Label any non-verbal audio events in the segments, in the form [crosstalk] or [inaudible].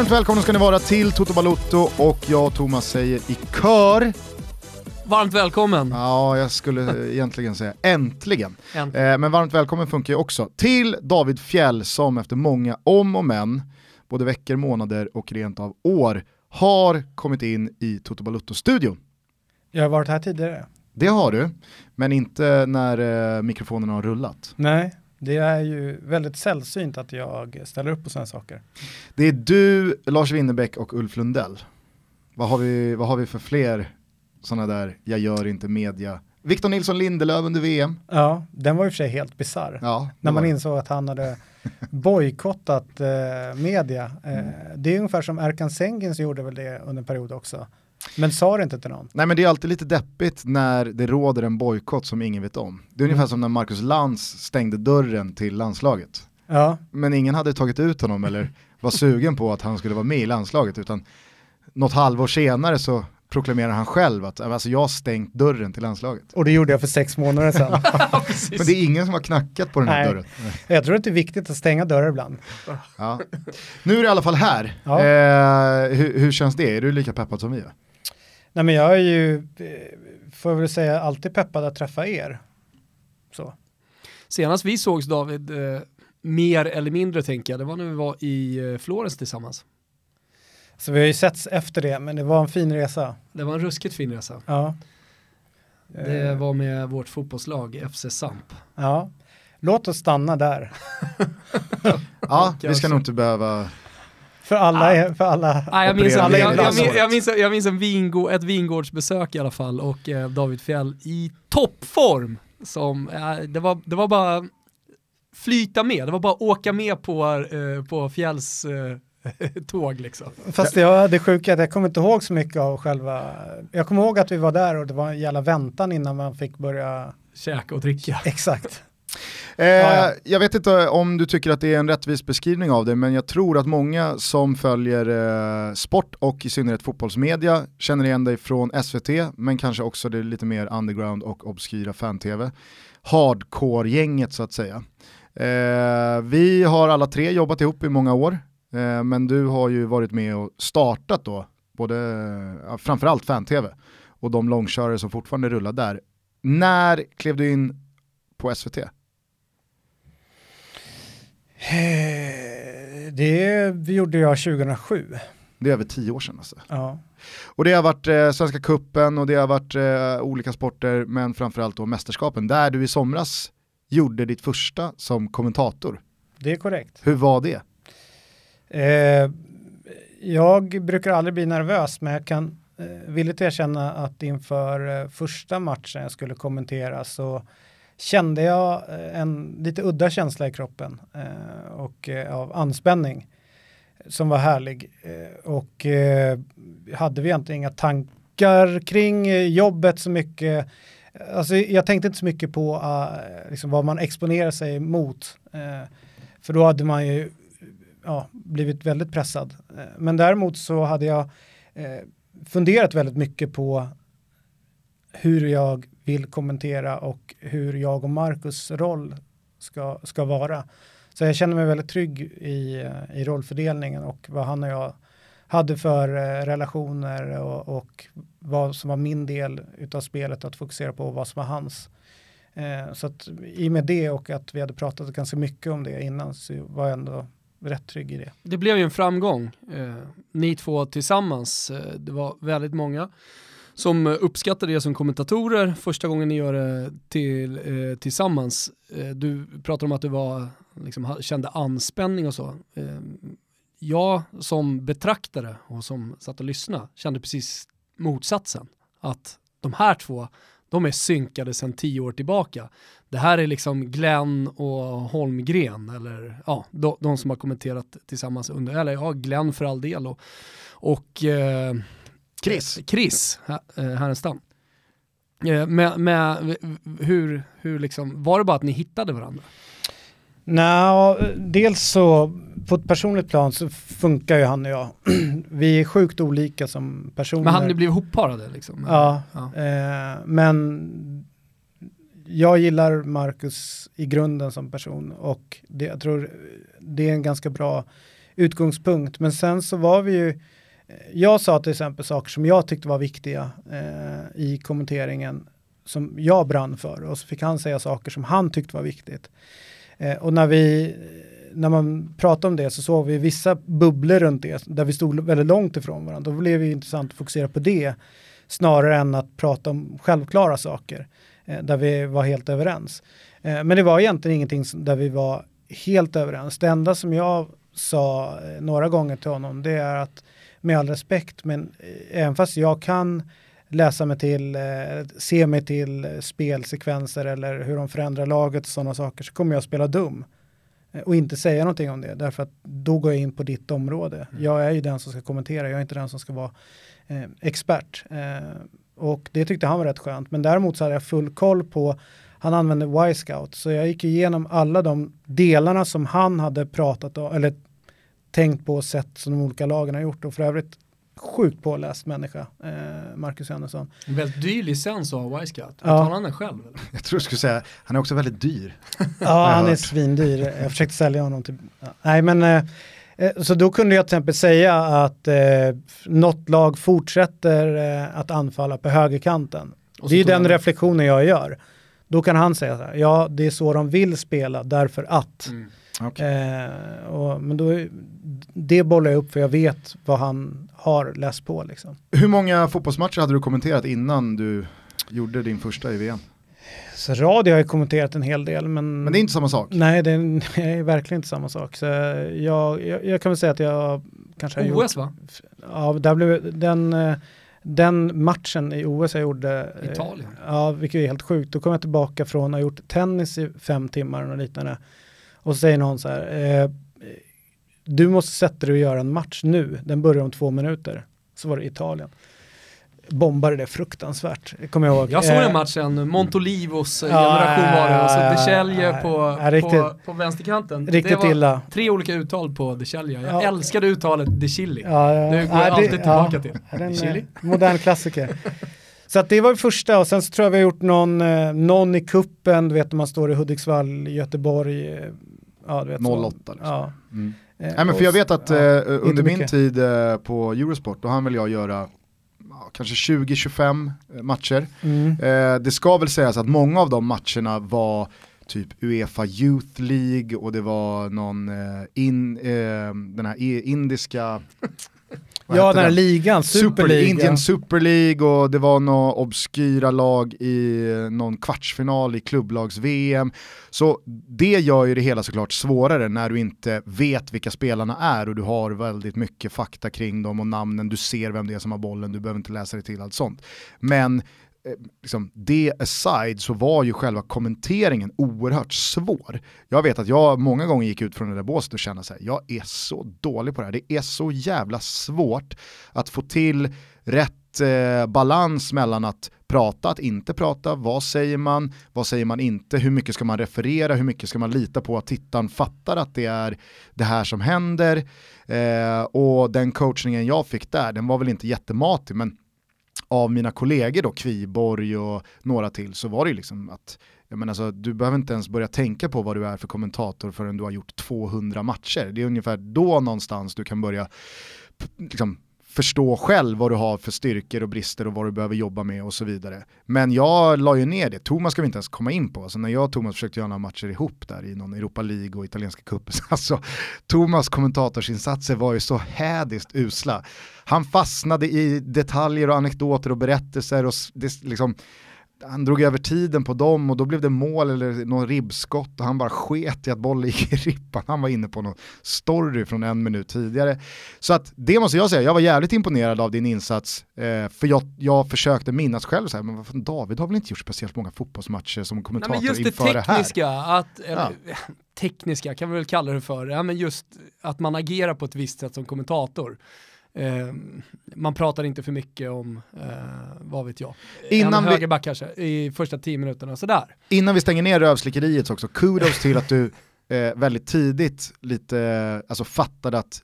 Varmt välkomna ska ni vara till Toto Balotto och jag Thomas säger i kör Varmt välkommen! Ja, jag skulle egentligen säga äntligen. äntligen. Eh, men varmt välkommen funkar ju också till David Fjell som efter många om och men, både veckor, månader och rent av år, har kommit in i Toto Balutto-studion. Jag har varit här tidigare. Det har du, men inte när eh, mikrofonerna har rullat. Nej, det är ju väldigt sällsynt att jag ställer upp på sådana saker. Det är du, Lars Winnerbäck och Ulf Lundell. Vad har vi, vad har vi för fler sådana där, jag gör inte media. Victor Nilsson Lindelöf under VM. Ja, den var i och för sig helt bisarr. Ja, när man insåg att han hade [laughs] bojkottat eh, media. Eh, Det är ungefär som Erkan Sengins gjorde väl det under en period också. Men sa det inte till någon. Nej men det är alltid lite deppigt när det råder en bojkott som ingen vet om. Det är ungefär som när Marcus Lantz stängde dörren till landslaget. Ja, Men ingen hade tagit ut honom eller var sugen på att han skulle vara med i landslaget utan något halvår senare så proklamerar han själv att alltså, jag har stängt dörren till landslaget. och det gjorde jag för sex månader sedan. [laughs] Men det är ingen som har knackat på den här Nej. dörren. jag tror att det är viktigt att stänga dörrar ibland. Ja. Nu är det i alla fall här. Ja. Eh, hur, hur känns det? Är du lika peppad som vi är? Nej men jag är ju, eh, får jag väl säga, alltid peppad att träffa er. Så. Senast vi sågs David, eh, mer eller mindre tänker jag, det var när vi var i eh, Florens tillsammans. Så vi har ju setts efter det, men det var en fin resa. Det var en ruskigt fin resa. Ja. Det Eh, var med vårt fotbollslag FC Samp. Ja. Låt oss stanna där. [laughs] Ja, vi ska nog inte behöva... För alla, för alla. Nej, jag, minns, jag, jag, minns, jag, minns, jag minns en vingå, ett vingårdsbesök i alla fall och eh, David Fjell i toppform. Som, eh, det, var, det var bara flyta med, det var bara åka med på, eh, på Fjälls eh, [laughs] tåg liksom. Fast jag, det sjuka är att jag kommer inte ihåg så mycket av själva, jag kommer ihåg att vi var där och det var en jävla väntan innan man fick börja, Käka och dricka. exakt. Eh, ja. Jag vet inte om du tycker att det är en rättvis beskrivning av det, men jag tror att många som följer eh, sport och i synnerhet fotbollsmedia känner igen dig från SVT, men kanske också det lite mer underground och obskyra fan-tv. Hardcore-gänget så att säga. Eh, vi har alla tre jobbat ihop i många år, eh, men du har ju varit med och startat då, både, ja, framförallt fan-tv och de långkörare som fortfarande rullar där. När klev du in på SVT? Eh, Det gjorde jag 2007. Det är över tio år sedan alltså. Ja. Och det har varit eh, Svenska Kuppen och det har varit eh, olika sporter, men framförallt då mästerskapen, där du i somras gjorde ditt första som kommentator. Det är korrekt. Hur var det? Eh, jag brukar aldrig bli nervös, men jag kan eh, villigt erkänna att inför eh, första matchen jag skulle kommentera så kände jag eh, en lite udda känsla i kroppen eh, och eh, av anspänning som var härlig. Eh, och eh, hade vi egentligen inga tankar kring eh, jobbet så mycket. Alltså, jag tänkte inte så mycket på eh, liksom vad man exponerar sig mot. Eh, för då hade man ju ja, blivit väldigt pressad. Eh, Men däremot så hade jag eh, funderat väldigt mycket på hur jag vill kommentera och hur jag och Marcus roll ska, ska vara. Så jag känner mig väldigt trygg i, i rollfördelningen och vad han och jag hade för eh, relationer och, och vad som var min del utav spelet att fokusera på och vad som var hans. Eh, så att i och med det och att vi hade pratat ganska mycket om det innan så var jag ändå rätt trygg i det. Det blev ju en framgång, eh, ni två tillsammans. Eh, det var väldigt många som uppskattar uppskattade det som kommentatorer första gången ni gör det till, eh, tillsammans. Eh, du pratar om att du var, liksom, kände anspänning och så. Eh, jag som betraktare och som satt och lyssnade kände precis motsatsen. Att de här två, de är synkade sedan tio år tillbaka. Det här är liksom Glenn och Holmgren, eller ja, de, de som har kommenterat tillsammans under, eller ja, Glenn för all del och, och eh, Chris. Chris här- eh, Härenstam. Eh, med, med, hur, hur liksom, var det bara att ni hittade varandra? Nå, dels så på ett personligt plan så funkar ju han och jag. [clears throat] Vi är sjukt olika som personer. Men hade ni blivit ihopparade liksom? Ja, Ja. Eh, men jag gillar Marcus i grunden som person och det, jag tror det är en ganska bra utgångspunkt. Men sen så var vi ju, jag sa till exempel saker som jag tyckte var viktiga eh, i kommenteringen som jag brann för och så fick han säga saker som han tyckte var viktigt. Eh, och när vi när man pratade om det så såg vi vissa bubblor runt det där vi stod väldigt långt ifrån varandra. Då blev det intressant att fokusera på det snarare än att prata om självklara saker eh, där vi var helt överens. Eh, men det var egentligen ingenting där vi var helt överens. Det enda som jag sa eh, några gånger till honom det är att med all respekt, men eh, även fast jag kan läsa mig till, eh, se mig till spelsekvenser eller hur de förändrar laget och sådana saker så kommer jag spela dum och inte säga någonting om det därför att då går jag in på ditt område. Mm. Jag är ju den som ska kommentera, jag är inte den som ska vara eh, expert. Eh, och det tyckte han var rätt skönt. Men däremot så hade jag full koll på han använde Y-scout. Så jag gick igenom alla de delarna som han hade pratat om, eller tänkt på och sett som de olika lagen har gjort. Och för övrigt sjukt påläst människa, eh, Marcus Hennesson. En väldigt dyr licens att ha Y-scout. Ja. han den själv? Eller? Jag tror du skulle säga, han är också väldigt dyr. [laughs] ja, han är svindyr. Jag försökte sälja honom till... Ja. Nej, men... Eh, eh, så då kunde jag till exempel säga att eh, något lag fortsätter eh, att anfalla på högerkanten. Det är ju den reflektionen jag gör. Då kan han säga så här, ja det är så de vill spela därför att. Mm. Okay. Eh, och, men då, det bollar jag upp för jag vet vad han har läst på. Liksom. Hur många fotbollsmatcher hade du kommenterat innan du gjorde din första i VM? Så radio har jag kommenterat en hel del. Men, men det är inte samma sak? Nej, det är, [laughs] är verkligen inte samma sak. Så jag, jag, jag kan väl säga att jag kanske har OS gjort, va? Ja, där blev, den, eh, den matchen i OS jag gjorde. Italien? Ja, vilket är helt sjukt. Då kom jag tillbaka från att ha gjort tennis i fem timmar och liknande. Och så säger någon så här, eh, du måste sätta dig och göra en match nu, den börjar om två minuter. Så var det Italien. Bombade det fruktansvärt, kommer jag ihåg. Jag såg den eh, matchen, Montolivos ja, generation var det, och så Decelje på, på, på vänsterkanten. Riktigt illa. Tre olika uttal på Decelje. Jag ja. älskade uttalet Decilli. Ja, ja. Det går jag alltid tillbaka ja, till. En modern klassiker. Så att det var det första och sen så tror jag vi har gjort någon, eh, någon i kuppen, du vet när man står i Hudiksvall, Göteborg. Ja, du vet 08 liksom. Ja. Mm. Eh, Nej, men för jag vet att ja, eh, under min tid eh, på Eurosport, då hann väl jag göra kanske 20-25 eh, matcher. Mm. Det ska väl sägas att många av de matcherna var typ Uefa Youth League och det var någon in, den här indiska Ja, den här ligan, Super League. Indian Super League och det var några obskyra lag i någon kvartsfinal i klubblags-VM. Så det gör ju det hela såklart svårare när du inte vet vilka spelarna är och du har väldigt mycket fakta kring dem och namnen, du ser vem det är som har bollen, du behöver inte läsa dig till allt sånt. Men Eh, Eh, liksom, det aside så var ju själva kommenteringen oerhört svår. Jag vet att jag många gånger gick ut från det där båset och kände att jag är så dålig på det här. Det är så jävla svårt att få till rätt eh, balans mellan att prata, att inte prata, vad säger man, vad säger man inte, hur mycket ska man referera, hur mycket ska man lita på att tittaren fattar att det är det här som händer. Eh, och den coachningen jag fick där, den var väl inte jättematig, men av mina kollegor då, Kviborg och några till, så var det ju liksom att jag menar så, du behöver inte ens börja tänka på vad du är för kommentator förrän du har gjort 200 matcher. Det är ungefär då någonstans du kan börja liksom, förstå själv vad du har för styrkor och brister och vad du behöver jobba med och så vidare. Men jag la ju ner det, Thomas ska vi inte ens komma in på. Alltså när jag och Thomas försökte göra några matcher ihop där i någon Europa League och italienska cupen, [laughs] alltså Thomas kommentatorsinsatser var ju så hädiskt usla. Han fastnade i detaljer och anekdoter och berättelser och det, liksom, han drog över tiden på dem och då blev det mål eller någon ribbskott och han bara sket i att bollen gick i ribban. Han var inne på någon story från en minut tidigare. Så att det måste jag säga, jag var jävligt imponerad av din insats eh, för jag, jag försökte minnas själv så här, men vad David har väl inte gjort speciellt många fotbollsmatcher som kommentator Nej, just inför det, tekniska, det här. Att, eller, ja. [laughs] tekniska kan vi väl kalla det för, ja, men just att man agerar på ett visst sätt som kommentator. Eh, man pratar inte för mycket om, eh, vad vet jag, Innan en högerback kanske i första tio minuterna, sådär. Innan vi stänger ner rövslickeriet också, kudos till att du eh, väldigt tidigt lite, alltså fattade att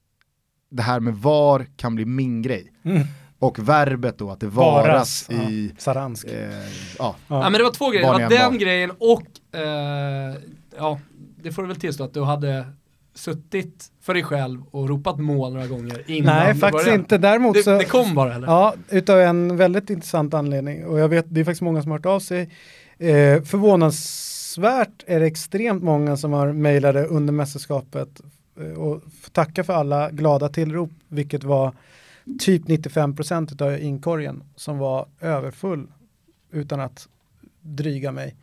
det här med VAR kan bli min grej. Mm. Och verbet då, att det varas, varas i... Ja, Saransk. Eh, ja. ja. men det var två grejer, det var den var. grejen och, eh, ja, det får du väl tillstå att du hade suttit för dig själv och ropat mål några gånger innan Nej, faktiskt började? inte. Däremot Det, så... det kom bara eller? Ja, utav en väldigt intressant anledning. Och jag vet, det är faktiskt många som har hört av sig. Eh, förvånansvärt är det extremt många som har mejlade under mästerskapet eh, och tacka för alla glada tillrop, vilket var typ 95% av inkorgen som var överfull utan att dryga mig.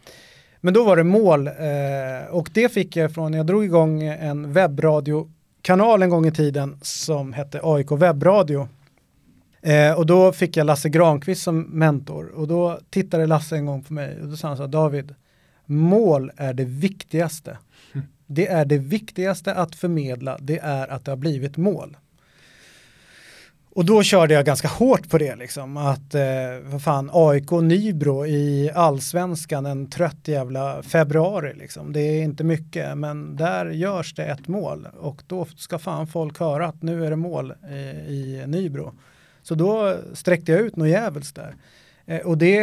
Men då var det mål eh, och det fick jag från, jag drog igång en webbradiokanal en gång i tiden som hette AIK webbradio. Eh, och då fick jag Lasse Granqvist som mentor och då tittade Lasse en gång på mig och då sa han så här, David, mål är det viktigaste. Det är det viktigaste att förmedla, det är att det har blivit mål. Och då körde jag ganska hårt på det liksom, att eh, vad fan, AIK Nybro i allsvenskan en trött jävla februari liksom. Det är inte mycket, men där görs det ett mål och då ska fan folk höra att nu är det mål i, i Nybro. Så då sträckte jag ut något jävligt där. Eh, och det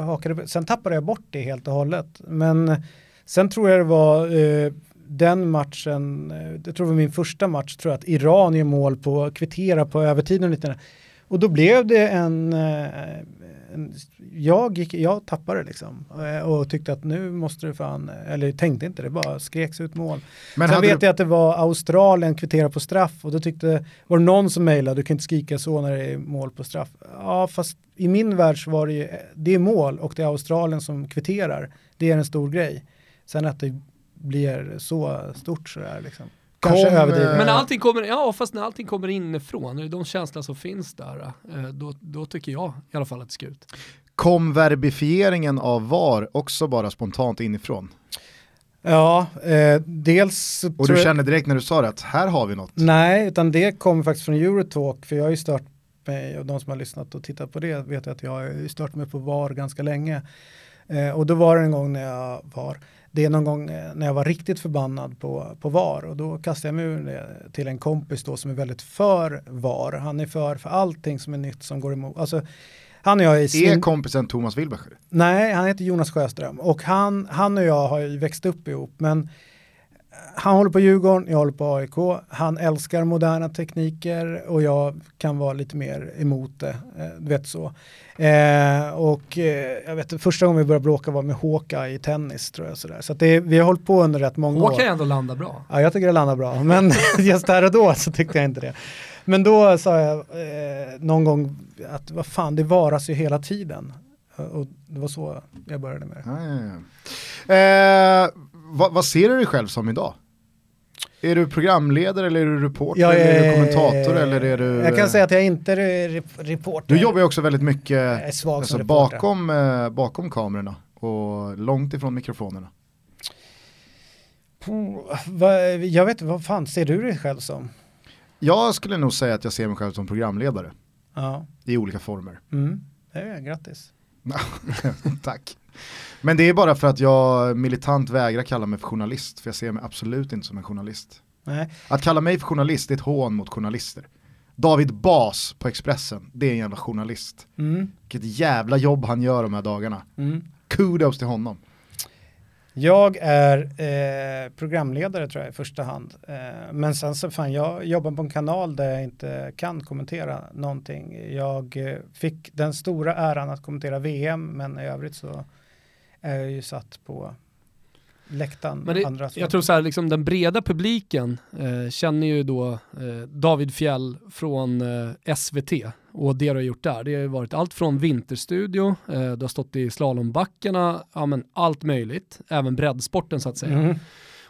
hakade, sen tappade jag bort det helt och hållet. Men sen tror jag det var eh, den matchen, eh, jag tror det var min första match, tror jag att Iran gör mål på kvittera på övertiden och lite. Och då blev det en, eh, en jag, gick, jag tappade liksom eh, och tyckte att nu måste det fan, eller tänkte inte det, bara skreks ut mål. Men Sen vet du, jag att det var Australien kvittera på straff och då tyckte, var det någon som mejlade, du kan inte skrika så när det är mål på straff. Ja, fast i min värld så var det ju, det är mål och det är Australien som kvitterar. Det är en stor grej. Sen att det blir så stort sådär liksom. Kanske Kom, överdrivet. Men allting kommer, ja fast när allting kommer inifrån, de känslor som finns där, eh, då, då tycker jag i alla fall att det ska ut. kom verbifieringen av VAR också bara spontant inifrån? Ja, eh, dels Och du kände direkt när du sa det att här har vi något. Nej, utan det kommer faktiskt från Eurotalk, för jag har ju stört mig, och de som har lyssnat och tittat på det vet att jag har stört mig på VAR ganska länge. Eh, och då var det en gång när jag var, det är någon gång eh, när jag var riktigt förbannad på, på VAR och då kastade jag mig ur det till en kompis då som är väldigt för VAR. Han är för, för allting som är nytt som går emot. Alltså, han och jag är Är svin- kompisen Thomas Wilbacher? Nej, han heter Jonas Sjöström och han, han och jag har ju växt upp ihop men han håller på Djurgården, jag håller på AIK. Han älskar moderna tekniker och jag kan vara lite mer emot det. Eh, du vet så. Eh, och eh, jag vet första gången vi började bråka var med Håka i tennis tror jag. Sådär. Så att det, vi har hållit på under rätt många år. Håkan kan ändå landa bra. Ja, jag tycker det landar bra, men [laughs] just där och då så tyckte jag inte det. Men då sa jag eh, någon gång att vad fan, det varas ju hela tiden. Och det var så jag började med det. Ja, ja, ja. Vad, vad ser du dig själv som idag? Är du programledare eller är du reporter Jag eller är du är- kommentator eller är du... Jag kan säga att jag inte är rep- reporter. Du jobbar ju också väldigt mycket är alltså, bakom, eh, bakom kamerorna och långt ifrån mikrofonerna. Jag vet vad fan ser du dig själv som? Jag skulle nog säga att jag ser mig själv som programledare Ja, i olika former. mm. det är grattis. [laughs] Tack. Men det är bara för att jag militant vägrar kalla mig för journalist, för jag ser mig absolut inte som en journalist. Nej. Att kalla mig för journalist är ett hån mot journalister. David Bas på Expressen, det är en jävla journalist. Mm. Vilket jävla jobb han gör de här dagarna. Mm. Kudos till honom. Jag är eh, programledare tror jag i första hand. Eh, men sen så fan, jag jobbar på en kanal där jag inte kan kommentera någonting. Jag eh, fick den stora äran att kommentera VM, men i övrigt så är jag ju satt på läktaren. Men det, andra jag tror så här, liksom den breda publiken eh, känner ju då eh, David Fjell från eh, SVT och det du har gjort där. Det har ju varit allt från Vinterstudio, eh, du har stått i slalombackarna, ja men allt möjligt, även breddsporten så att säga. Mm.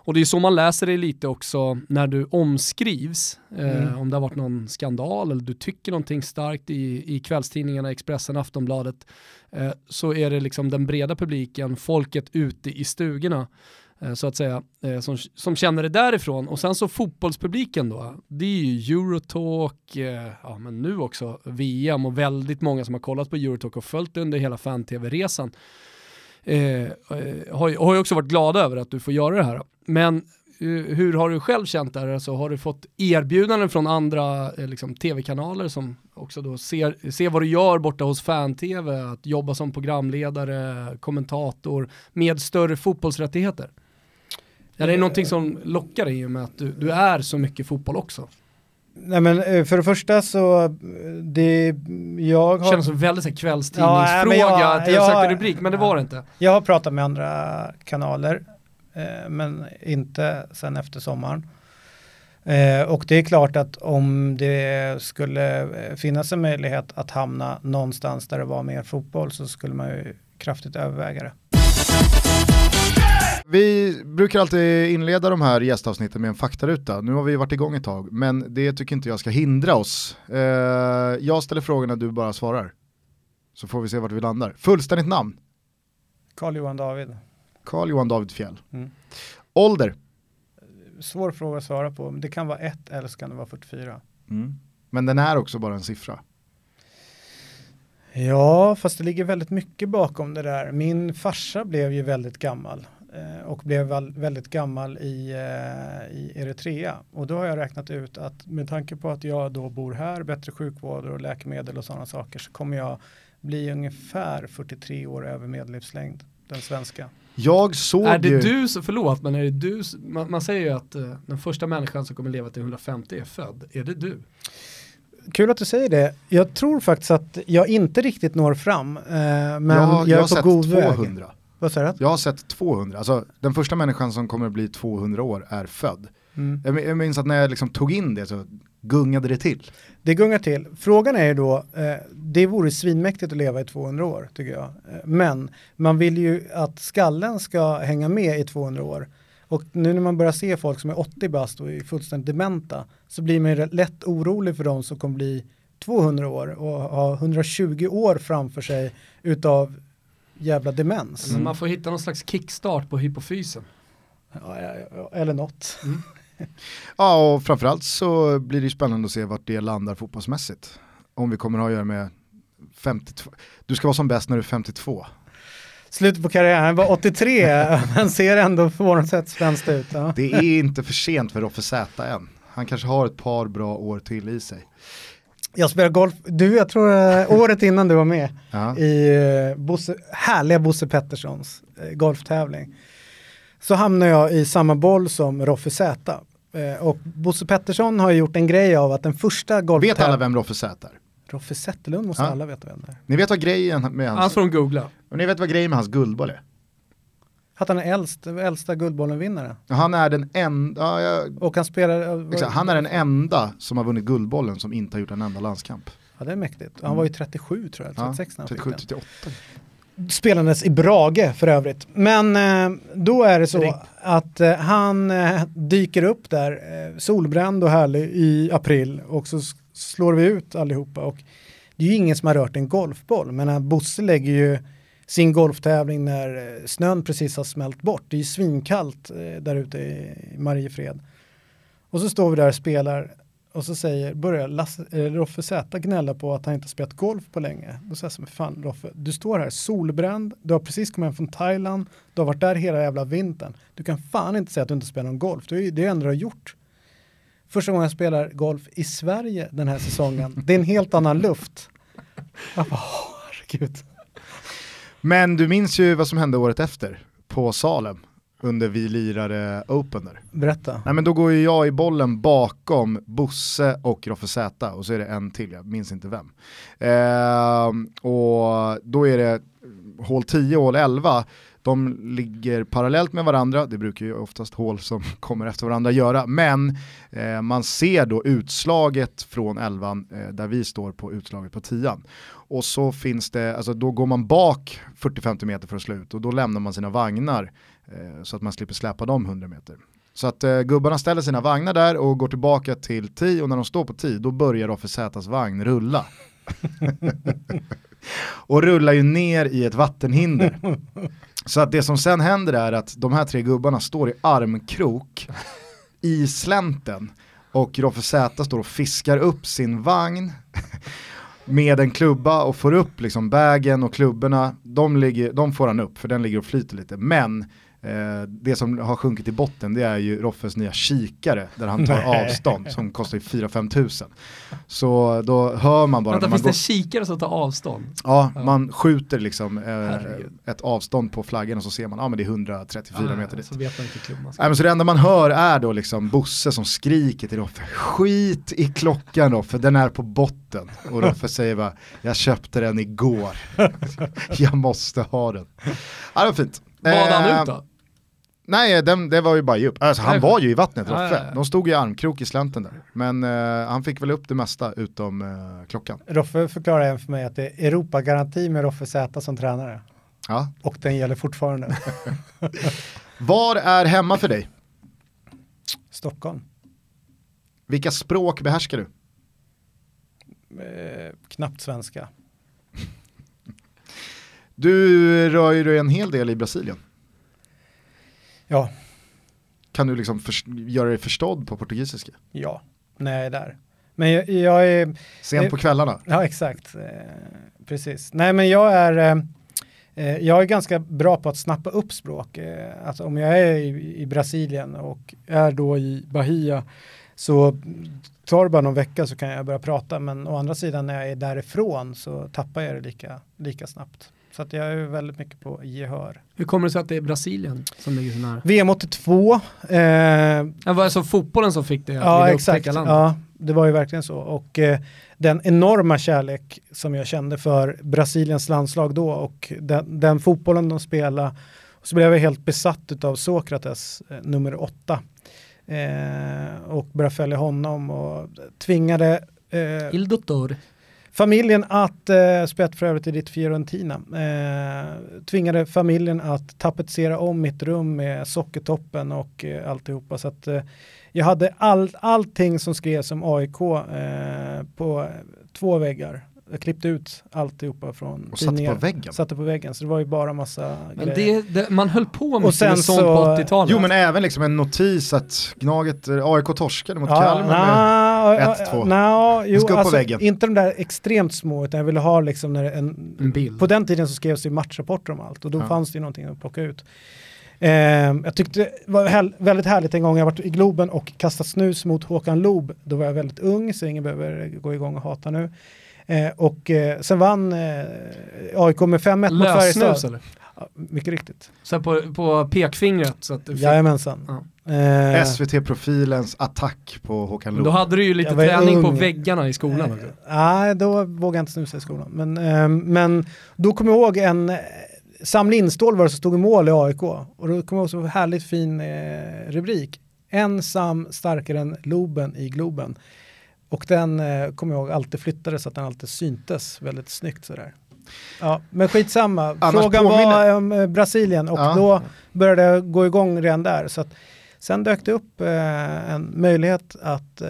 Och det är så man läser det lite också när du omskrivs, eh, Mm. om det har varit någon skandal eller du tycker någonting starkt i, i kvällstidningarna, Expressen, Aftonbladet, eh, så är det liksom den breda publiken, folket ute i stugorna, eh, så att säga, eh, som, som känner det därifrån. Och sen så fotbollspubliken då, det är ju Eurotalk, eh, ja men nu också VM och väldigt många som har kollat på Eurotalk och följt under hela fan-tv-resan. Eh, eh, har, har ju också varit glada över att du får göra det här. Men eh, hur har du själv känt där? Alltså, har du fått erbjudanden från andra eh, liksom, tv-kanaler som också då ser, ser vad du gör borta hos fan-tv, att jobba som programledare, kommentator med större fotbollsrättigheter? Ja, det är någonting som lockar i och med att du, du är så mycket fotboll också. Nej men eh, för det första så, det, jag har... Känns som väldigt här kvällstidningsfråga ja, jag, till en sökta rubrik, men det var det inte. Jag har pratat med andra kanaler, eh, men inte sen efter sommaren. Eh, och det är klart att om det skulle eh, finnas en möjlighet att hamna någonstans där det var mer fotboll så skulle man ju kraftigt överväga det. Vi brukar alltid inleda de här gästavsnitten med en faktaruta. Nu har vi varit igång ett tag, men det tycker inte jag ska hindra oss. Eh, jag ställer frågorna, du bara svarar. Så får vi se vart vi landar. Fullständigt namn? Carl Johan David. Carl Johan David Fjell. Mm. Ålder? Svår fråga att svara på, men det kan vara ett eller så kan det vara 44. Mm. Men den är också bara en siffra. Ja, fast det ligger väldigt mycket bakom det där. Min farsa blev ju väldigt gammal och blev väldigt gammal i, eh, i Eritrea. Och då har jag räknat ut att med tanke på att jag då bor här, bättre sjukvård och läkemedel och sådana saker så kommer jag bli ungefär 43 år över medellivslängd, den svenska. Jag såg Är det ju... du, så förlåt, men är det du, man, man säger ju att uh, den första människan som kommer leva till 150 är född. Är det du? Kul att du säger det. Jag tror faktiskt att jag inte riktigt når fram. Uh, men jag, jag, jag är på god 200. Vad säger du? Jag har sett 200, alltså den första människan som kommer att bli 200 år är född. Mm. Jag minns att när jag liksom tog in det så gungade det till. Det gungar till. Frågan är ju då, eh, det vore svinmäktigt att leva i 200 år tycker jag. Eh, men man vill ju att skallen ska hänga med i 200 år. Och nu när man börjar se folk som är 80 bast och är fullständigt dementa så blir man ju lätt orolig för de som kommer bli 200 år och ha 120 år framför sig utav jävla demens. Mm. Man får hitta någon slags kickstart på hypofysen. Ja, eller något. Mm. [laughs] ja, och framförallt så blir det spännande att se vart det landar fotbollsmässigt. Om vi kommer att ha att göra med 52. Du ska vara som bäst när du är 52. Slutet på karriären, han var 83 [laughs] men ser ändå på något sätt svenskt ut. Ja. Det är inte för sent för Roffe Z än. Han kanske har ett par bra år till i sig. Jag spelar golf, du jag tror uh, året innan du var med ja. i uh, Bosse, härliga Bosse Petterssons uh, golftävling. Så hamnade jag i samma boll som Roffe Z. och Bosse Pettersson har gjort en grej av att den första golftävlingen... Vet alla vem Roffe Z är? Roffe Zetterlund måste ja. alla veta vem det är. Ni vet vad grejen med hans... Han får de googla. Och ni vet vad grejen med hans guldboll är? Att han är äldst, äldsta Guldbollen-vinnare. Han är den enda, ja, och han spelar... Exakt, han är den enda som har vunnit Guldbollen som inte har gjort en enda landskamp. Ja det är mäktigt. Han mm. var ju 37 tror jag, 36 ja, 37, 38. Spelandes i Brage för övrigt. Men eh, då är det så Rikt. att eh, han eh, dyker upp där, eh, solbränd och härlig i april och så slår vi ut allihopa. Och det är ju ingen som har rört en golfboll, men Bosse lägger ju sin golftävling när eh, snön precis har smält bort. Det är ju svinkallt eh, där ute i Mariefred. Och så står vi där och spelar och så säger, börjar Lasse, eh, Roffe Z gnälla på att han inte spelat golf på länge. Då säger jag som fan Roffe, du står här solbränd, du har precis kommit hem från Thailand, du har varit där hela jävla vintern. Du kan fan inte säga att du inte spelar någon golf, det är det enda du har gjort. Första gången jag spelar golf i Sverige den här säsongen, det är en helt annan luft. Jag bara, herregud. Men du minns ju vad som hände året efter på Salem under Vi lirare Open där. Berätta. Nej men då går ju jag i bollen bakom Bosse och Roffe Z och så är det en till, jag minns inte vem. Eh, och då är det hål 10 och hål 11 de ligger parallellt med varandra, det brukar ju oftast hål som [laughs] kommer efter varandra göra, men eh, man ser då utslaget från 11 eh, där vi står på utslaget på 10 och så finns det, alltså då går man bak 40-50 meter för att slå och då lämnar man sina vagnar eh, så att man slipper släpa dem 100 meter. Så att eh, gubbarna ställer sina vagnar där och går tillbaka till 10 och när de står på 10 då börjar Offer Zätas vagn rulla. [laughs] och rullar ju ner i ett vattenhinder. Så att det som sen händer är att de här tre gubbarna står i armkrok i slänten och Roffe Z står och fiskar upp sin vagn med en klubba och får upp liksom bagen och klubborna, de, ligger, de får han upp för den ligger och flyter lite. Men det som har sjunkit i botten det är ju Roffes nya kikare där han tar Nej. avstånd som kostar ju 4-5 tusen. Så då hör man bara Vänta, när man finns det går, kikare som tar avstånd? ja, Ja. man skjuter liksom eh, ett avstånd på flaggan och så ser man, ja men det är 134 Ah, meter dit. Så vet man inte klubban. Nej, men så det enda man hör är då liksom Bosse som skriker till Roffe, skit i klockan Roffe, den är på botten. Och Roffe säger bara, jag köpte den igår, [laughs] jag måste ha den. Ja det var fint. Badade han Eh, ut då? Nej, den, det var ju bara djup. Alltså, han var ju i vattnet, Roffe. ja, ja. De stod i armkrok i slänten där. Men eh, han fick väl upp det mesta utom eh, klockan. Roffe förklarar även för mig att det är Europagaranti med Roffe Z som tränare. Ja. Och den gäller fortfarande. [laughs] Var är hemma för dig? Stockholm. Vilka språk behärskar du? Eh, knappt svenska. Du rör ju dig en hel del i Brasilien. Ja, Kan du liksom förs- göra dig förstådd på portugisiska? ja, när jag är där. Men jag, jag är, Sent på kvällarna? ja exakt, eh, precis. Nej men jag är, eh, eh, jag är ganska bra på att snappa upp språk. Alltså om jag är i, i Brasilien och är då i Bahia så tar det bara någon vecka så kan jag börja prata men å andra sidan när jag är därifrån så tappar jag det lika, lika snabbt. Så att jag är väldigt mycket på gehör. Hur kommer det sig att det är Brasilien som ligger så nära? VM 82. Eh, Ja, var det så fotbollen som fick det ja, exakt. Ja, det var ju verkligen så. Och eh, den enorma kärlek som jag kände för Brasiliens landslag då och den, den fotbollen de spelade. Och så blev jag helt besatt av Sokrates, eh, nummer åtta. Eh, och började följa honom och tvingade eh, Il Dottor. Familjen att, eh, spett för övrigt i ditt Fiorentina, eh, tvingade familjen att tapetsera om mitt rum med sockertoppen och eh, alltihopa. Så att eh, jag hade all, allting som skrevs om AIK eh, på två väggar. Jag klippte ut alltihopa från Och satte på tidningar. väggen? Satte på väggen, så det var ju bara massa Men grejer. det, det, man höll på mycket sen med sånt så- på 80-talet. Jo men även liksom en notis att Gnaget, eh, AIK torskade mot Ja, Kalmar. med- na, 1-2. na, jo, ska upp på alltså, väggen. Inte de där extremt små, utan jag ville ha liksom när en, En bild. På den tiden så skrevs det matchrapporter om allt och då Ja. fanns det ju någonting att plocka ut. Eh, jag tyckte det var väldigt härligt en gång jag varit i Globen och kastat snus mot Håkan Loob. Då var jag väldigt ung så ingen behöver gå igång och hata nu. Eh, och eh, sen vann eh, AIK med 5-1 mot Färjestad. eller? Ja, mycket riktigt. Så på, på pekfingret. Så att du fick, Jajamensan. Ja. Eh, SVT-profilens attack på Håkan då Loob. hade du ju lite träning på ung. väggarna i skolan. Eh, också. Nej, då vågade jag inte snusa i skolan. Men, eh, men då kommer jag ihåg en eh, Sam Lindstål var det som stod i mål i AIK. Och då kommer jag ihåg så härligt fin eh, rubrik. Ensam starkare än Loben i Globen. Och den eh, kommer jag ihåg alltid flyttades så att den alltid syntes väldigt snyggt sådär. Ja, men skitsamma. Annars Frågan påminner- var om eh, Brasilien och Ja. då började jag gå igång redan där. Så att, sen dök det upp eh, en möjlighet att eh,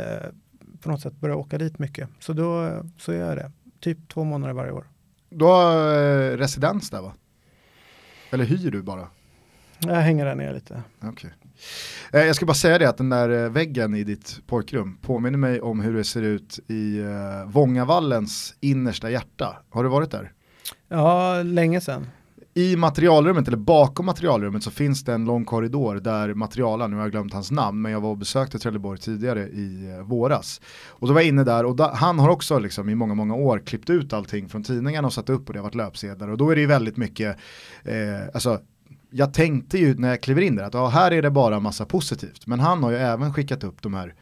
på något sätt börja åka dit mycket. Så då så gör jag det. Typ två månader varje år. Du har eh, residens där va? Eller hyr du bara? Jag hänger där nere lite. Okej. Eh, jag ska bara säga det att den där eh, väggen i ditt pojkrum påminner mig om hur det ser ut i eh, Vångavallens innersta hjärta. Har du varit där? Ja, länge sedan. I materialrummet, eller bakom materialrummet, så finns det en lång korridor där materialen, nu har jag glömt hans namn, men jag var och besökte Trelleborg tidigare i våras. Och då var jag inne där och da, han har också liksom i många, många år klippt ut allting från tidningarna och satt upp och det har varit löpsedlar. Och då är det ju väldigt mycket, eh, alltså jag tänkte ju när jag kliver in där att ja, här är det bara massa positivt. Men han har ju även skickat upp de här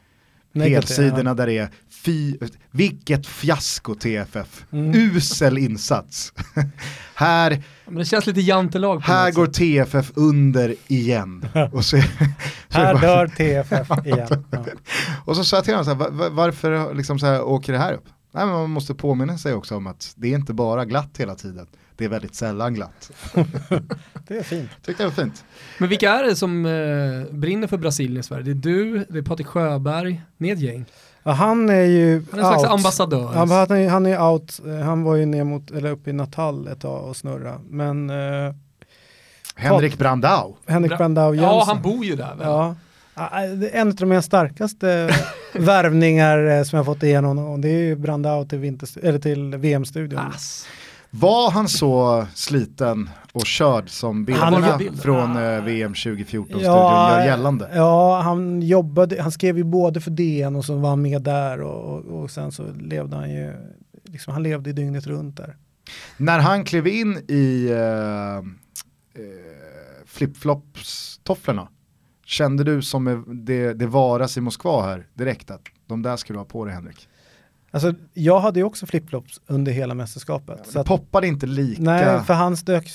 helsidorna där det är fy, vilket fiasko TFF, Mm. usel insats. [laughs] här Men det känns lite jantelag på här går. TFF under igen. [laughs] och, så, [laughs] så Här bara- dör TFF igen. Ja. och så sa jag till honom, så här, "Va- va- varför liksom så här, åker det här upp? Nej, men man måste påminna sig också om att det är inte bara glatt hela tiden. Det är väldigt sällan glatt. [laughs] Det är fint. Tyckte det var fint. Men vilka är det som eh, brinner för Brasilien i Sverige? Det är du, det är Patrik Sjöberg, ni är ett gäng. Ja, han är ju Han är en slags out. ambassadör. Ja, han, är, han är out. Han var ju ner mot, eller uppe i Natal ett tag och snurra. Men eh, Henrik Brandau. Henrik Bra- Brandau Jensen. ja, han bor ju där väl? Ja. En av de starkaste [laughs] värvningar eh, som jag fått igenom och det är ju Brandau till, eller till VM-studion. Ass. Var han så sliten och körd som bilderna från eh, VM 2014-studion ja, gör gällande? Ja, han jobbade, han skrev ju både för DN och så var han med där och, och, och sen så levde han ju, liksom, han levde dygnet runt där. När han klev in i eh, eh, flipflops-tofflorna, kände du som det, det varas i Moskva här direkt att de där skulle du ha på dig Henrik? Alltså, jag hade ju också flipflops under hela mästerskapet. Ja, så att, poppade inte lika. Nej, för hans dök,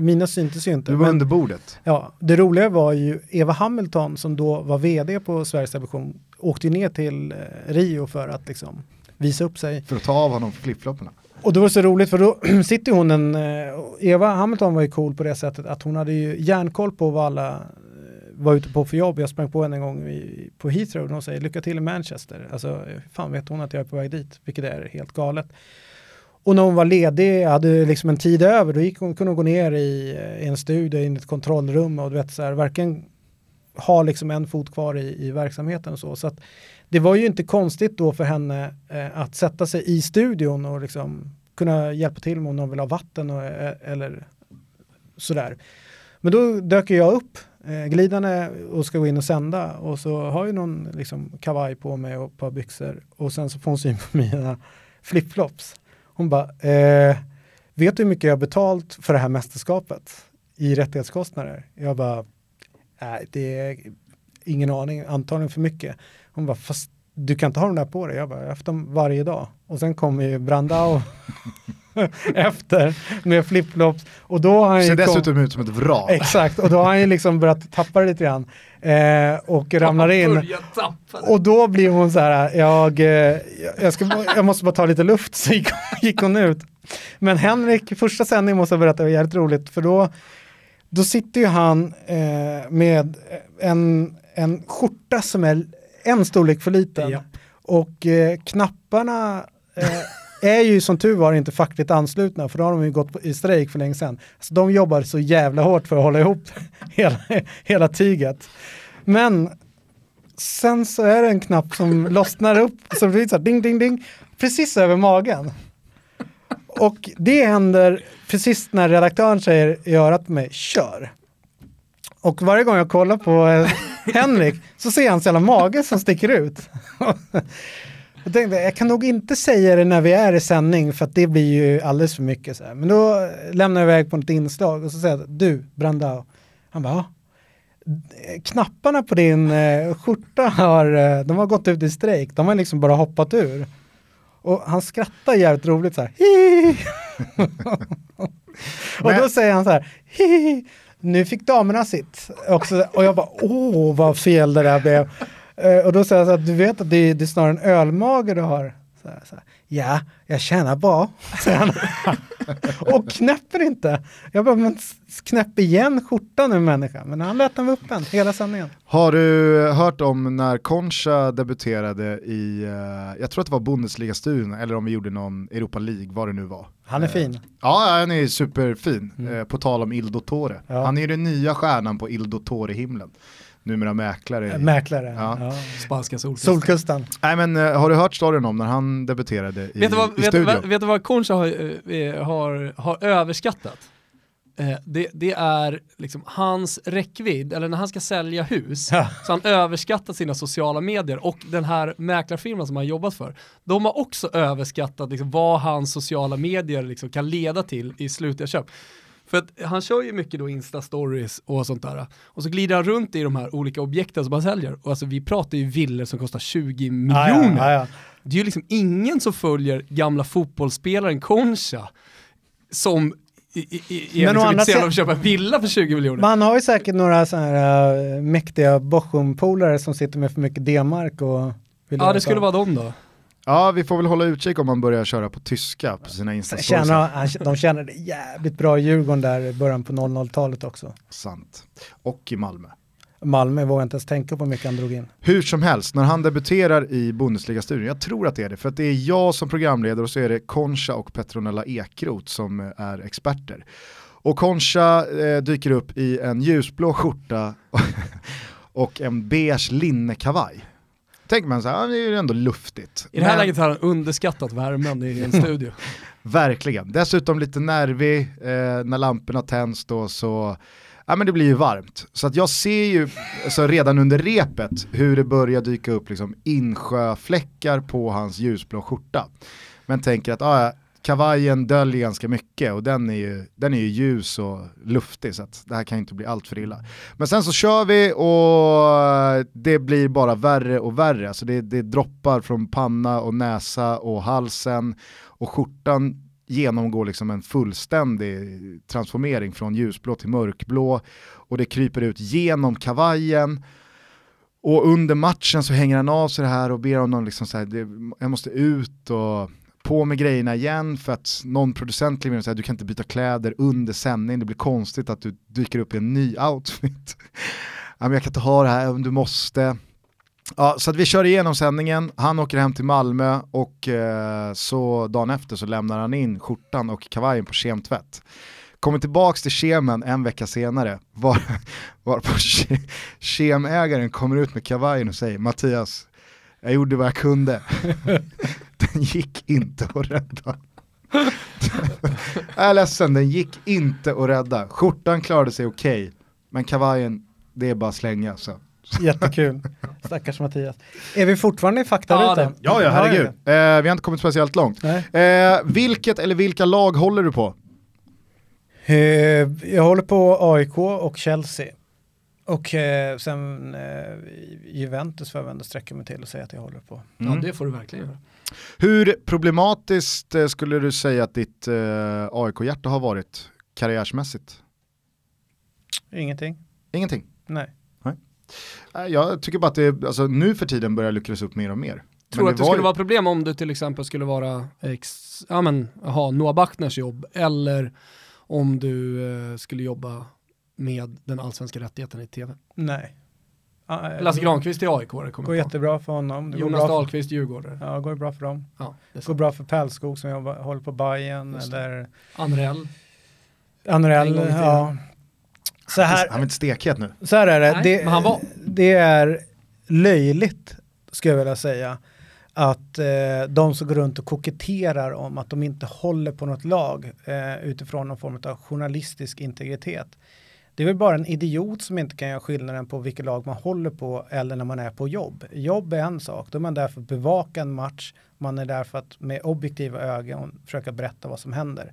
mina syntes ju inte. Du var men, under bordet. Ja, det roliga var ju Eva Hamilton som då var vd på Sveriges Television åkte ner till eh, Rio för att liksom visa upp sig. För att ta av honom flipflopparna. Och det var så roligt för då [clears throat] sitter hon en, eh, Eva Hamilton var ju cool på det sättet att hon hade ju järnkoll på vad alla var ute på för jobb, jag sprang på henne en gång i, på Heathrow och hon säger lycka till i Manchester. Alltså, fan vet hon att jag är på väg dit, vilket är helt galet. Och när hon var ledig, hade liksom en tid över, då gick hon, kunde hon gå ner i, eh, i en studio, in i ett kontrollrum och du vet så här, varken ha liksom en fot kvar i, i verksamheten och så. Så att det var ju inte konstigt då för henne eh, att sätta sig i studion och liksom kunna hjälpa till om hon vill ha vatten och, eh, eller sådär. Men då dök jag upp eh, glidande och ska gå in och sända och så har jag någon liksom, kavaj på mig och ett par byxor och sen så får hon syn på mina flipflops. Hon bara, eh, vet du hur mycket jag har betalt för det här mästerskapet i rättighetskostnader? Jag bara, nej det är ingen aning, antagligen för mycket. Hon bara, fast du kan inte ha dem där på dig. Jag bara, jag har haft dem varje dag. Och sen kommer ju Brandao [laughs] [laughs] efter med flipflops. Och då har han Ser dessutom ut som ett vrak. Exakt, och då har han ju liksom börjat tappa det lite grann. Eh, och ramlar in. Och då blir hon så här, jag, eh, jag, ska, jag måste bara ta lite luft, [laughs] så gick, gick hon ut. Men Henrik, första sändningen måste jag berätta, det var jävligt roligt, för då, då sitter ju han eh, med en, en skjorta som är en storlek för liten. Ja. Och eh, knapparna eh, är ju som tur var inte fackligt anslutna för då har de ju gått i strejk för länge sedan. Så de jobbar så jävla hårt för att hålla ihop [laughs] hela, hela tyget. Men sen så är det en knapp som lossnar upp, så det blir så här ding ding ding, precis över magen. Och det händer precis när redaktören säger i örat på mig, kör. Och varje gång jag kollar på eh, Henrik så ser jag hans jävla mage som sticker ut. [laughs] jag tänkte, jag kan nog inte säga det när vi är i sändning för att det blir ju alldeles för mycket. Så här. Men då lämnar jag iväg på ett inslag och så säger jag, du Brandao. Han bara, knapparna på din eh, skjorta har, eh, de har gått ut i strejk, de har liksom bara hoppat ur. Och han skrattar jävligt roligt så här. [laughs] och då säger han så här, Hihi nu fick damerna sitt. Också, och jag bara, åh vad fel det där blev. Uh, och då säger jag så att du vet att det, det är snarare en ölmage du har. Så här, så här. Ja, jag känner bra. [laughs] och knäpper inte. Jag bara, men knäpp igen skjortan nu människa. Men han lät den vara öppen hela sanningen. Har du hört om när Concha debuterade i, uh, jag tror att det var Bundesliga-studion, eller om vi gjorde någon Europa League, vad det nu var. Han är uh, fin. Ja, han är superfin. Mm. På tal om Il Dottore. Ja. Han är den nya stjärnan på Il Dottore-himlen numera mäklare. Mäklare, ja. ja. Spanska solkusten. solkusten. Nej men uh, har du hört storyn om när han debuterade i, vet vad, i studion? Vet, vet du vad Concha har, uh, har, har överskattat? Det, det, är liksom hans räckvidd, eller när han ska sälja hus, ja. så han överskattat sina sociala medier och den här mäklarfirman som han jobbat för, de har också överskattat liksom, vad hans sociala medier liksom, kan leda till i slutliga köp. För att han kör ju mycket då Insta-stories och sånt där. Och så glider han runt i de här olika objekten som han säljer. Och alltså vi pratar ju villor som kostar 20 miljoner. Ja, ah, ja. Det är ju liksom ingen som följer gamla fotbollsspelaren Concha som i, i, i, är liksom intresserad av att köpa villa för 20 miljoner. Man har ju säkert några sådana här uh, mäktiga Bochum-polare som sitter med för mycket D-mark och Ja, det skulle vara de då. Ja, vi får väl hålla utkik om man börjar köra på tyska på sina insta De känner det jävligt bra i Djurgården där i början på 00-talet också. Sant. Och i Malmö. Malmö vågar inte ens tänka på hur mycket han drog in. Hur som helst, när han debuterar i Bundesliga-studion, jag tror att det är det, för att det är jag som programledare och så är det Concha och Petronella Ekroth som är experter. Och Concha eh, dyker upp i en ljusblå skjorta [laughs] och en beige linnekavaj tänker man så här, det är ju ändå luftigt. I det här men... läget har han underskattat värmen i en studio. [laughs] Verkligen. Dessutom lite nervig eh, när lamporna tänds då så ja, men det blir ju varmt. Så att jag ser ju alltså, redan under repet hur det börjar dyka upp liksom, insjöfläckar på hans ljusblå skjorta. Men tänker att ah, kavajen döljer ganska mycket och den är ju, den är ju ljus och luftig så att det här kan inte bli allt för illa. Men sen så kör vi och det blir bara värre och värre. Alltså det, det droppar från panna och näsa och halsen och skjortan genomgår liksom en fullständig transformering från ljusblå till mörkblå och det kryper ut genom kavajen. Och under matchen så hänger han av sig det här och ber honom liksom så här, det, jag måste ut och på med grejerna igen för att någon producent kliver och säger du kan inte byta kläder under sändning, det blir konstigt att du dyker upp i en ny outfit. [laughs] jag kan inte ha det här, du måste. Ja, så att vi kör igenom sändningen, han åker hem till Malmö och eh, så dagen efter så lämnar han in skjortan och kavajen på kemtvätt. Kommer tillbaks till kemen en vecka senare, var, [laughs] var på kemägaren kommer ut med kavajen och säger Mattias, jag gjorde vad jag kunde. [laughs] den gick inte att rädda. jag är ledsen, den gick inte att rädda. Skjortan klarade sig okej, okay, men kavajen, det är bara att slänga. Så. Jättekul. Stackars Mattias. Är vi fortfarande i faktarutan? Ja, ja, herregud. Eh, vi har inte kommit speciellt långt. Eh, vilket eller vilka lag håller du på? Eh, jag håller på AIK och Chelsea. Och eh, sen eh, Juventus får jag ändå sträcka mig till och säga att jag håller på. Mm. Ja, det får du verkligen göra. Hur problematiskt eh, skulle du säga att ditt eh, AIK-hjärta har varit karriärsmässigt? Ingenting. Ingenting? Nej. Jag tycker bara att det, alltså, nu för tiden börjar luckras upp mer och mer. Tror du att det, skulle ju... vara problem om du till exempel skulle vara, ex, ja men, ha Noah Backners jobb eller om du eh, skulle jobba med den allsvenska rättigheten i tv? Nej. Ah, Lasse Granqvist i AIK det går jättebra för honom. Det Jonas Dahlqvist Djurgården. Ja, det går bra för dem. Ja, det går bra för Pälskog som jobbar, håller på Bayern eller Anrell. Anrell, ja. Så här, han är inte stekhet nu. Så här är det. Nej, det, men han var. det är löjligt, skulle jag vilja säga, att eh, de som går runt och koketterar om att de inte håller på något lag eh, utifrån någon form av journalistisk integritet. Det är väl bara en idiot som inte kan göra skillnaden på vilket lag man håller på eller när man är på jobb. Jobb är en sak, då är man där för att bevaka en match, man är där för att med objektiva ögon försöka berätta vad som händer.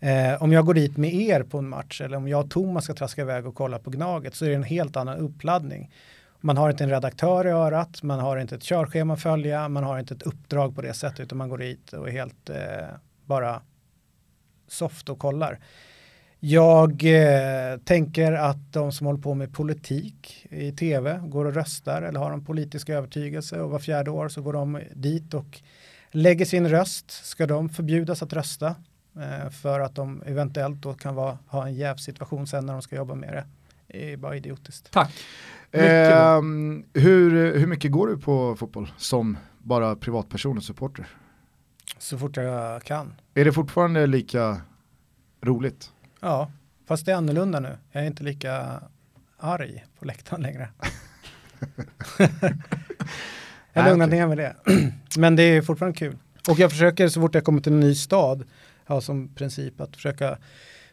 Eh, om jag går dit med er på en match eller om jag och Thomas ska traska iväg och kolla på Gnaget så är det en helt annan uppladdning. Man har inte en redaktör i örat, man har inte ett körschema att följa, man har inte ett uppdrag på det sättet utan man går dit och är helt eh, bara soft och kollar. Jag eh, tänker att de som håller på med politik i tv går och röstar eller har en politisk övertygelse och var fjärde år så går de dit och lägger sin röst. Ska de förbjudas att rösta? Eh, för att de eventuellt då kan vara, ha en jävsituation sen när de ska jobba med det. Det är bara idiotiskt. Tack. Eh, hur, hur mycket går du på fotboll som bara privatperson och supporter? Så fort jag kan. Är det fortfarande lika roligt? Ja, fast det är annorlunda nu. Jag är inte lika arg på läktaren längre. [laughs] jag har lugnat ner med det. [clears throat] Men det är fortfarande kul. Och jag försöker så fort jag kommer till en ny stad ha som princip att försöka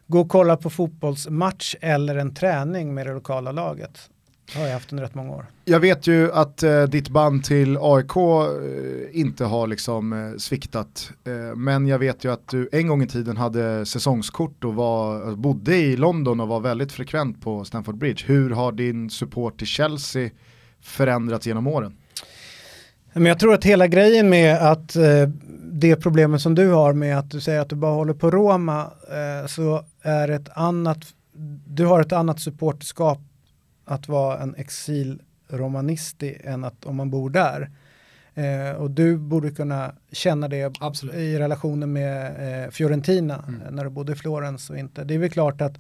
gå och kolla på fotbollsmatch eller en träning med det lokala laget. Det har jag haft under rätt många år. Jag vet ju att eh, ditt band till AIK eh, inte har liksom eh, sviktat. Eh, men jag vet ju att du en gång i tiden hade säsongskort och var, bodde i London och var väldigt frekvent på Stamford Bridge. Hur har din support till Chelsea förändrats genom åren? Men jag tror att hela grejen med att eh, det problemet som du har med att du säger att du bara håller på Roma eh, så är ett annat, du har ett annat supporterskap att vara en exilromanisti än att om man bor där. Eh, och du borde kunna känna det Absolut. i relationen med eh, Fiorentina mm. när du bodde i Florens och inte. Det är väl klart att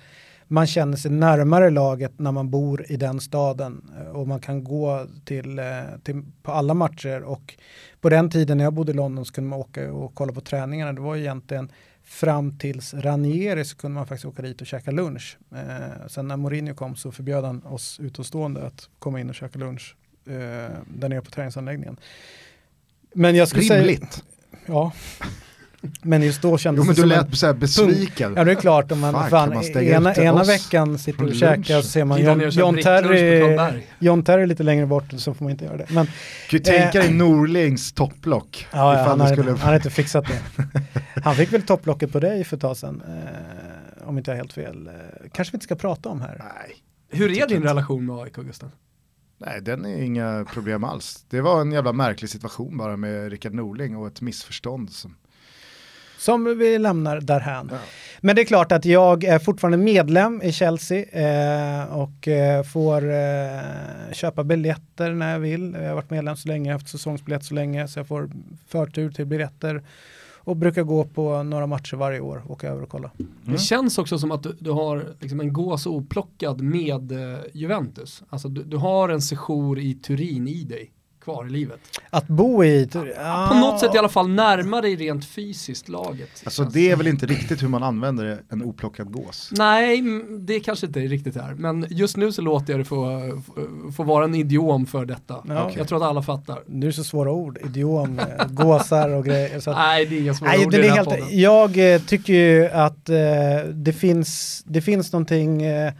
man känner sig närmare laget när man bor i den staden eh, och man kan gå till, eh, till, på alla matcher och på den tiden när jag bodde i London så kunde man åka och kolla på träningarna. Det var egentligen fram tills Ranieri så kunde man faktiskt åka dit och käka lunch. Eh, sen när Mourinho kom så förbjöd han oss utomstående att komma in och käka lunch eh, där nere på träningsanläggningen. Men jag skulle Rimligt. Säga, ja. Men just då kändes Jo men det du som en lät så här besviken. Ja det är klart om man, Fan, fan, man ena, ena veckan sitter från och käkar och så ser man John, och John, Terry. John Terry lite längre bort så får man inte göra det. Men Kan ju tänka dig Eh. Norlings topplock. ja, ja, han, har, skulle... han har inte fixat det. Han fick väl topplocket på dig för ett tag sedan. Eh, om inte jag har helt fel. Eh, kanske vi inte ska prata om här. Nej. Hur är din inte. relation med AIK Gusten? Nej, den är inga problem alls. Det var en jävla märklig situation bara med Rickard Norling och ett missförstånd. Som... Som vi lämnar därhän. Ja. Men det är klart att jag är fortfarande medlem i Chelsea eh, och eh, får eh, köpa biljetter när jag vill. Jag har varit medlem så länge, jag har haft säsongsbiljett så länge så jag får förtur till biljetter och brukar gå på några matcher varje år, åka över och kolla. Mm. Det känns också som att du, du har liksom en gås oplockad med eh, Juventus. Alltså du, du har en sejour i Turin i dig kvar i livet. Att bo i... Ja, På något sätt i alla fall närma dig rent fysiskt laget. Alltså det är väl inte riktigt hur man använder en oplockad gås. Nej, det kanske inte är riktigt är. Men just nu så låter jag det få, få, vara en idiom för detta. Ja. Jag tror att alla fattar. Nu är det så svåra ord, idiom, eh, gåsar och grejer. Så att, Nej, det är inga svåra Nej, ord det är helt, podden. jag eh, tycker ju att eh, det, finns, det finns någonting eh,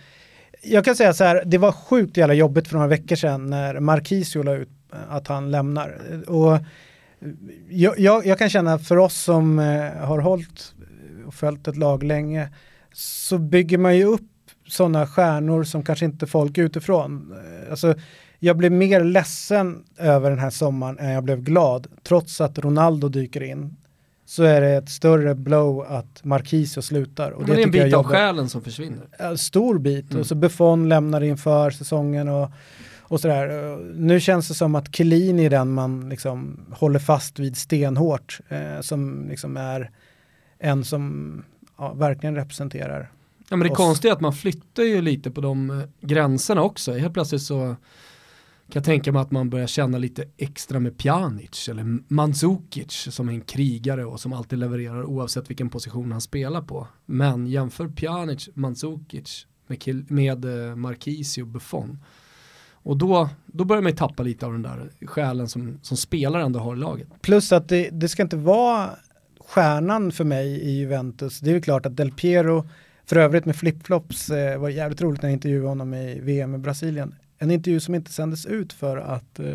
jag kan säga så här, det var sjukt jävla jobbigt för några veckor sedan när Marquisio la ut att han lämnar. Och jag, jag, jag kan känna för oss som eh, har hållit och följt ett lag länge så bygger man ju upp sådana stjärnor som kanske inte folk utifrån. Eh, Alltså, jag blev mer ledsen över den här sommaren än jag blev glad. Trots att Ronaldo dyker in så är det ett större blow att Marquisio slutar. Och Men det är en bit av själen som försvinner. Ja, stor bit. Mm. Och så Buffon lämnar inför säsongen och, och sådär. Nu känns det som att Chiellini är den man liksom håller fast vid stenhårt. Eh, som liksom är en som ja, verkligen representerar. Ja, men det oss. konstiga är att man flyttar ju lite på de eh, gränserna också. Helt plötsligt så kan jag tänka mig att man börjar känna lite extra med Pjanic eller Mandzukic som är en krigare och som alltid levererar oavsett vilken position han spelar på. Men jämför Pjanic, Mandzukic med, med eh, Marquisio Buffon. Och då, då börjar man ju tappa lite av den där själen som, som spelare ändå har i laget. Plus att det, det ska inte vara stjärnan för mig i Juventus. Det är ju klart att Del Piero, för övrigt med flipflops, eh, var jävligt roligt när jag intervjuade honom i VM i Brasilien. En intervju som inte sändes ut för att eh,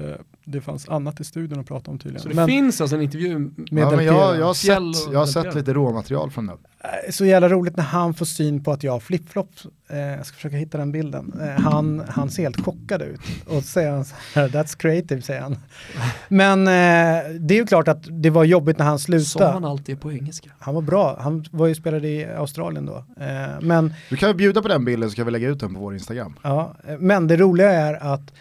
det fanns annat i studion att prata om tydligen. Så det Men finns alltså en intervju med Ja, men jag, jag har sett, och jag har sett lite råmaterial från den. Eh, Så jävla roligt när han får syn på att jag har flipflops. Eh, jag ska försöka hitta den bilden. Eh, han, han ser helt chockad ut. Och säger han så här, that's creative säger han. Men eh, det är ju klart att det var jobbigt när han Som slutade. han alltid på engelska. Han var bra, han var ju spelade i Australien då. Eh, men, Du kan ju bjuda på den bilden så kan vi lägga ut den på vår Instagram. ja, eh, men det roliga är att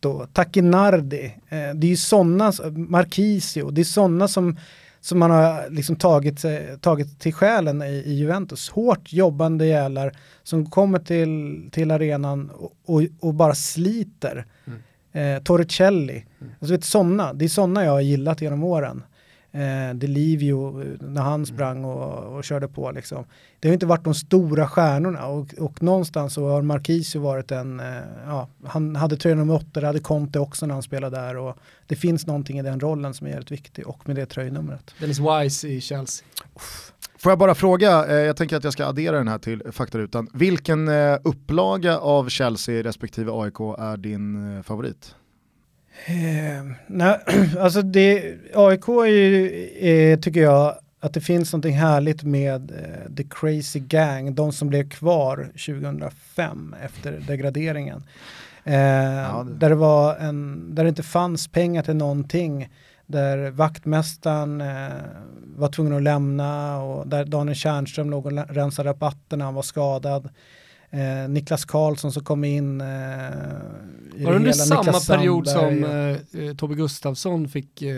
Pesotto, Takinardi, eh, det är ju sådana, Marquisio, det är sådana som, som man har liksom tagit, sig- tagit till själen i, i Juventus. Hårt jobbande jävlar som kommer till, till arenan och, och, och bara sliter. Eh, Torricelli, alltså vet, såna, det är sådana jag har gillat genom åren. Eh, Delivio, eh, när han sprang och, och körde på liksom. Det har inte varit de stora stjärnorna och, och någonstans så har Marquisio varit en, eh, ja, han hade tröja nummer åtta, det hade Conte också när han spelade där och det finns någonting i den rollen som är väldigt viktig och med det tröjnumret. Dennis Wise i Chelsea. Får jag bara fråga, eh, jag tänker att jag ska addera den här till faktarutan. Vilken eh, upplaga av Chelsea respektive AIK är din eh, favorit? Eh, nej, [clears throat] alltså det, AIK är ju, eh, tycker jag, att det finns någonting härligt med eh, The Crazy Gang, de som blev kvar 2005 efter degraderingen. Eh, det- Där det var en, där det inte fanns pengar till någonting, där vaktmästaren eh, var tvungen att lämna och där Daniel Tjärnström låg och rensade rabatten när han var skadad. Eh, Niklas Karlsson som kom in. Eh, Var det under samma Niklas period Sandberg som eh, eh, Tobbe Gustafsson fick eh,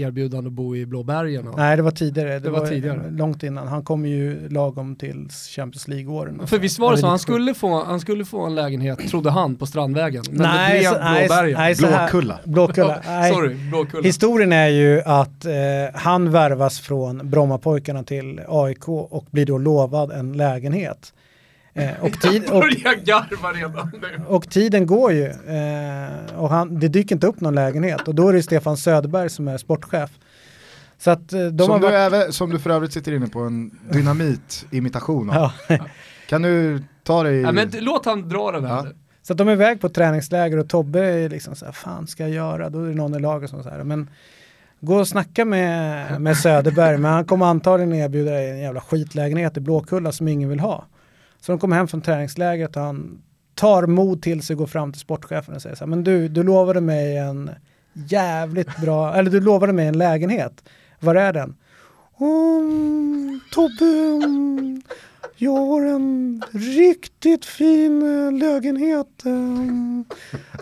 erbjudande att bo i Blåbergen? Och, Nej, det var tidigare. Det, Det var var, tidigare. långt innan. Han kom ju lagom till Champions League-åren. för visst var det så, han skulle, få, han skulle få en lägenhet, trodde han, på Strandvägen. Men Nej, det blev nej, Blåbergen. nej, Blåkulla. Blåkulla. Nej. Sorry, Blåkulla. Historien är ju att eh, han värvas från Brommapojkarna till AIK och blir då lovad en lägenhet. Eh, och, [laughs] tid, och, Börjar garva redan nu. och tiden går ju eh, och han, det dyker inte upp någon lägenhet och då är det Stefan Söderberg som är sportchef Så att eh, de som, har du varit... även, som du för övrigt sitter inne på en dynamit-imitation av. Ja. [laughs] Kan du ta dig... Ja, men låt han dra den här. Ja. Så att de är iväg på träningsläger och Tobbe är liksom så här, fan ska jag göra? Då är det någon i laget som säger, men gå och snacka med, med Söderberg, men han kommer antagligen erbjuda dig en jävla skitlägenhet i Blåkulla som ingen vill ha. Så de kommer hem från träningslägret och han tar mod till sig och går fram till sportchefen och säger så här, men du, du lovade mig en jävligt bra, eller du lovade mig en lägenhet. Var är den? Mm, Tobbe, mm, jag har en riktigt fin eh, lägenhet. Eh,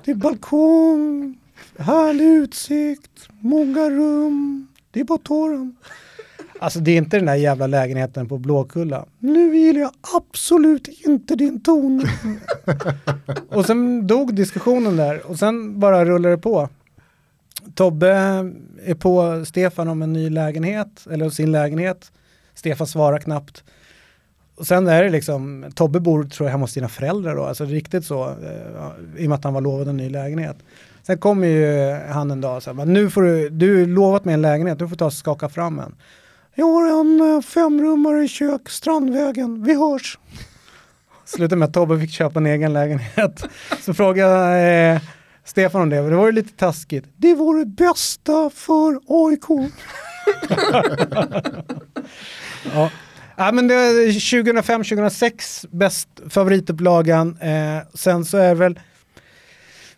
det är balkong, härlig utsikt, många rum. Det är bara torren. Alltså det är inte den där jävla lägenheten på Blåkulla. Nu gillar jag absolut inte din ton. [laughs] och sen dog diskussionen där och sen bara rullade det på. Tobbe är på Stefan om en ny lägenhet, eller sin lägenhet. Stefan svarar knappt. Och sen är det liksom, Tobbe bor tror jag hemma hos sina föräldrar då, alltså riktigt så, eh, i och med att han var lovad en ny lägenhet. Sen kommer ju han en dag och säger, nu får du, du lovat mig en lägenhet, du får ta och skaka fram en. Jag har en eh, femrummare i kök, Strandvägen, vi hörs. Slutade med att Tobbe fick köpa en egen lägenhet. Så frågade eh, Stefan om det, och det var ju lite taskigt. Det var det bästa för AIK. [laughs] ja. Ja, men det är 2005-2006 bäst favoritupplagan. Eh, sen så är det väl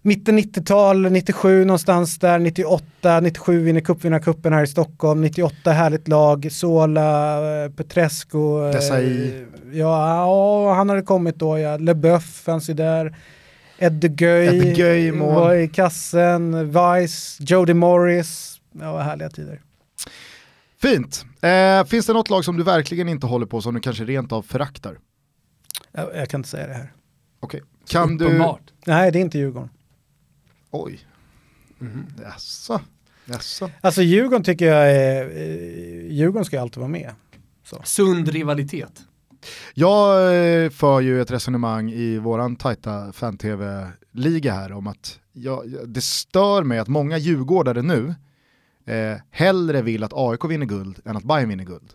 mitten 90-tal, 97 någonstans där, 98, 97 vinner cupvinnarcupen här i Stockholm, 98 härligt lag, Sola, eh, Petrescu. eh, Desai. Ja, ja, han hade kommit då, ja. LeBeuf fanns ju där. Mål. var i kassen, Vice, Jody Morris. Ja, härliga tider. Fint. Eh, finns det något lag som du verkligen inte håller på som du kanske rent av föraktar? Jag, jag kan inte säga det här. Okej. Kan du... Uppenbart. Nej, det är inte Djurgården. Oj. Mhm. Jaså. Jaså. Alltså Djurgården tycker jag är, eh, Djurgården ska alltid vara med. Sund rivalitet. Jag eh, för ju ett resonemang i våran tajta fan-tv-liga här om att jag- det stör mig att många djurgårdare nu eh, hellre vill att AIK vinner guld än att Bayern vinner guld.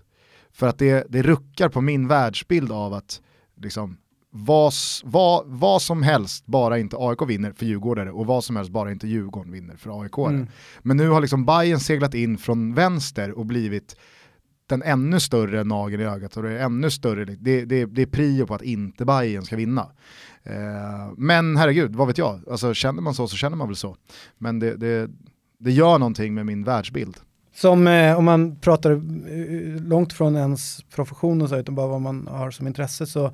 För att det, det ruckar på min världsbild av att liksom, vad, vad, vad som helst bara inte AIK vinner för djurgårdare och vad som helst bara inte Djurgården vinner för AIK. Mm. Men nu har liksom Bayern seglat in från vänster och blivit den ännu större nageln i ögat och det är ännu större, det, det, det är prio på att inte Bayern ska vinna. Eh, men herregud, vad vet jag, alltså, känner man så så känner man väl så. Men det, det, det gör någonting med min världsbild. Som eh, om man pratar eh, långt från ens profession och så, utan bara vad man har som intresse så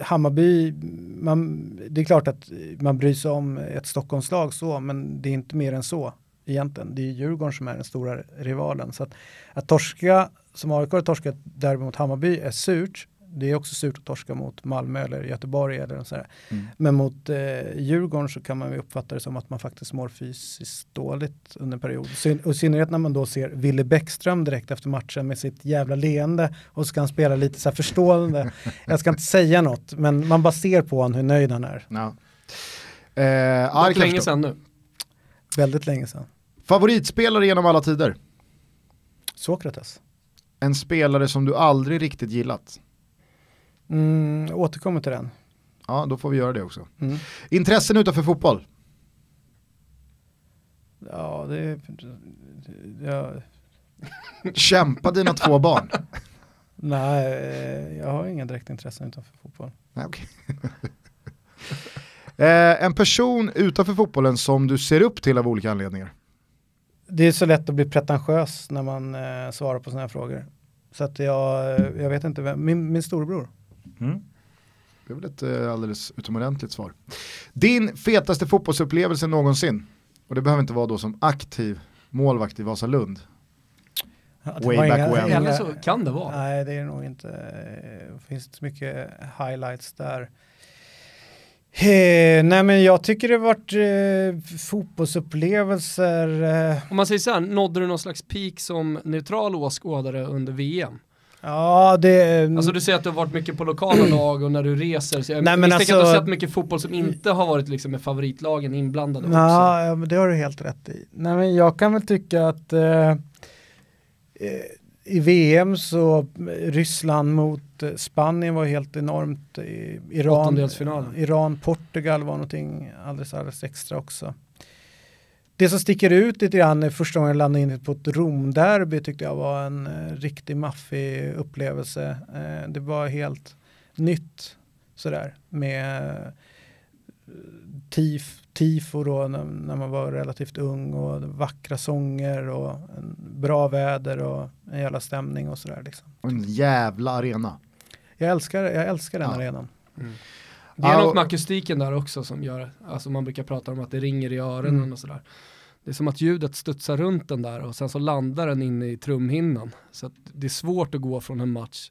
Hammarby, man, det är klart att man bryr sig om ett Stockholmslag så, men det är inte mer än så egentligen. Det är Djurgården som är den stora rivalen. Så att, att torska, som AIK har torskat derby mot Hammarby är surt. Det är också surt att torska mot Malmö eller Göteborg eller så här. Mm. Men mot eh, Djurgården så kan man ju uppfatta det som att man faktiskt mår fysiskt dåligt under en period. Syn- Och i synnerhet när man då ser Ville Bäckström direkt efter matchen med sitt jävla leende och så ska han spela lite så här förstående. [laughs] Jag ska inte säga något, men man bara ser på honom hur nöjd han är. Ja. Eh, Det Arkash länge sedan nu. Väldigt länge sedan. Favoritspelare genom alla tider? Sokrates. En spelare som du aldrig riktigt gillat? Mm, återkommer till den. Ja, då får vi göra det också. Mm. Intressen utanför fotboll? Ja, det... Ja, Kämpa dina två barn? [laughs] nej, jag har inga direkt intressen utanför fotboll. Nej, okej. [laughs] eh, en person utanför fotbollen som du ser upp till av olika anledningar? Det är så lätt att bli pretentiös när man eh, svarar på sådana här frågor. Så att jag, jag vet inte vem, min, min storebror. Det är väl ett eh, alldeles utomordentligt svar. Din fetaste fotbollsupplevelse någonsin? Och det behöver inte vara då som aktiv målvakt i Vasalund. Ja, Way back when. Eller så kan det vara. Nej, det är nog inte. Det finns inte så mycket highlights där. Eh, nej, men jag tycker det varit eh, fotbollsupplevelser. Eh, Om man säger så här, nådde du någon slags peak som neutral åskådare under VM? Ja, det... Alltså du säger att du har varit mycket på lokala [clears throat] lag och när du reser, så jag Nej, men misstänker att du har alltså- sett mycket fotboll som inte har varit liksom med favoritlagen inblandade också. Ja, ja, men det har du helt rätt i. Nej, men jag kan väl tycka att eh, i VM så Ryssland mot Spanien var helt enormt. Iran, Iran, Portugal var någonting alldeles, alldeles extra också. Det som sticker ut lite grann är första gången jag landade in på ett Romderby tyckte jag var en eh, riktigt maffig upplevelse. Eh, det var helt nytt sådär med eh, tif, tifo då när, när, man var relativt ung och vackra sånger och en bra väder och en jävla stämning och sådär. Liksom. En jävla arena. Jag älskar, jag älskar den ja. arenan. Mm. Det är något med akustiken där också som gör, alltså man brukar prata om att det ringer i öronen mm. och sådär. Det är som att ljudet studsar runt den där och sen så landar den inne i trumhinnan. Så det är svårt att gå från en match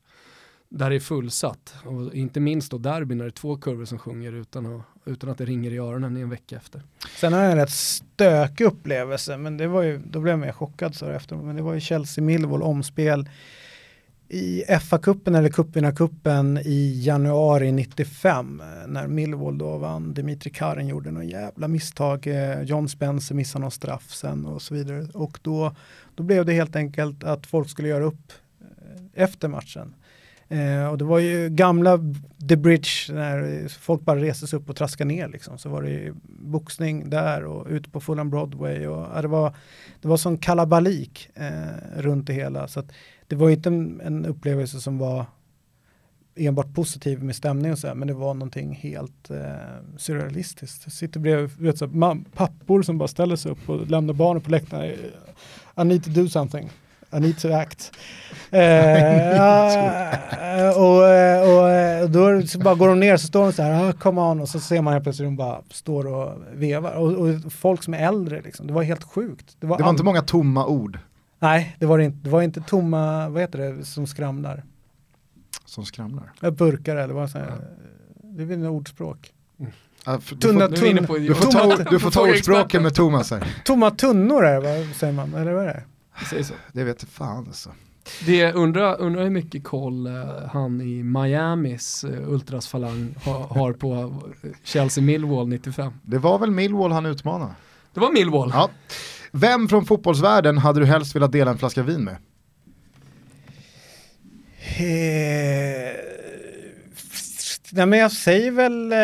där det är fullsatt. Och inte minst då derby när det är två kurvor som sjunger utan att, utan att det ringer i öronen i en vecka efter. Sen har jag en rätt stökig upplevelse, men det var ju, då blev jag mer chockad så efter. Men det var ju Chelsea-Millwall omspel i FA-cupen eller cupvinnarcupen i januari 95 eh, när Millwall då vann. Dimitri Karin gjorde någon jävla misstag. Eh, John Spencer missade någon straff sen och så vidare. Och då, då blev det helt enkelt att folk skulle göra upp eh, efter matchen. Eh, och det var ju gamla The Bridge när folk bara reses upp och traskade ner liksom. Så var det ju boxning där och ute på Fulham Broadway och ja, det var det var sån kalabalik eh, runt det hela. Så att det var inte en, en, upplevelse som var enbart positiv med stämning och så här, men det var någonting helt eh, surrealistiskt. Jag sitter bredvid vet, så, man, pappor som bara ställer sig upp och lämnar barnen på läktarna. I need to do something. I need to act. eh, [laughs] och, och, och då så bara går de ner så står de så här, ah, come on, och så ser man helt plötsligt de bara står och vevar. Och, och folk som är äldre, liksom. det var helt sjukt. Det var, det var inte många tomma ord. Nej, det var det inte. Det var inte tomma, vad heter det, som skramlar. Som skramlar? Ja, burkar eller vad säger ja. Det är väl ett ordspråk. Mm. Ja, för, tunna, du, får, tunna, du, får ta, du får ta ordspråken med Thomas här. Tomma tunnor är det, vad säger man? Eller vad är det? Säger så. Det vet jag fan alltså. Det undrar, undrar hur mycket koll uh, han i Miamis uh, Ultras falang ha, har på uh, Chelsea Millwall 95. Det var väl Millwall han utmanade? Det var Millwall. Ja. Vem från fotbollsvärlden hade du helst velat dela en flaska vin med? Eh, nej men jag säger väl, eh,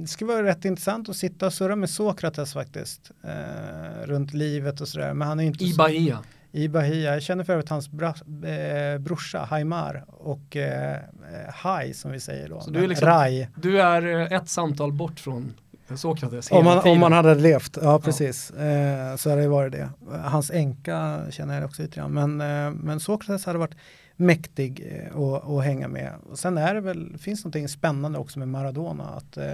det skulle vara rätt intressant att sitta och surra med Sokrates faktiskt. Eh, runt livet och sådär. Men han är inte I Bahia. I Bahia. Jag känner för övrigt hans bra, eh, brorsa Haimar och eh, Hai som vi säger då. Så du är, liksom, Rai. du är ett samtal bort från Sokrates om man, om man hade levt, ja precis. Ja. Eh, så hade det varit det. Hans änka känner jag också lite grann. Men, eh, men Sokrates hade varit mäktig eh, att hänga med. Och sen är det väl, finns någonting spännande också med Maradona. Att, eh,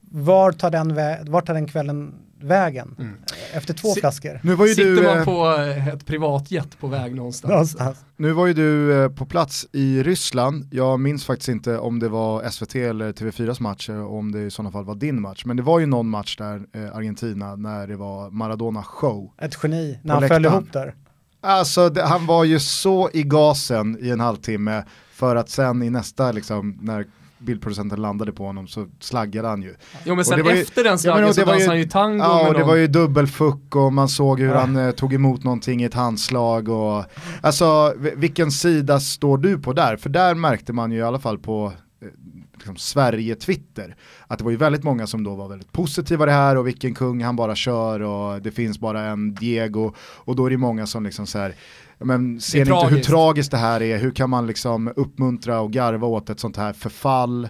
var, tar den var tar den kvällen vägen mm. efter två S flaskor. Nu var ju Sitter du, man eh, på eh, ett privatjet på väg någonstans? någonstans. Nu var ju du eh, på plats i Ryssland, jag minns faktiskt inte om det var SVT eller TV4s match, och om det i sådana fall var din match, men det var ju någon match där, Argentina, när det var Maradona show. Ett geni, när han föll ihop där. Alltså det, han var ju så i gasen i en halvtimme för att sen i nästa, liksom, när bildproducenten landade på honom så slaggade han ju. Jo men sen efter ju, den slaggen ja, så dansade han ju tango Ja och det någon. var ju dubbelfuck och man såg hur ja. han eh, tog emot någonting i ett handslag och alltså vilken sida står du på där? För där märkte man ju i alla fall på eh, liksom, Sverige-Twitter. Att det var ju väldigt många som då var väldigt positiva det här och vilken kung han bara kör och det finns bara en Diego och då är det många som liksom så här men ser ni inte hur tragiskt det här är? Hur kan man liksom uppmuntra och garva åt ett sånt här förfall?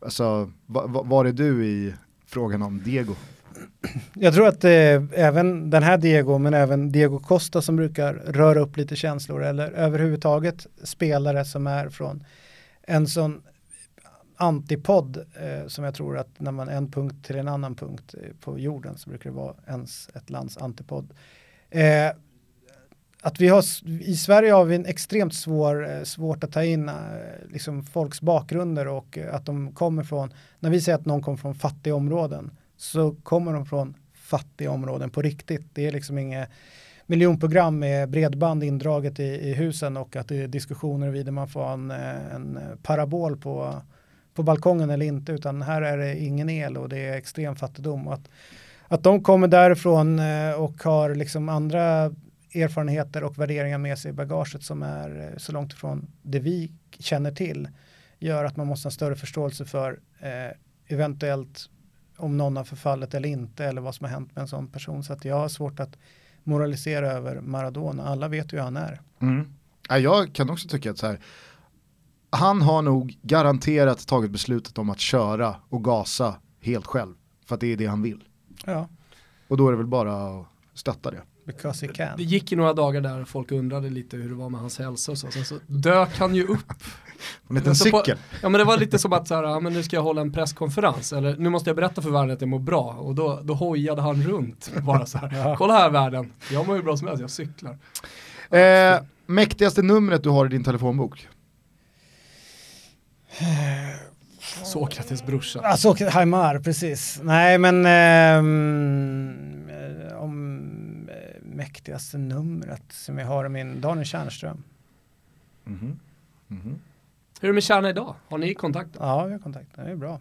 Alltså, var är du i frågan om Diego? Jag tror att eh, även den här Diego, men även Diego Costa som brukar röra upp lite känslor eller överhuvudtaget spelare som är från en sån antipod eh, som jag tror att när man en punkt till en annan punkt eh, på jorden så brukar det vara ens ett lands antipod. Eh, att vi har, i Sverige har vi en extremt svår, eh, svårt att ta in eh, liksom folks bakgrunder och eh, att de kommer från, när vi säger att någon kommer från fattiga områden, så kommer de från fattiga områden på riktigt. Det är liksom inget miljonprogram med bredband indraget i, i husen och att det är diskussioner vid man får en, en parabol på, på balkongen eller inte, utan här är det ingen el och det är extrem fattigdom. Och att, att de kommer därifrån och har liksom andra erfarenheter och värderingar med sig i bagaget som är eh, så långt ifrån det vi känner till gör att man måste ha större förståelse för eh, eventuellt om någon har förfallit eller inte eller vad som har hänt med en sån person. Så att jag har svårt att moralisera över Maradona. Alla vet ju hur han är. Mm. Jag kan också tycka att så här, han har nog garanterat tagit beslutet om att köra och gasa helt själv. För att det är det han vill. Ja. Och då är det väl bara att stötta det. Because he can. Det gick ju några dagar där folk undrade lite hur det var med hans hälsa och så. Sen så dök han ju upp. [laughs] En liten Så på- cykel. Ja men det var lite som att så här, ja, men nu ska jag hålla en presskonferens. Eller nu måste jag berätta för världen att jag mår bra. Och då, då hojade han runt. Bara så här. [laughs] Ja. Kolla här världen. Jag mår ju bra som helst, jag cyklar. Eh, mäktigaste numret du har i din telefonbok? Sokrates brorsa. Alltså Haimar, precis. Nej men eh, mäktigaste numret som jag har i min Daniel Tjärnström. Mhm. Mhm. Hur är det med Kärna idag? Har ni kontakt? Ja, vi har kontakt. Det är bra.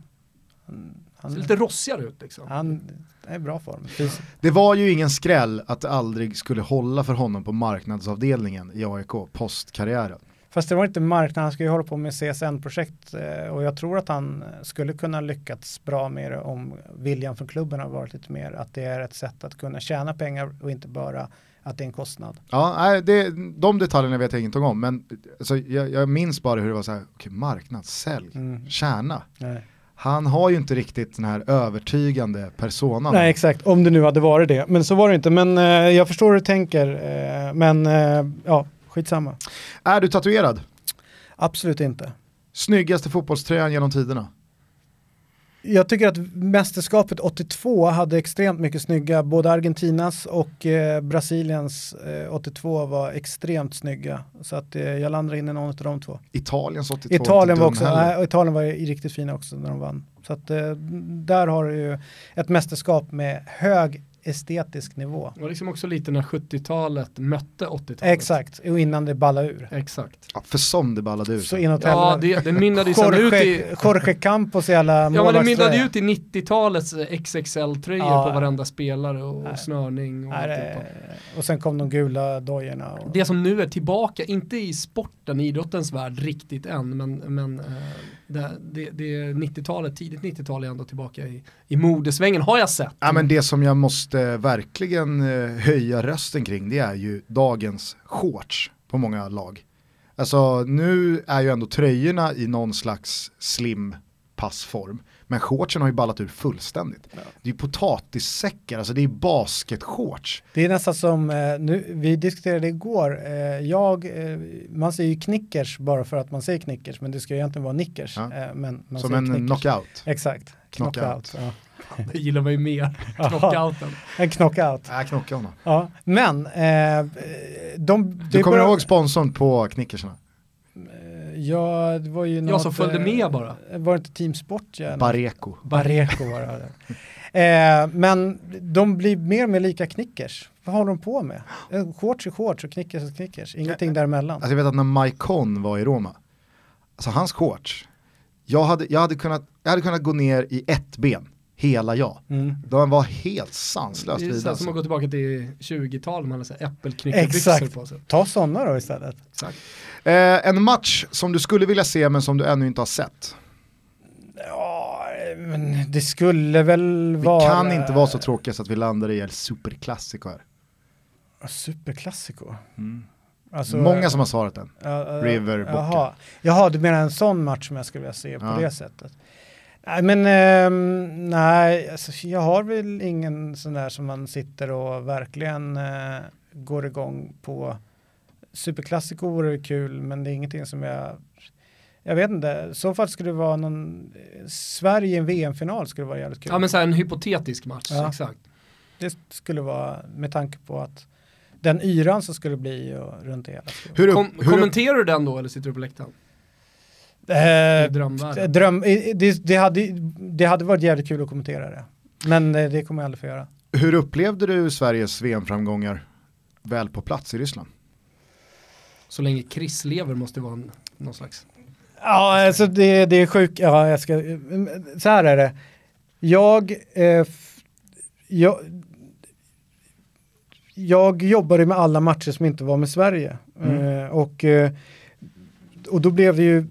Han, Ser han, lite rossigare ut liksom. han är i bra form. Fys- Det var ju ingen skräll att det aldrig skulle hålla för honom på marknadsavdelningen i AIK postkarriären. Fast det var inte marknaden, han ska ju hålla på med CSN-projekt eh, och jag tror att han skulle kunna lyckats bra med det om viljan från klubben har varit lite mer att det är ett sätt att kunna tjäna pengar och inte bara att det är en kostnad. Ja, det, de detaljerna vet jag ingenting om, men alltså, jag, jag minns bara hur det var så här, okej, marknad, sälj, Mm. tjäna. Nej. Han har ju inte riktigt den här övertygande personan. Nej, exakt. Om det nu hade varit det. Men så var det inte. Men eh, jag förstår hur du tänker. Eh, men eh, ja, skitsamma. Är du tatuerad? Absolut inte. Snyggaste fotbollströjan genom tiderna? Jag tycker att mästerskapet 82 hade extremt mycket snygga, både Argentinas och eh, Brasiliens eh, 82 var extremt snygga. Så att eh, jag landar in i någon av de två. Italiens 82 Italien var också, nej, Italien var riktigt fina också när de vann. Så att eh, där har du ju ett mästerskap med hög estetisk nivå. Det var liksom också lite när 70-talet mötte 80-talet. Exakt, och innan det ballade ur. Exakt. Ja, för som det ballade ut. Så inåt Ja, det, det mynnade ju ut i... Jorge, Campos jävla Ja men det mynnade ju ut i 90-talets XXL-tröjor Ja. på varenda spelare och Nej. snörning och Nej, det- Och sen kom de gula dojorna. Och... Det som nu är tillbaka, inte i sporten, i idrottens värld riktigt än, men, men eh, det, det, det är 90-talet, tidigt 90-tal är ändå tillbaka i, i modesvängen, har jag sett. Ja, men det som jag måste verkligen eh, höja rösten kring det är ju dagens shorts på många lag. Alltså nu är ju ändå tröjorna i någon slags slim passform. Men shortsen har ju ballat ur fullständigt. Ja. Det är ju potatissäckar, alltså det är basketshorts. Det är nästan som, eh, nu, vi diskuterade igår, eh, jag, eh, man säger ju knickers bara för att man säger knickers, men det ska ju egentligen vara nickers. Ja. Eh, men Som en knickers. knockout. Exakt, Knockout. knockout. Ja. Det gillar man ju mer, Ja, knockouten. en knockout. Äh, knocka honom. Ja. Men, eh, de... Du kommer börjar- ihåg sponsorn på knickersarna? Eh, Ja, det var ju något... Jag som följde eh, med bara. Var det inte Team Sport? Ja, Bareko. Bareko var det. Eh, men de blir mer och mer lika knickers. Vad håller de på med? Eh, Shorts är shorts och knickers är knickers. Ingenting däremellan. Alltså jag vet att när Maikon var i Roma, alltså hans shorts, jag hade, jag hade, kunnat, jag hade kunnat gå ner i ett ben, hela jag. Mm. De var helt sanslöst Det är så här som Alltså. att gå tillbaka till 20-talet, man hade äppelknyckarbyxor på sig. Ta sådana då istället. Exakt. Eh, en match som du skulle vilja se men som du ännu inte har sett. Ja, men det skulle väl Vi vara... kan inte vara så tråkiga så att vi landar i El Superclásico här. Superklassiko. Mm. Alltså, Många som har svarat den. Ja, ja, River, Boca. Jaha. Jaha, du menar en sån match som jag skulle vilja se på Ja. det sättet. Nej, men ehm, nej, alltså, jag har väl ingen sån där som man sitter och verkligen eh, går igång på. Superklassiko vore kul, men det är ingenting som jag jag vet inte, i så fall skulle det vara någon Sverige i en VM-final skulle vara jävligt kul. Ja men så här en hypotetisk match, Ja. exakt. Det skulle vara med tanke på att den yran som skulle bli och runt hela. Hur, Kom, hur, kommenterar du den då eller sitter du på läktaren? Eh, drömvärlden. Dröm, i- det, det, hade, det hade varit jävligt kul att kommentera det. Men eh, det kommer jag aldrig få göra. hur upplevde du Sveriges VM-framgångar väl på plats i Ryssland? Så länge Chris lever måste det vara en, någon slags... Ja, alltså det, det är sjukt. Ja, jag ska, så här är det. Jag, eh, f- jag, jag jobbade med alla matcher som inte var med Sverige. Mm. Eh, och, eh, och då blev det ju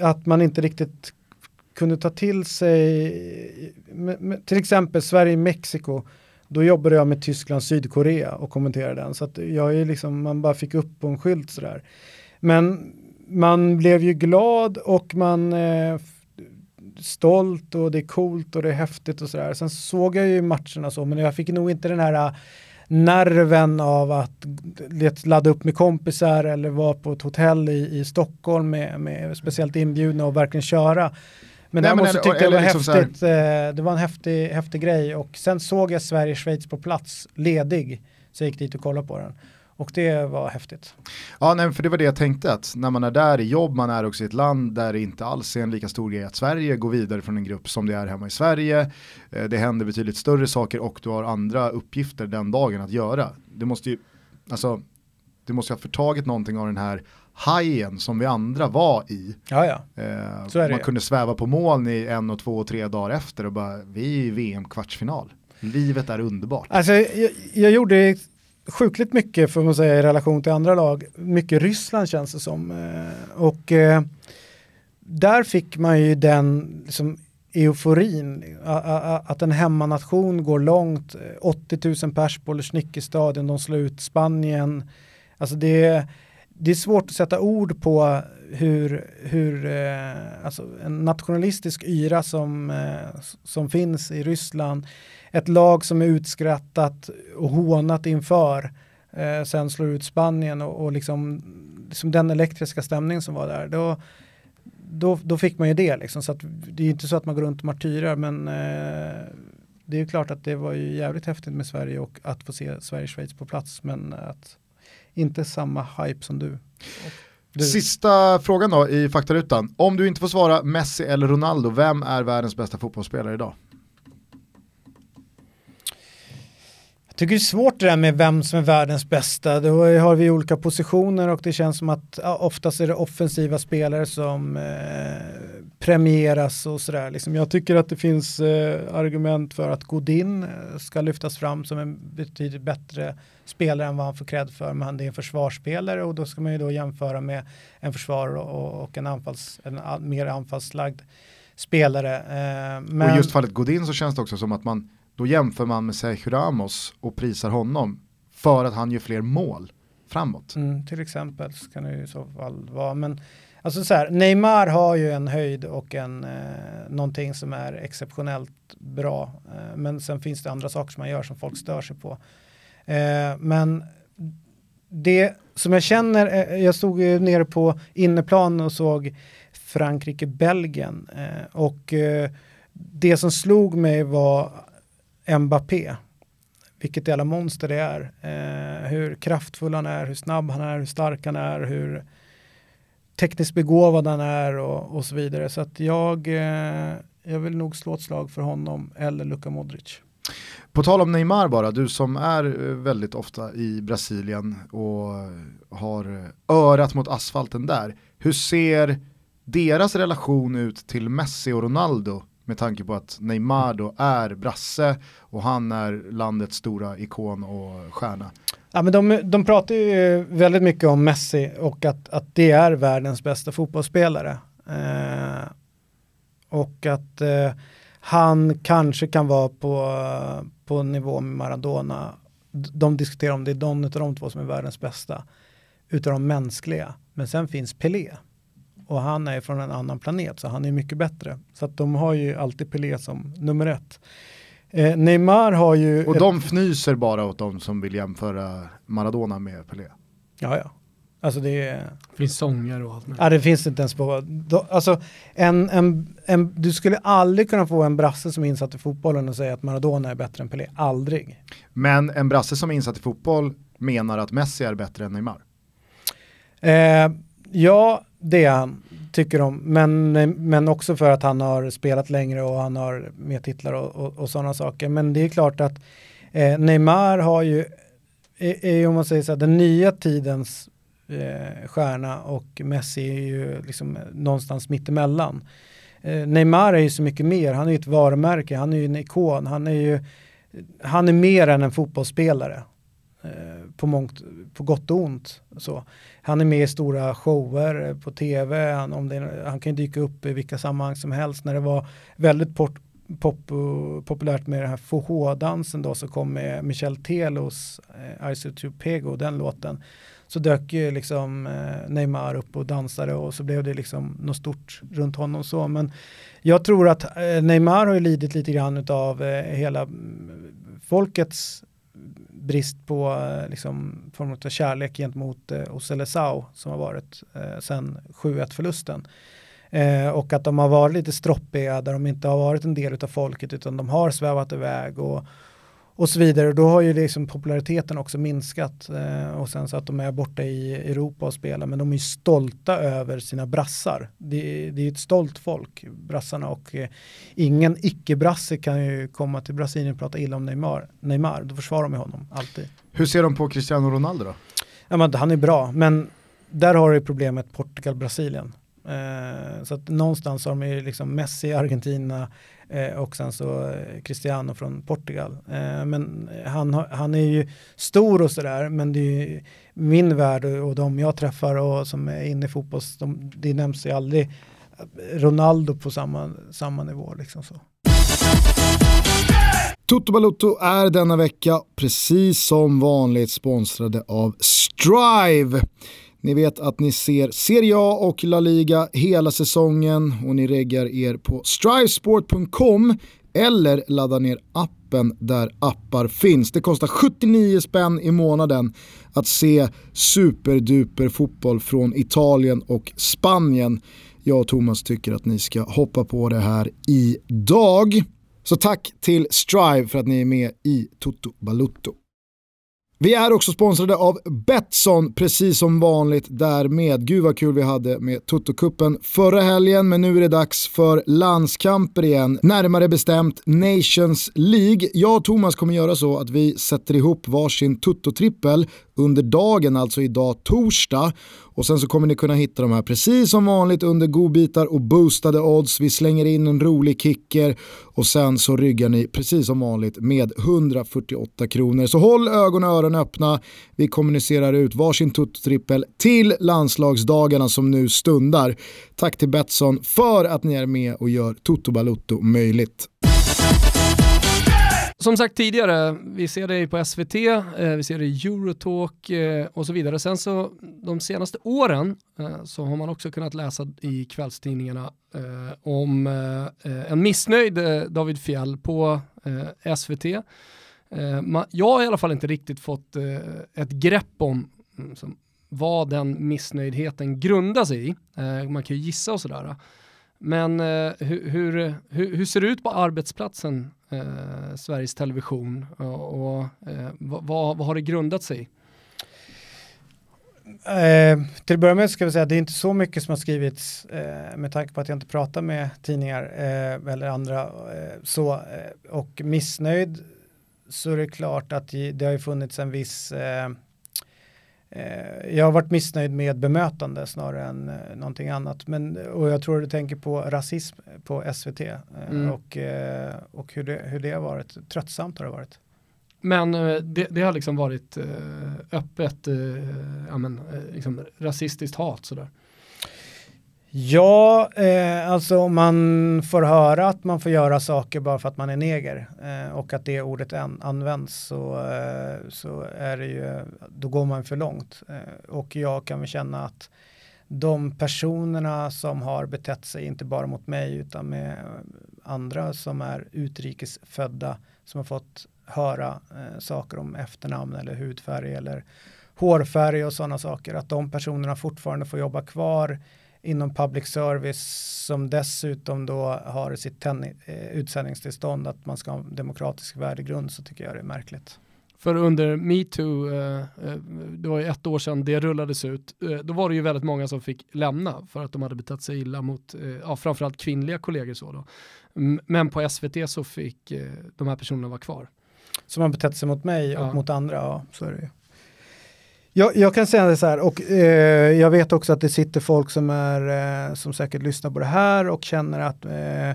att man inte riktigt kunde ta till sig, med, med, till exempel Sverige-Mexiko, då jobbade jag med Tyskland, Sydkorea och kommenterade den. Så att jag är liksom, man bara fick upp på en skylt sådär. Men man blev ju glad och man eh, stolt och det är coolt och det är häftigt och sådär. Sen såg jag ju matcherna så, men jag fick nog inte den här nerven av att ladda upp med kompisar eller vara på ett hotell i, i Stockholm med, med speciellt inbjudna och verkligen köra. Men Nej, men däremot så eller- tyckte jag det var liksom häftigt, eh, det var en häftig, häftig grej och sen såg jag Sverige-Schweiz på plats, ledig, så jag gick dit och kollade på den. Och det var häftigt. Ja, nej, för det var det jag tänkte att när man är där i jobb, man är också i ett land där det inte alls är en lika stor grej att Sverige går vidare från en grupp som det är hemma i Sverige. Eh, Det händer betydligt större saker och du har andra uppgifter den dagen att göra. Du måste ju, alltså, du måste ha förtagit någonting av den här hajen som vi andra var i. Ja, ja. Eh, man kunde sväva på moln i en och två och tre dagar efter och bara, vi är i VM-kvartsfinal. Livet är underbart. Alltså, jag, jag gjorde sjukligt mycket får man säga i relation till andra lag. Mycket Ryssland känns det som. Eh, Och eh, där fick man ju den liksom, euforin. a- a- a- Att en hemmanation går långt. Eh, 80 000 pers på Lushniki-stadion. De slår ut Spanien. Alltså det, det är svårt att sätta ord på hur, hur eh, alltså en nationalistisk yra som, eh, som finns i Ryssland ett lag som är utskrattat och hånat inför eh, sen slår ut Spanien och, och liksom, liksom den elektriska stämning som var där. Då, då, då fick man ju det liksom. Så att det är ju inte så att man går runt och martyrar men eh, det är ju klart att det var ju jävligt häftigt med Sverige och att få se Sverige-Schweiz på plats men att inte samma hype som du. du. Sista frågan då i faktarutan. Om du inte får svara Messi eller Ronaldo, vem är världens bästa fotbollsspelare idag? Tycker det är svårt det där med vem som är världens bästa. Då har vi olika positioner och det känns som att ja, oftast är det offensiva spelare som eh, premieras och sådär. Liksom jag tycker att det finns eh, argument för att Godin eh, ska lyftas fram som en betydligt bättre spelare än vad han får cred för. Men han är en försvarsspelare och då ska man ju då jämföra med en försvarare och, och en, anfalls, en a- mer anfallslagd spelare. Eh, men... Och i just fallet Godin så känns det också som att man, då jämför man med Sergio Ramos och prisar honom för att han gör fler mål framåt. Mm, till exempel så kan det ju i så fall vara. Men alltså så här, Neymar har ju en höjd och en, eh, någonting som är exceptionellt bra. Eh, men sen finns det andra saker som man gör som folk stör sig på. Eh, men det som jag känner, eh, jag stod ju nere på inneplan och såg Frankrike-Belgien eh, och eh, det som slog mig var Mbappé vilket jävla monster det är. Eh, hur kraftfull han är, hur snabb han är, hur stark han är, hur tekniskt begåvad han är och, och så vidare. Så att jag, eh, jag vill nog slå ett slag för honom eller Luka Modric. På tal om Neymar bara, du som är eh, väldigt ofta i Brasilien och har örat mot asfalten där. Hur ser deras relation ut till Messi och Ronaldo med tanke på att Neymar då är brasse och han är landets stora ikon och stjärna. Ja, men de, de pratar ju väldigt mycket om Messi och att, att det är världens bästa fotbollsspelare. Eh, och att eh, han kanske kan vara på, på nivå med Maradona. De diskuterar om det är de av de två som är världens bästa. Utav de mänskliga. Men sen finns Pelé. Och han är från en annan planet så han är mycket bättre. Så att de har ju alltid Pelé som nummer ett. Eh, Neymar har ju... Och ett- de fnyser bara åt de som vill jämföra Maradona med Pelé. Ja, ja. Alltså det är... Finns sånger och allt möjligt. Ja, det finns inte ens på... Då, alltså, en, en, en, du skulle aldrig kunna få en brasse som är insatt i fotbollen och säga att Maradona är bättre än Pelé. Aldrig. Men en brasse som är insatt i fotboll menar att Messi är bättre än Neymar. Eh, ja, det är han, tycker de. Men, men också för att han har spelat längre och han har mer titlar och, och, och sådana saker. Men det är klart att eh, Neymar har ju, är, är om man säger så här, den nya tidens eh, stjärna och Messi är ju liksom någonstans mittemellan. Eh, Neymar är ju så mycket mer, han är ju ett varumärke, han är ju en ikon, han är ju han är mer än en fotbollsspelare. eh, på, mångt, på gott och ont. Så. Han är med i stora shower på tv, han, om det, han kan dyka upp i vilka sammanhang som helst. När det var väldigt port, pop, populärt med den här FOH-dansen då så kom med Michel Telos eh, Ice to Pego, den låten så dök ju liksom eh, Neymar upp och dansade och så blev det liksom något stort runt honom så. Men jag tror att eh, Neymar har ju lidit lite grann av eh, hela mm, folkets brist på eh, liksom, form av kärlek gentemot eh, Oselesau som har varit eh, sen 7-1 förlusten. Eh, och att de har varit lite stroppiga där de inte har varit en del av folket utan de har svävat iväg och, och så vidare. Då har ju liksom populariteten också minskat eh, och sen så att de är borta i Europa och spelar men de är stolta över sina brassar. Det, det är ett stolt folk, brassarna och eh, ingen icke-brasse kan ju komma till Brasilien och prata illa om Neymar. Neymar, då försvarar de honom alltid. Hur ser de på Cristiano Ronaldo då? Ja, men han är bra, men där har du problemet Portugal-Brasilien. Eh, så att någonstans har de ju liksom Messi, Argentina, Eh, och sen så eh, Cristiano från Portugal. Eh, men han, han är ju stor och sådär, men det är ju min värld och, och de jag träffar och som är inne i fotboll, de, det nämns ju aldrig eh, Ronaldo på samma, samma nivå. Liksom så. Toto Balotto är denna vecka precis som vanligt sponsrade av Strive. Ni vet att ni ser Serie A och La Liga hela säsongen och ni reggar er på strivesport.com eller laddar ner appen där appar finns. Det kostar 79 spänn i månaden att se superduper fotboll från Italien och Spanien. Jag och Thomas tycker att ni ska hoppa på det här idag. Så tack till Strive för att ni är med i Toto Balutto. Vi är också sponsrade av Betsson, precis som vanligt därmed. Gud vad kul vi hade med Toto-kuppen förra helgen, men nu är det dags för landskamper igen. Närmare bestämt Nations League. Jag och Thomas kommer göra så att vi sätter ihop varsin Toto-trippel under dagen, alltså idag torsdag. Och sen så kommer ni kunna hitta de här precis som vanligt under godbitar och boostade odds. Vi slänger in en rolig kicker och sen så ryggar ni precis som vanligt med 148 kronor. Så håll ögon och öron öppna. Vi kommunicerar ut varsin tuttotrippel till landslagsdagarna som nu stundar. Tack till Betsson för att ni är med och gör Toto Balutto möjligt. Som sagt tidigare, vi ser dig på SVT, eh, vi ser dig i Eurotalk eh, och så vidare. Sen så de senaste åren eh, så har man också kunnat läsa i kvällstidningarna om en missnöjd David Fjell på SVT. jag har i alla fall inte riktigt fått ett grepp om mm, vad den missnöjdheten grundar sig i. man kan ju gissa och sådär. Men hur, hur, hur, ser det ut på arbetsplatsen eh, Sveriges Television och, och eh, vad, vad, har det grundat sig Eh, till att börja med ska vi säga att det är inte så mycket som har skrivits eh, med tanke på att jag inte pratar med tidningar eh, eller andra. Eh, så, eh, och missnöjd så är det klart att det har ju funnits en viss eh, jag har varit missnöjd med bemötande snarare än eh, någonting annat. Men, och jag tror du tänker på rasism på SVT eh, mm. och, eh, och hur, det, hur det har varit. Tröttsamt har det varit. Men eh, det, det, har liksom varit eh, öppet ja, men, liksom rasistiskt hat sådär. Ja, eh, alltså om man får höra att man får göra saker bara för att man är neger eh, och att det ordet an används så, eh, så är det ju, då går man för långt. Eh, och jag kan väl känna att de personerna som har betett sig, inte bara mot mig utan med andra som är utrikesfödda som har fått höra eh, saker om efternamn eller hudfärg eller hårfärg och sådana saker, att de personerna fortfarande får jobba kvar inom public service som dessutom då har sitt eh, utsändningstillstånd att man ska ha en demokratisk värdegrund så tycker jag det är märkligt. För under metoo, eh, eh, det var ju ett år sedan det rullades ut, då var det ju väldigt många som fick lämna för att de hade betett sig illa mot, ja, framförallt kvinnliga kollegor. Så då. Men på SVT så fick de här personerna vara kvar. Som har betett sig mot mig och ja. mot andra, ja så är det ju. Jag, jag, kan säga det så här, och eh, jag vet också att det sitter folk som, är, eh, som säkert lyssnar på det här och känner att eh,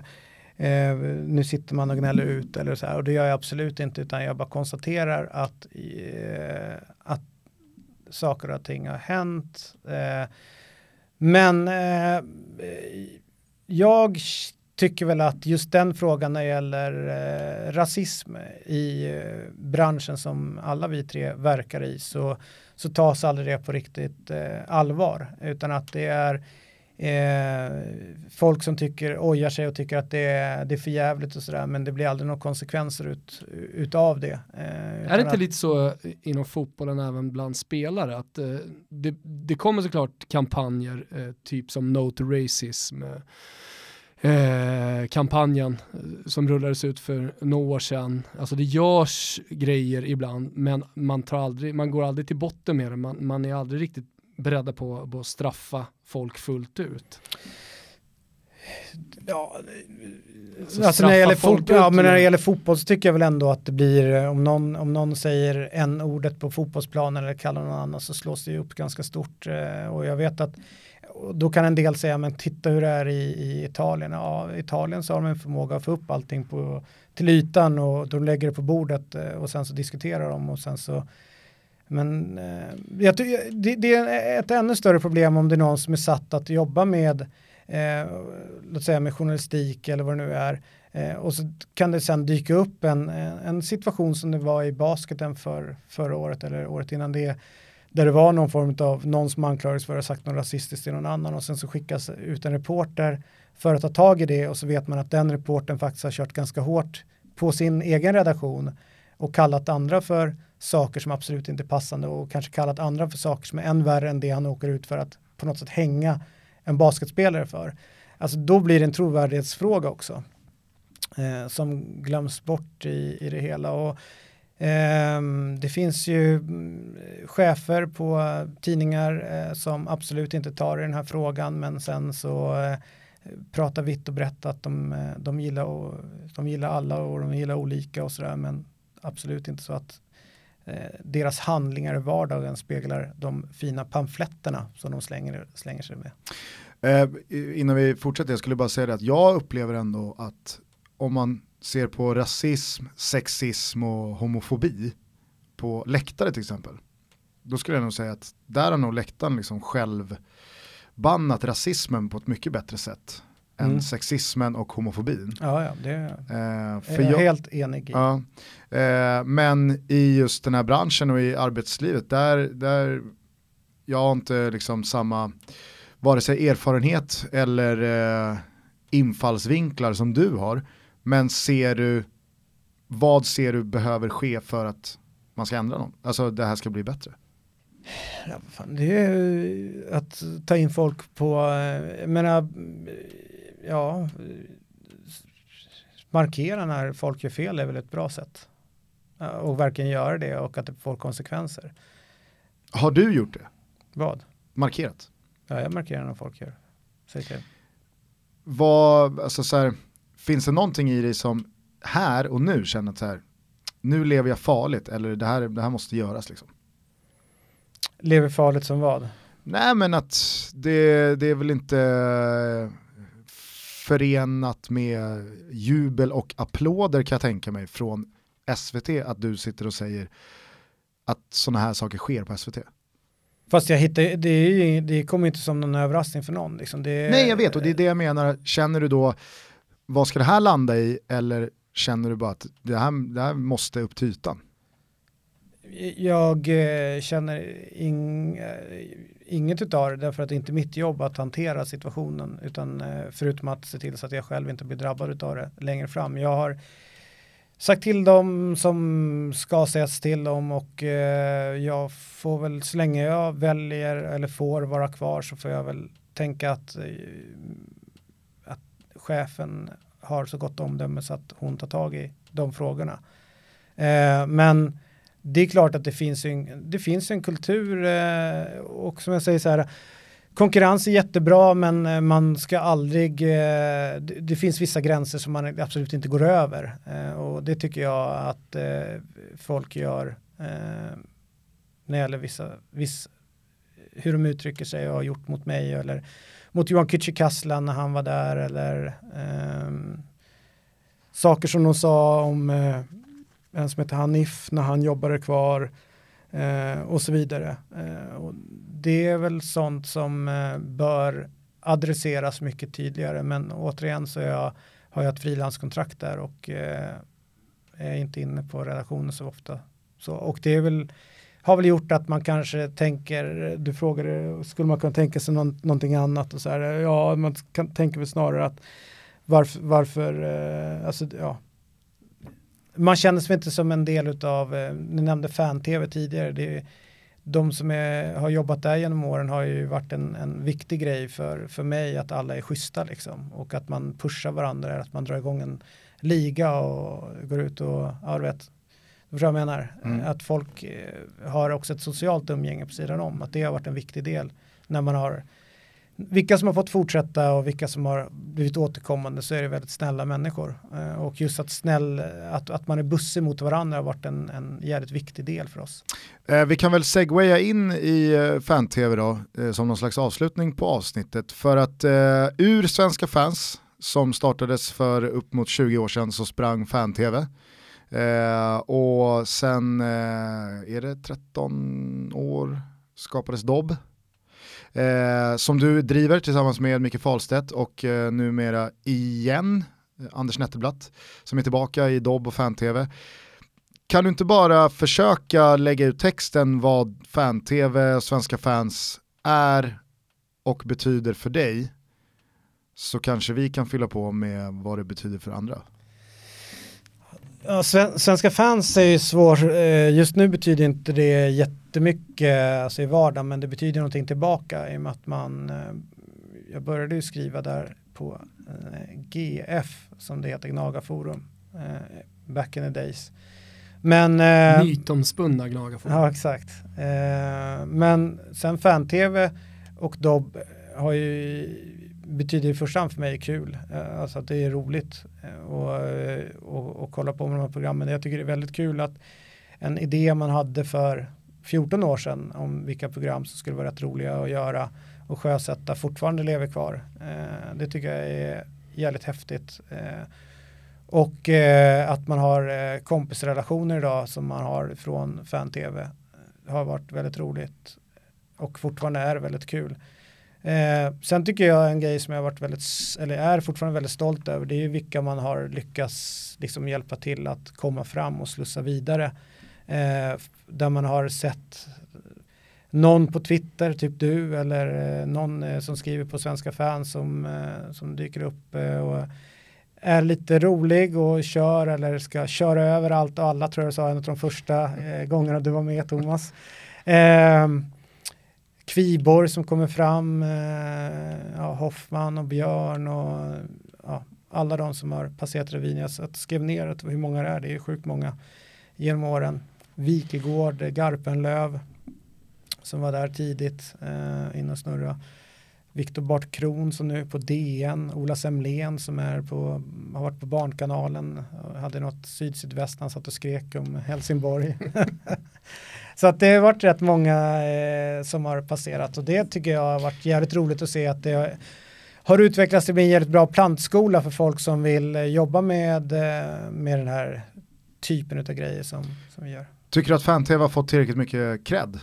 eh, nu sitter man och gnäller ut eller så här. Och det gör jag absolut inte utan jag bara konstaterar att, eh, att saker och ting har hänt. Eh, men eh, jag tycker väl att just den frågan när det gäller eh, rasism i eh, branschen som alla vi tre verkar i så, så tas aldrig det på riktigt eh, allvar utan att det är eh, folk som tycker, ojar sig och tycker att det är, det är för jävligt och sådär men det blir aldrig några konsekvenser ut, utav det. Eh, är det inte att, lite så inom fotbollen även bland spelare att eh, det, det kommer såklart kampanjer typ som No to Racism eh, kampanjen eh, som rullades ut för några år sedan. Alltså det görs grejer ibland men man, tar aldrig, man går aldrig till botten med det. Man, man är aldrig riktigt beredda på, på att straffa folk fullt ut. Ja, alltså, alltså när, det gäller fotboll, ja, men när det gäller fotboll så tycker jag väl ändå att det blir, eh, om någon, om någon säger en ordet på fotbollsplanen eller kallar någon annan så slås det upp ganska stort. Och jag vet att då kan en del säga, men titta hur det är i, i Italien. Ja, i Italien så har de en förmåga att få upp allting på, till ytan och de lägger det på bordet eh, och sen så diskuterar de och sen så men eh, jag, det, det, är ett ännu större problem om det är någon som är satt att jobba med, eh, låt säga med journalistik eller vad det nu är. Eh, och så kan det sen dyka upp en, en situation som det var i basketen för förra året eller året innan det där det var någon form av någon som anklagades för att ha sagt något rasistiskt till någon annan och sen så skickas ut en reporter för att ta tag i det och så vet man att den reporten faktiskt har kört ganska hårt på sin egen redaktion och kallat andra för saker som absolut inte är passande och kanske kallat andra för saker som är än värre än det han åker ut för att på något sätt hänga en basketspelare för. Alltså då blir det en trovärdighetsfråga också eh, som glöms bort i, i det hela. Och Ehm, det finns ju mm, chefer på tidningar eh, som absolut inte tar i den här frågan men sen så eh, pratar vitt och brett att de, eh, de, gillar och, de gillar alla och de gillar olika och sådär men absolut inte så att deras handlingar i vardagen speglar de fina pamfletterna som de slänger, slänger sig med. Eh, innan vi fortsätter, jag skulle bara säga det att jag upplever ändå att om man ser på rasism, sexism och homofobi på läktare till exempel, då skulle jag nog säga att där har nog läktaren liksom själv bannat rasismen på ett mycket bättre sätt mm. än sexismen och homofobin. Ja, ja det är, eh, för jag, jag helt enig i. Ja, eh, men i just den här branschen och i arbetslivet, där, där jag har inte liksom samma vare sig erfarenhet eller eh, infallsvinklar som du har. Men ser du, vad ser du behöver ske för att man ska ändra något? Alltså det här ska bli bättre. Ja, fan, det är att ta in folk på, eh, jag menar, ja, markera när folk gör fel är väl ett bra sätt. Och verkligen göra det och att det får konsekvenser. Har du gjort det? Vad? Markerat? Ja, jag markerar när folk gör. Säg till. Vad, alltså så här, finns det någonting i dig som här och nu känner att så här, nu lever jag farligt eller det här, det här måste göras liksom? Lever farligt som vad? Nej men att det, det är väl inte förenat med jubel och applåder kan jag tänka mig från SVT att du sitter och säger att sådana här saker sker på SVT. Fast jag hittar, det, är, det kommer inte som någon överraskning för någon. Liksom. Det, Nej jag vet och det är det jag menar, känner du då vad ska det här landa i eller känner du bara att det här, det här måste upp till ytan? Jag eh, känner ing, eh, inget utav det därför att det inte är mitt jobb att hantera situationen utan eh, förutom att se till så att jag själv inte blir drabbad av det längre fram. Jag har sagt till dem som ska sägas till dem och eh, jag får väl så länge jag väljer eller får vara kvar så får jag väl tänka att eh, chefen har så gott omdöme så att hon tar tag i de frågorna. Eh, men det är klart att det finns en, det finns en kultur eh, och som jag säger så här konkurrens är jättebra men eh, man ska aldrig, eh, det, det, finns vissa gränser som man absolut inte går över eh, och det tycker jag att eh, folk gör eh, när det gäller vissa, viss, hur de uttrycker sig och har gjort mot mig eller mot Johan Kücükaslan när han var där eller eh, saker som de sa om eh, en som heter Hanif när han jobbade kvar eh, och så vidare. Eh, och det är väl sånt som eh, bör adresseras mycket tydligare men återigen så jag, har jag ett frilanskontrakt där och eh, är inte inne på relationer så ofta. Så, och det är väl, har väl gjort att man kanske tänker, du frågade, skulle man kunna tänka sig någon, någonting annat och så här, ja man kan tänker väl snarare att varför, varför eh, alltså ja, man känner sig inte som en del av, eh, ni nämnde fan-tv tidigare, det är, de som är, har jobbat där genom åren har ju varit en, en viktig grej för, för mig att alla är schyssta liksom. Och att man pushar varandra, att man drar igång en liga och går ut och, ja du vet, förstår jag menar, mm. att folk eh, har också ett socialt umgänge på sidan om, att det har varit en viktig del när man har vilka som har fått fortsätta och vilka som har blivit återkommande så är det väldigt snälla människor. Eh, och just att, snäll, att, att man är bussig mot varandra har varit en, en jävligt viktig del för oss. Eh, vi kan väl segwaya in i fan-tv då, som någon slags avslutning på avsnittet. För att ur Svenska fans, som startades för upp mot 20 år sedan, så sprang fan-tv. Eh, och sen eh, är det 13 år skapades Dobb eh, som du driver tillsammans med Micke Falstedt och eh, numera igen eh, Anders Nettelblatt som är tillbaka i Dobb och fan-tv. Kan du inte bara försöka lägga ut texten vad fan-tv och svenska fans är och betyder för dig så kanske vi kan fylla på med vad det betyder för andra. Ja, svenska fans är ju svår, eh, just nu betyder inte det jättemycket alltså i vardagen men det betyder någonting tillbaka i och med att man, eh, jag började ju skriva där på eh, GF som det heter, Gnaga Forum, back in the days. Men, Mytomspunna Gnaga Forum. Ja exakt. men sen fan-tv och Dobb har ju betyder i första hand för mig kul. Eh, alltså att det är roligt eh, och, eh, och, och kolla på de här programmen. Jag tycker det är väldigt kul att en idé man hade för 14 år sedan om vilka program som skulle vara rätt roliga att göra och sjösätta fortfarande lever kvar. Det tycker jag är jävligt häftigt. Och att man har kompisrelationer idag som man har från fan-tv har varit väldigt roligt och fortfarande är väldigt kul. Eh, sen tycker jag en grej som jag varit väldigt, eller är fortfarande väldigt stolt över, det är ju vilka man har lyckats liksom hjälpa till att komma fram och slussa vidare. Eh, där man har sett någon på Twitter, typ du, eller eh, någon eh, som skriver på Svenska fans som, eh, som dyker upp eh, och är lite rolig och kör eller ska köra över allt och alla tror jag sa en av de första eh, gångerna du var med Thomas. [laughs] Ehm, Kviborg som kommer fram, eh, ja, Hoffman och Björn och ja, alla de som har passerat revyn. Jag skrev ner hur många det är, det är sjukt många genom åren. Wikegård, Garpenlöv som var där tidigt eh, innan snurra. Viktor Bart Kron som nu är på DN, Ola Semlén som är på, har varit på Barnkanalen, hade något syd-sydväst, han satt och skrek om Helsingborg. [laughs] Så att det har varit rätt många eh, som har passerat och det tycker jag har varit jävligt roligt att se att det har, har utvecklats till att en jävligt bra plantskola för folk som vill eh, jobba med, eh, med den här typen av grejer som, som vi gör. Tycker du att fan-tv har fått tillräckligt mycket cred?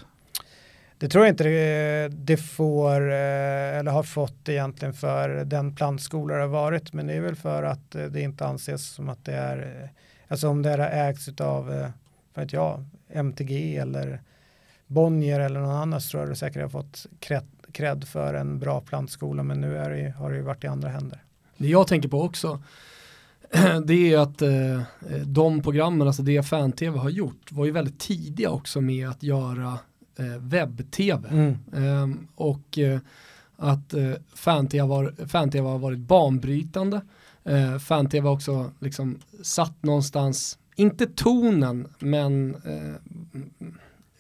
Det tror jag inte det, det får eh, eller har fått egentligen för den plantskola det har varit men det är väl för att det inte anses som att det är alltså om det är ägts av vet jag, MTG eller Bonnier eller någon annan så tror jag det säkert har fått cred för en bra plantskola men nu det, har det ju varit i andra händer. Det jag tänker på också [clears throat] det är att eh, de programmen, alltså det fan-tv har gjort, var ju väldigt tidiga också med att göra eh, webb-tv. Mm. Eh, och att eh, fan-tv har, fan har varit banbrytande. Eh, fan-tv har också liksom satt någonstans inte tonen, men eh,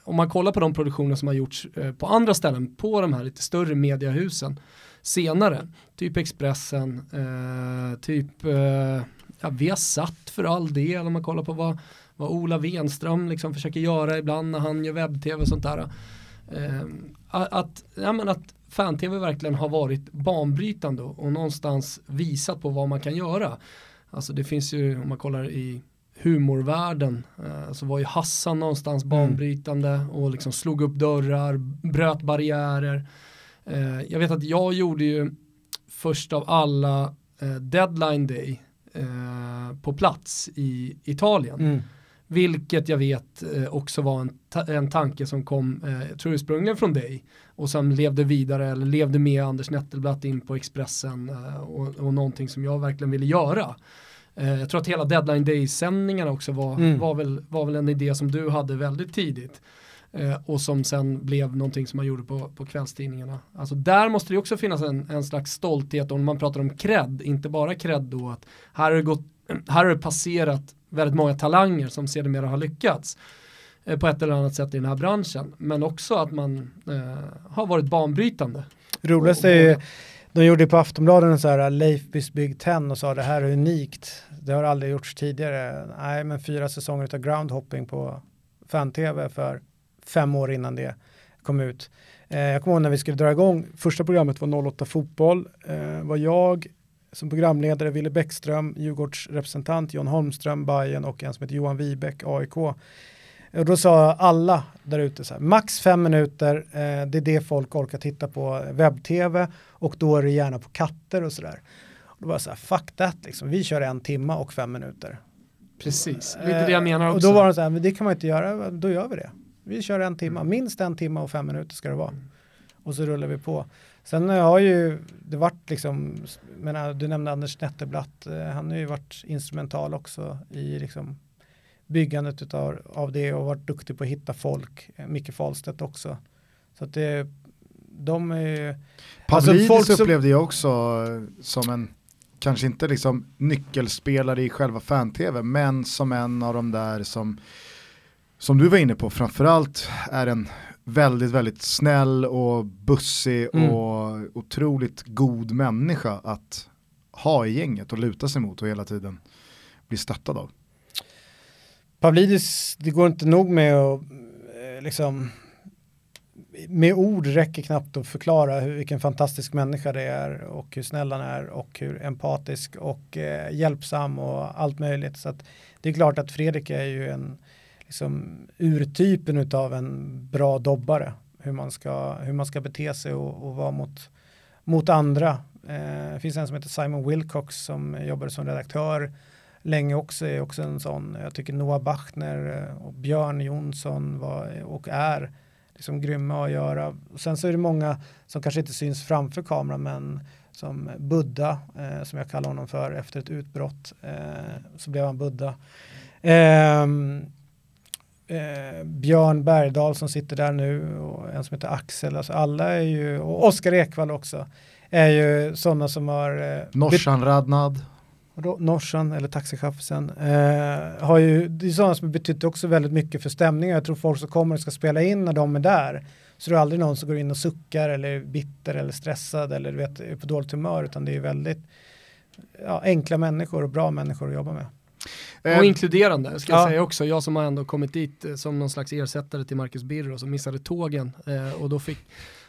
om man kollar på de produktioner som har gjorts eh, på andra ställen, på de här lite större mediahusen senare, typ Expressen, eh, typ eh, ja, vi har satt för all del om man kollar på vad, vad Ola Wenström liksom försöker göra ibland när han gör webb-tv och sånt där. Eh, att, ja, men att fan-tv verkligen har varit banbrytande och någonstans visat på vad man kan göra Alltså det finns ju, om man kollar i humorvärlden, eh, så var ju Hassan någonstans Mm. banbrytande och liksom slog upp dörrar, bröt barriärer. Eh, jag vet att jag gjorde ju först av alla eh, deadline day på plats i Italien. Mm. Vilket jag vet också var en, ta- en tanke som kom, jag tror ursprungligen från dig och som levde vidare eller levde med Anders Nettelblatt in på Expressen och, och någonting som jag verkligen ville göra. Eh, jag tror att hela deadline day-sändningarna också var, Mm. var, väl, var väl en idé som du hade väldigt tidigt. Eh, och som sen blev någonting som man gjorde på, på kvällstidningarna. Alltså där måste det också finnas en, en slags stolthet om man pratar om cred, inte bara cred då att här har det, gått, [clears throat] här har det passerat väldigt många talanger som sedermera har lyckats eh, på ett eller annat sätt i den här branschen. Men också att man eh, har varit banbrytande. Roligast är de gjorde på Aftonbladet en så här Leifbys Big Ten och sa det här är unikt. Det har aldrig gjorts tidigare. Nej, men fyra säsonger av groundhopping på fan-tv för fem år innan det kom ut. Eh, jag kommer ihåg när vi skulle dra igång, första programmet var 08 fotboll, eh, var jag som programledare, Ville Bäckström, Djurgårdsrepresentant, John Holmström, Bayern och en som heter Johan Wibeck, AIK. Och då sa alla där ute max fem minuter, eh, det är det folk orkar titta på webb-tv och då är det gärna på katter och sådär. Då var jag så här, fuck that liksom, vi kör en timma och fem minuter. Precis, det är det jag menar också. Och då var det så här, men det kan man inte göra, då gör vi det. Vi kör en timma, minst en timma och fem minuter ska det vara. Och så rullar vi på. Sen har ju det varit liksom, menar, du nämnde Anders Netterblatt, eh, han har ju varit instrumental också i liksom byggandet utav, av det och varit duktig på att hitta folk. Eh, Micke Fahlstedt också. Så att det, de är ju... Pavlidis folk som- upplevde jag också eh, som en, kanske inte liksom nyckelspelare i själva fan-tv, men som en av de där som, som du var inne på, framförallt är en väldigt, väldigt snäll och bussig Mm. och otroligt god människa att ha i gänget och luta sig mot och hela tiden bli stöttad av. Pavlidis, det går inte nog med att eh, liksom med ord räcker knappt att förklara hur, vilken fantastisk människa det är och hur snäll han är och hur empatisk och eh, hjälpsam och allt möjligt. Så att det är klart att Fredrik är ju en liksom, urtypen av en bra dobbare. Hur man ska, hur man ska bete sig och, och vara mot, mot andra. Eh, det finns en som heter Simon Wilcox som jobbar som redaktör länge också är också en sån. Jag tycker Noah Bachner eh, och Björn Jonsson var eh, och är liksom grymma att göra. Sen så är det många som kanske inte syns framför kameran men som Buddha, eh, som jag kallar honom för efter ett utbrott, eh, så blev han Buddha. Ehm, eh, Björn Bergdahl som sitter där nu och en som heter Axel, alltså alla är ju, och Oskar Ekvall också, är ju sådana som har eh, Norsan Radnad, Norsan eller taxichauffören eh, har ju, det är sådana som har betytt också väldigt mycket för stämningen. Jag tror folk som kommer och ska spela in när de är där, så det är aldrig någon som går in och suckar eller är bitter eller stressad eller du vet, är på dåligt humör, utan det är väldigt ja, enkla människor och bra människor att jobba med. Och inkluderande ska jag Ja. säga också. Jag som har ändå kommit dit eh, som någon slags ersättare till Marcus Birro som missade tågen. Eh, och då fick,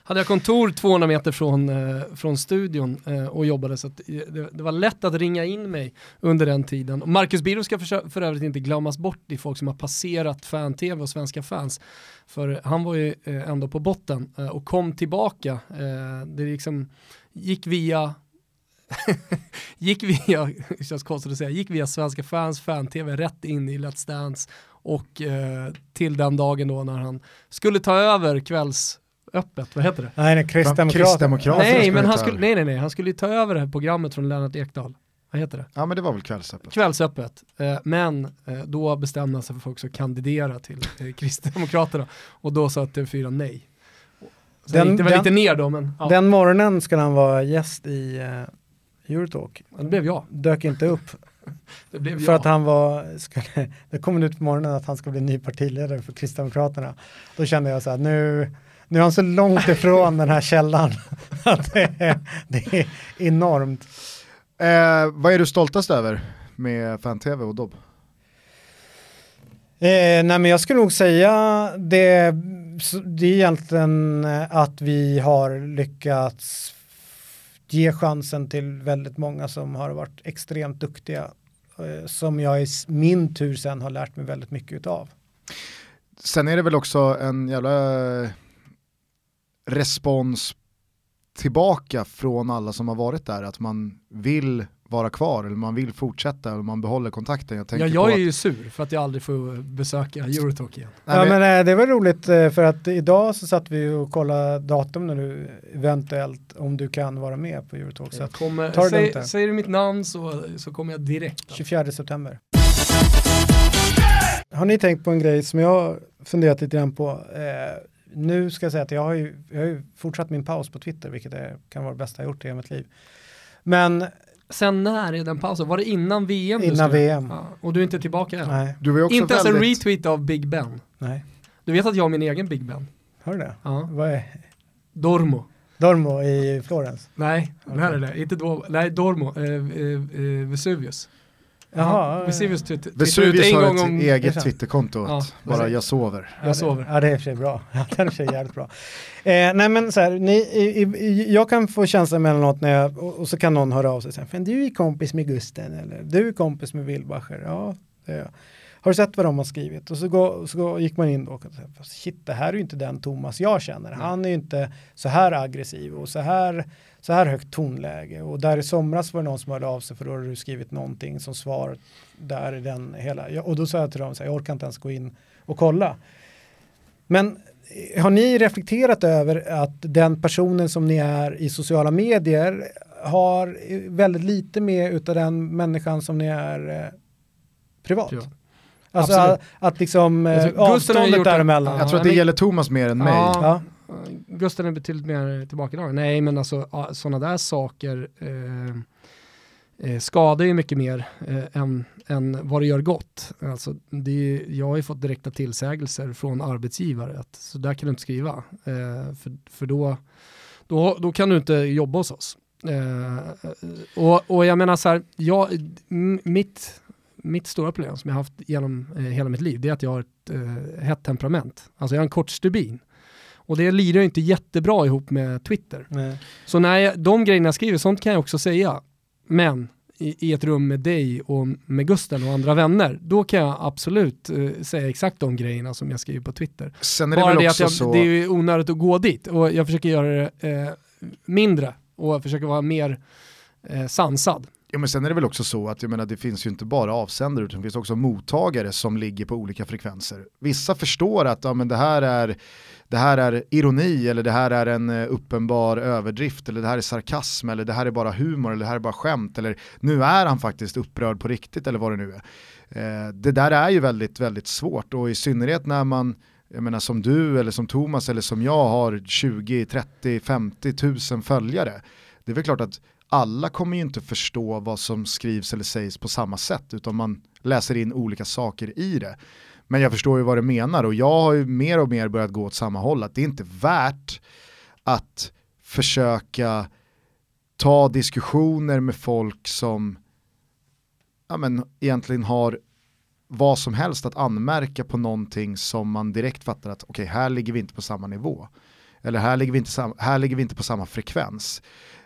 hade jag kontor 200 meter från, eh, från studion eh, och jobbade så att eh, det, det var lätt att ringa in mig under den tiden. Och Marcus Birro ska för, för övrigt inte glömmas bort i folk som har passerat fan-tv och svenska fans. För han var ju eh, ändå på botten eh, och kom tillbaka. Eh, det liksom gick via [laughs] gick via, det [laughs] känns konstigt att säga, gick via Svenska fans fan-tv rätt in i Let's Dance och eh, till den dagen då när han skulle ta över kvälls kvällsöppet, vad heter det? Nej, nej Kristdemokraterna. Kristdemokraterna nej, skulle men han skulle, nej, nej, nej, han skulle ju ta över det här programmet från Lennart Ekdal. Vad heter det? Ja men det var väl kvällsöppet. Kvällsöppet. Eh, men eh, då bestämde han sig för folk att kandidera till eh, [laughs] Kristdemokraterna och då sa TV4 nej. Så Den- det var den- lite ner då, men ja, Den morgonen ska han vara gäst i uh, Eurotalk. det blev jag. Dök inte upp [laughs] Det blev för jag. att han var, skulle, det kom ut på morgonen att han ska bli ny partiledare för Kristdemokraterna. Då kände jag så här, nu, nu är han så långt ifrån den här källan [laughs] att det är, det är enormt. Eh, vad är du stoltast över med fan-tv och Dobb? Eh, nej men jag skulle nog säga det, det är egentligen eh, att vi har lyckats ge chansen till väldigt många som har varit extremt duktiga eh, som jag i min tur sen har lärt mig väldigt mycket av. Sen är det väl också en jävla respons tillbaka från alla som har varit där, att man vill vara kvar eller man vill fortsätta och man behåller kontakten. Jag, ja, jag är ju sur för att jag aldrig får besöka Eurotalk igen. Ja, men äh, det var roligt eh, för att idag så satt vi och kollade datum när du eventuellt, om du kan vara med på Eurotalk. Så kommer, säg, säger du mitt namn så, så kommer jag direkt. 24 september. Har ni tänkt på en grej som jag funderat lite grann på? Eh, nu ska jag säga att jag har ju, jag har ju fortsatt min paus på Twitter, vilket är, kan vara det bästa jag gjort i hela mitt liv. Men Sen när är den pausen? Var det innan VM? Innan VM. Ja, och du är inte tillbaka än? Nej. Du inte ens väldigt... en retweet av Big Ben? Nej. Du vet att jag har min egen Big Ben? Har du det? Ja. Vad är? Dormo. Dormo i Florens? Nej, okay. här är det. Inte Dormo. Nej, Dormo. Eh, eh, eh Vesuvius. Jaha. Vesuvius, Vesuvius har ett om... eget Twitterkonto, ja, bara jag sover. Jag sover. Ja det är i och för sig bra. [laughs] Den är för jävligt bra. Eh, nej men så här, ni, i, i, jag kan få känslan emellanåt när jag, och, och, så kan någon höra av sig sen, men du är kompis med Gusten eller du är kompis med Wilbacher. Ja, det är jag. Har du sett vad de har skrivit? Och så, gå, så gå, gick man in och sa, shit det här är ju inte den Thomas jag känner. Han är ju inte så här aggressiv och så här så här högt tonläge och där i somras var det någon som hörde av sig för då hade du skrivit någonting som svar där i den hela och då sa jag till dem så här, jag orkar inte ens gå in och kolla. Men har ni reflekterat över att den personen som ni är i sociala medier har väldigt lite med utav den människan som ni är eh, privat? Ja. Alltså att, att, liksom eh, avståndet däremellan. Jag tror att det gäller Thomas mer än mig. Ja. Gusten är betydligt mer tillbakadragen. Nej men alltså sådana där saker eh, eh, skadar ju mycket mer eh, än, än vad det gör gott. Alltså, det, jag har ju fått direkta tillsägelser från arbetsgivare att så där kan du inte skriva. Eh, för för då, då, då kan du inte jobba hos oss. Eh, och, och jag menar så här, jag, mitt, mitt stora problem som jag haft genom eh, hela mitt liv det är att jag har ett eh, hett temperament. Alltså jag har en kort stubin. Och det lirar inte jättebra ihop med Twitter. Nej. Så när jag, de grejerna jag skriver, sånt kan jag också säga. Men i, i, ett rum med dig och med Gusten och andra vänner, då kan jag absolut uh, säga exakt de grejerna som jag skriver på Twitter. Sen är det Bara det att jag, så... det är onödigt att gå dit och jag försöker göra det uh, mindre och försöker vara mer uh, sansad. Ja men sen är det väl också så att jag menar, det finns ju inte bara avsändare utan det finns också mottagare som ligger på olika frekvenser. Vissa förstår att ja, men det här är det här är ironi eller det här är en eh, uppenbar överdrift eller det här är sarkasm eller det här är bara humor eller det här är bara skämt eller nu är han faktiskt upprörd på riktigt eller vad det nu är. Eh, det där är ju väldigt, väldigt svårt och i synnerhet när man jag menar som du eller som Thomas eller som jag har 20, 30, 50 tusen följare. Det är väl klart att alla kommer ju inte förstå vad som skrivs eller sägs på samma sätt utan man läser in olika saker i det. Men jag förstår ju vad du menar och jag har ju mer och mer börjat gå åt samma håll. Att det är inte värt att försöka ta diskussioner med folk som ja, men, egentligen har vad som helst att anmärka på någonting som man direkt fattar att okej, okay, här ligger vi inte på samma nivå. Eller här ligger vi inte, här ligger vi inte på samma frekvens.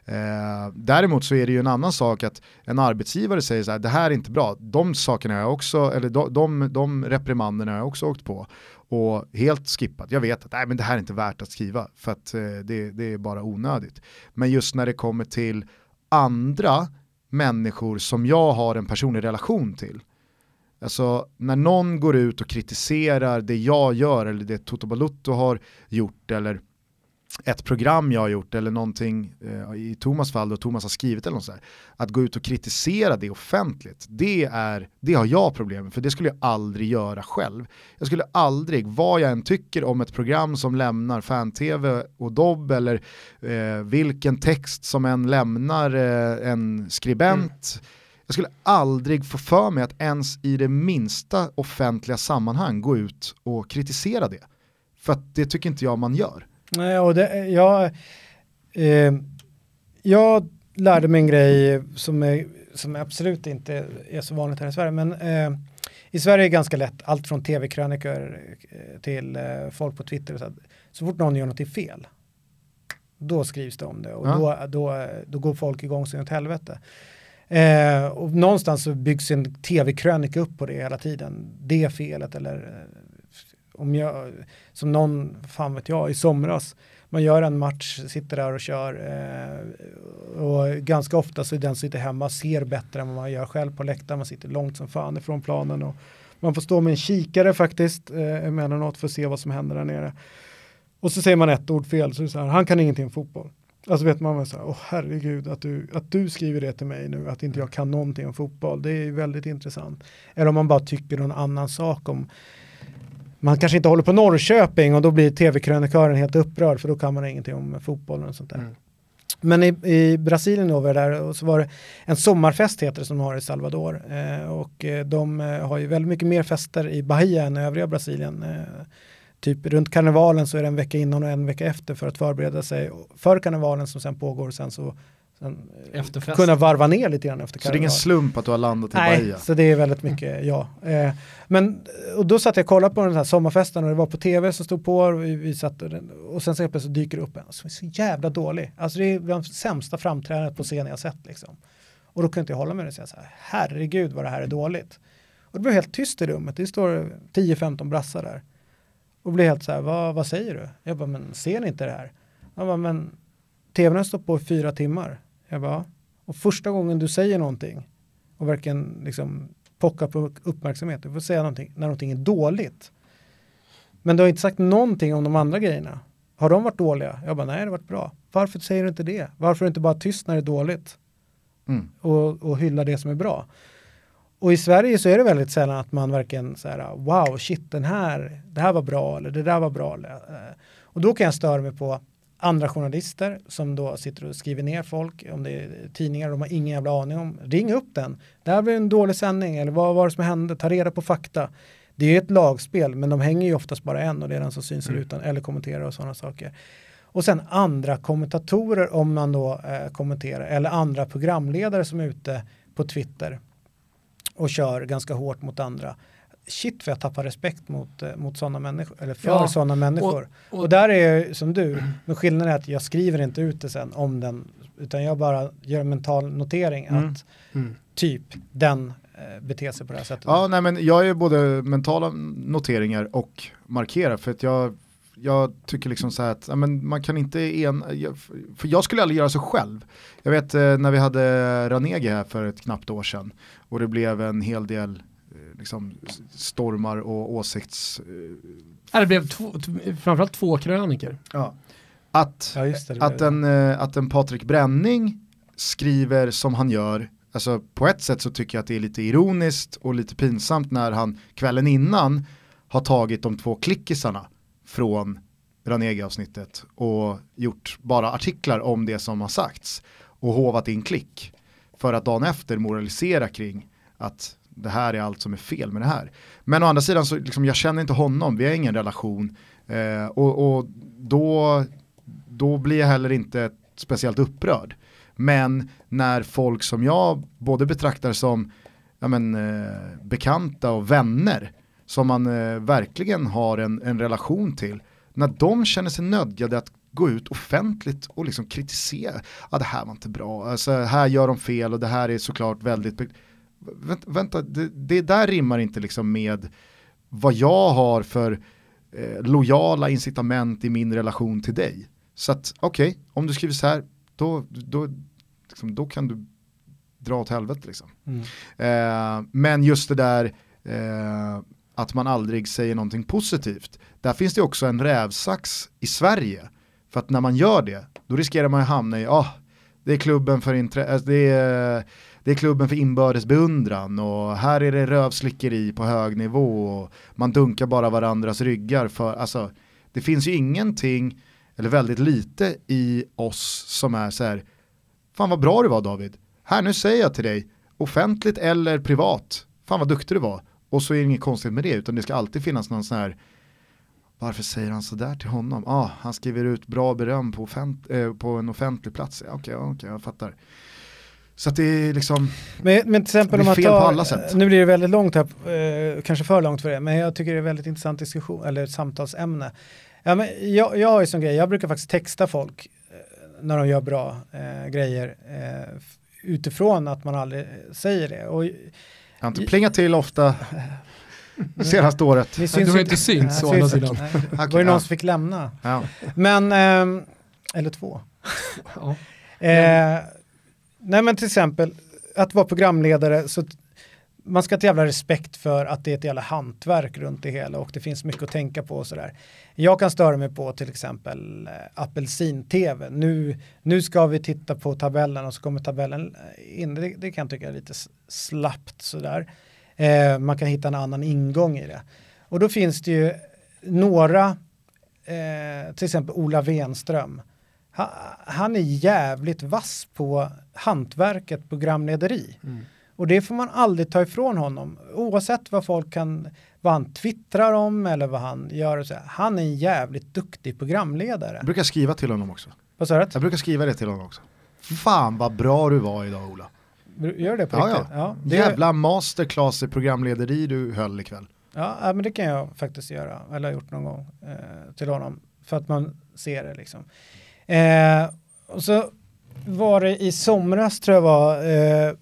Eh, däremot så är det ju en annan sak att en arbetsgivare säger så här, det här är inte bra, de sakerna har jag också, eller de, de, de reprimanderna har jag också åkt på och helt skippat. Jag vet att nej, men det här är inte värt att skriva för att eh, det, det är bara onödigt. Men just när det kommer till andra människor som jag har en personlig relation till, Alltså när någon går ut och kritiserar det jag gör eller det Toto Balutto har gjort eller ett program jag har gjort eller någonting eh, i Thomas fall då Thomas har skrivit eller något sådär, att gå ut och kritisera det offentligt, det, är, det har jag problem med för det skulle jag aldrig göra själv. Jag skulle aldrig, vad jag än tycker om ett program som lämnar fan-tv och dobb eller eh, vilken text som än lämnar eh, en skribent, mm. jag skulle aldrig få för mig att ens i det minsta offentliga sammanhang gå ut och kritisera det. För att det tycker inte jag man gör. Nej, och det, jag, eh, jag lärde mig en grej som, är, som absolut inte är så vanligt här i Sverige, men eh, i Sverige är det ganska lätt, allt från tv-krönikor eh, till eh, folk på Twitter, så, så fort någon gör något fel, då skrivs det om det och ja. då, då, då går folk igång sig åt helvete. Eh, och någonstans så byggs en tv-krönika upp på det hela tiden. Det felet eller eh, om jag, som någon, fan vet jag, i somras, man gör en match, sitter där och kör eh, och ganska ofta så är den som sitter hemma ser bättre än vad man gör själv på läktaren. Man sitter långt som fan ifrån planen och man får stå med en kikare faktiskt eh, emellanåt för att se vad som händer där nere. Och så säger man ett ord fel, så är det så här, han kan ingenting om fotboll. Alltså vet man så här, åh herregud att du, att du skriver det till mig nu, att inte jag kan någonting om fotboll, det är väldigt intressant. Eller om man bara tycker någon annan sak om, man kanske inte håller på Norrköping och då blir tv-krönikören helt upprörd för då kan man ingenting om fotboll och sånt där. Mm. Men i, i, Brasilien då var det där och så var det en sommarfest heter det som de har i Salvador eh, och eh, de eh, har ju väldigt mycket mer fester i Bahia än övriga Brasilien. Eh, typ runt karnevalen så är det en vecka innan och en vecka efter för att förbereda sig för karnevalen som sen pågår och sen så sen eh, kunna varva ner lite grann efter karneval. Så det är ingen slump att du har landat i Nej, Bahia? så det är väldigt mycket, ja. Eh, men, och då satt jag och kollade på den här sommarfesten och det var på tv som stod på och, vi, vi satt, och sen så plötsligt dyker det upp en som är så jävla dålig. Alltså det är bland det sämsta framträdandet på scen jag sett liksom. Och då kunde inte jag hålla med det och säga så här, herregud vad det här är dåligt. Och det blev helt tyst i rummet, det står 10-15 brassar där. Och blir helt så här, vad, vad säger du? Jag bara, men ser ni inte det här? Jag bara, men tvn har stått på i fyra timmar. Jag bara, och första gången du säger någonting och verkligen liksom pockar på uppmärksamhet, du får säga någonting när någonting är dåligt. Men du har inte sagt någonting om de andra grejerna. Har de varit dåliga? Jag bara, nej det har varit bra. Varför säger du inte det? Varför är du inte bara tyst när det är dåligt? Mm. Och, och hylla det som är bra. Och i Sverige så är det väldigt sällan att man verkligen så här, wow, shit, den här, det här var bra eller det där var bra. Eh, och då kan jag störa mig på andra journalister som då sitter och skriver ner folk, om det är tidningar de har ingen jävla aning om. Ring upp den. Det här blev en dålig sändning eller vad var det som hände? Ta reda på fakta. Det är ett lagspel, men de hänger ju oftast bara en och det är den som syns mm. utan eller kommenterar och sådana saker. Och sen andra kommentatorer om man då eh, kommenterar eller andra programledare som är ute på Twitter och kör ganska hårt mot andra. Shit vad jag tappar respekt mot, eh, mot sådana människor, eller för ja, sådana människor. Och, och, och, där är jag som du, [clears throat] men skillnaden är att jag skriver inte ut det sen om den, utan jag bara gör en mental notering mm. att mm. typ den eh, beter sig på det här sättet. Ja, nej men jag är både mentala noteringar och markerar för att jag jag tycker liksom så här att ja, men man kan inte en, för jag skulle aldrig göra så själv. Jag vet eh, när vi hade Ranegi här för ett knappt år sedan och det blev en hel del liksom, stormar och åsikts... Ja, det blev två, framförallt två kröniker. Ja. Att, ja, det, det att, en, eh, att en Patrik Bränning skriver som han gör, alltså på ett sätt så tycker jag att det är lite ironiskt och lite pinsamt när han kvällen innan har tagit de två klickisarna från Ranegi-avsnittet och gjort bara artiklar om det som har sagts och hovat in klick för att dagen efter moralisera kring att det här är allt som är fel med det här. Men å andra sidan så liksom, jag känner inte honom, vi har ingen relation eh, och, och då, då blir jag heller inte speciellt upprörd. Men när folk som jag både betraktar som ja, men, eh, bekanta och vänner som man eh, verkligen har en, en relation till, när de känner sig nödgade att gå ut offentligt och liksom kritisera, ah, det här var inte bra, alltså, här gör de fel och det här är såklart väldigt, vänta, vänta det, det där rimmar inte liksom med vad jag har för eh, lojala incitament i min relation till dig. Så att okej, okay, om du skriver så här, då, då, liksom, då kan du dra åt helvete liksom. Mm. Eh, men just det där eh, att man aldrig säger någonting positivt. Där finns det också en rävsax i Sverige. För att när man gör det, då riskerar man att hamna i, ah, det är klubben för intre alltså det är, det är klubben för inbördes beundran och här är det rövslickeri på hög nivå och man dunkar bara varandras ryggar för, alltså det finns ju ingenting, eller väldigt lite i oss som är så här, fan vad bra du var David, här nu säger jag till dig, offentligt eller privat, fan vad duktig du var, och så är det inget konstigt med det, utan det ska alltid finnas någon sån här varför säger han sådär till honom? Ah, han skriver ut bra beröm på, offent eh, på en offentlig plats. Okej, okay, okay, jag fattar. Så att det är liksom, men, men till exempel om man tar, nu blir det väldigt långt här, eh, kanske för långt för det, men jag tycker det är väldigt intressant diskussion, eller samtalsämne. Ja, men jag, jag har ju som grej, jag brukar faktiskt texta folk eh, när de gör bra eh, grejer. Eh, utifrån att man aldrig säger det. Och, jag har inte plingat till ofta [laughs] senaste året. Ni syns du har inte synts å andra sidan. Okay, var det någon som fick lämna? Ja. Men, eh, eller två. ja nej men till exempel, att vara programledare, så man ska ha ett jävla respekt för att det är ett jävla hantverk runt det hela och det finns mycket att tänka på och sådär. Jag kan störa mig på till exempel eh, apelsin-tv. Nu, nu ska vi titta på tabellen och så kommer tabellen eh, in. Det, det kan jag tycka är lite slappt sådär. Eh, man kan hitta en annan ingång i det. Och då finns det ju några, eh, till exempel Ola Wenström. Ha, han är jävligt vass på hantverket programlederi. Mm. Och det får man aldrig ta ifrån honom. Oavsett vad folk kan, vad han twittrar om eller vad han gör. Så han är en jävligt duktig programledare. Jag brukar skriva till honom också. Vad sa du? Jag brukar skriva det till honom också. Fan vad bra du var idag Ola. Gör det på ja, riktigt? Ja. ja det Jävla masterclass i programlederi du höll ikväll. Ja, men det kan jag faktiskt göra, eller har gjort någon gång eh, till honom. För att man ser det liksom. Eh, och så var det i somras tror jag var, eh,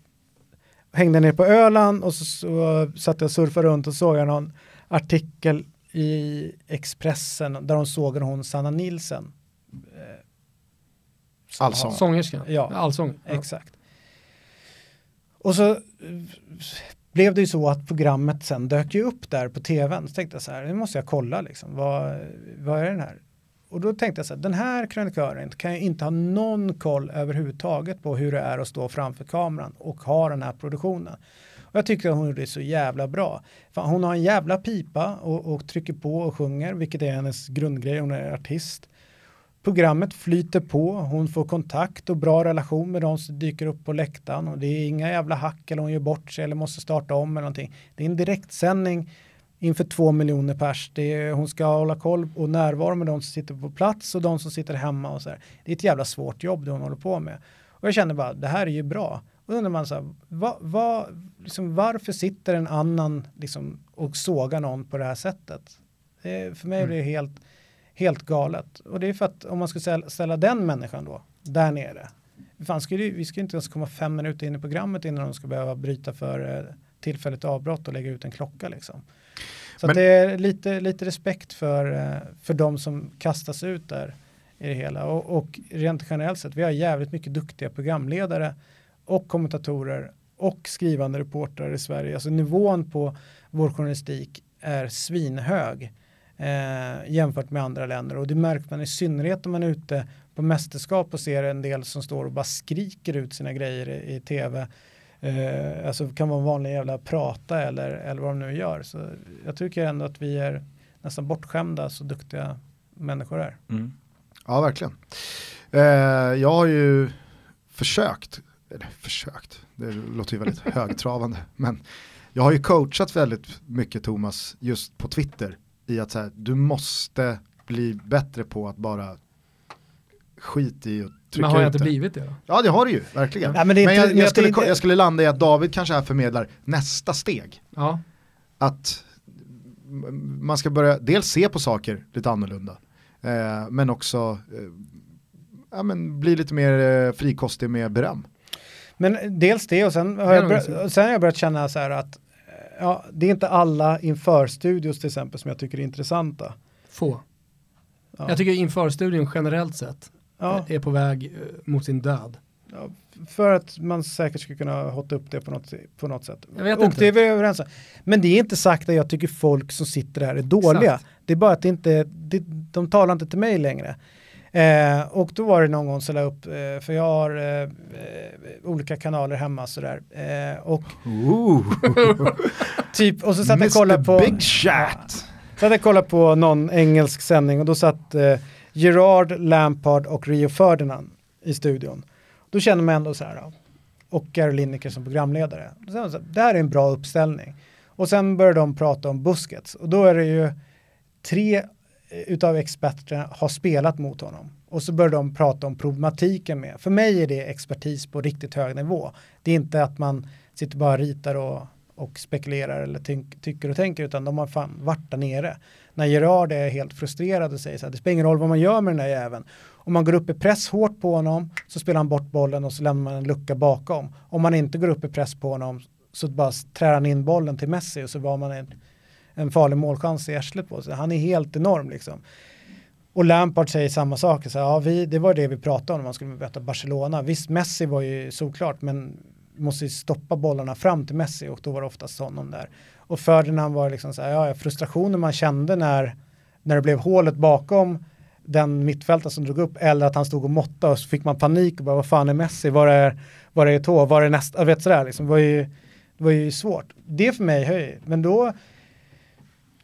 hängde ner på Öland och så, så satt jag och surfade runt och såg jag någon artikel i Expressen där de såg hon Sanna Nilsen. Eh, Allsång. Sångerska? Ja, allsång. Exakt. Och så blev det ju så att programmet sen dök ju upp där på tvn. Så tänkte jag så här, nu måste jag kolla liksom, vad, vad är den här? Och då tänkte jag så här, den här krönikören kan ju inte ha någon koll överhuvudtaget på hur det är att stå framför kameran och ha den här produktionen. Och jag tyckte att hon gjorde det så jävla bra. Fan, hon har en jävla pipa och, och trycker på och sjunger, vilket är hennes grundgrej, hon är artist. Programmet flyter på, hon får kontakt och bra relation med de som dyker upp på läktaren och det är inga jävla hack eller hon gör bort sig eller måste starta om eller någonting. Det är en direktsändning inför två miljoner pers. Det är, hon ska hålla koll och närvaro med de som sitter på plats och de som sitter hemma och så här. Det är ett jävla svårt jobb det hon håller på med. Och jag kände bara, det här är ju bra. Och undrar man så här, va, va, liksom, varför sitter en annan liksom, och sågar någon på det här sättet? Det, för mig är det mm. helt, helt galet. Och det är för att om man skulle ställa den människan då, där nere. Fan, skulle, vi skulle inte ens komma fem minuter in i programmet innan de ska behöva bryta för eh, tillfälligt avbrott och lägga ut en klocka liksom. Så Men, det är lite, lite respekt för, eh, för de som kastas ut där i det hela. Och, och rent generellt sett, vi har jävligt mycket duktiga programledare och kommentatorer och skrivande reportrar i Sverige. Alltså nivån på vår journalistik är svinhög eh, jämfört med andra länder och det märker man i synnerhet om man är ute på mästerskap och ser en del som står och bara skriker ut sina grejer i, i tv Eh, alltså kan vara en vanlig jävla prata eller, eller vad de nu gör. Så jag tycker ändå att vi är nästan bortskämda så duktiga människor är. Mm. Ja, verkligen. Eh, jag har ju försökt, eller försökt, det låter ju väldigt [laughs] högtravande, men jag har ju coachat väldigt mycket Thomas just på Twitter i att så här, du måste bli bättre på att bara skit i och men har jag inte blivit det då? Ja det har du ju, verkligen. Ja, men, men jag, jag, skulle, jag skulle landa i att David kanske här förmedlar nästa steg. Ja. Att man ska börja dels se på saker lite annorlunda. Eh, men också eh, ja, men bli lite mer eh, frikostig med beröm. Men dels det och sen har, jag börjat, sen har jag börjat känna så här att ja, det är inte alla införstudios till exempel som jag tycker är intressanta. Få. Ja. Jag tycker införstudion generellt sett ja. är på väg eh, mot sin död. Ja, för att man säkert ska kunna hotta upp det på något, på något sätt. Jag vet och inte. det är vi överens om. Men det är inte sagt att jag tycker folk som sitter här är dåliga. Exakt. Det är bara att det inte, det, de talar inte till mig längre. Eh, och då var det någon gång så la upp, eh, för jag har eh, eh olika kanaler hemma sådär. Eh, och [laughs] typ, och så satt jag och kollade på... Big Chat! Satt jag och kollade på någon engelsk sändning och då satt Gerard, Lampard och Rio Ferdinand i studion. Då känner man ändå så här, och Gary Lineker som programledare. Så, det här är en bra uppställning. Och sen börjar de prata om Busquets och då är det ju tre eh, utav experterna har spelat mot honom. Och så börjar de prata om problematiken med. För mig är det expertis på riktigt hög nivå. Det är inte att man sitter bara och ritar och och spekulerar eller tycker och tänker utan de har fan varit där nere. När Gerard är helt frustrerad och säger så här, det spelar ingen roll vad man gör med den där jäveln. Om man går upp i press hårt på honom så spelar han bort bollen och så lämnar man en lucka bakom. Om man inte går upp i press på honom så bara trär han in bollen till Messi och så var man en, en farlig målchans i arslet på sig. Han är helt enorm liksom. Och Lampard säger samma sak, så ja, vi, det var det vi pratade om när man skulle möta Barcelona. Visst, Messi var ju såklart, men måste stoppa bollarna fram till Messi och då var det oftast honom där. Och Ferdinand var liksom så här, ja, frustrationen man kände när, när det blev hålet bakom den mittfältaren som drog upp eller att han stod och måttade och så fick man panik och bara vad fan är Messi, var är, var är tå, var är nästa, jag vet sådär liksom, det var ju, det var ju svårt. Det för mig men då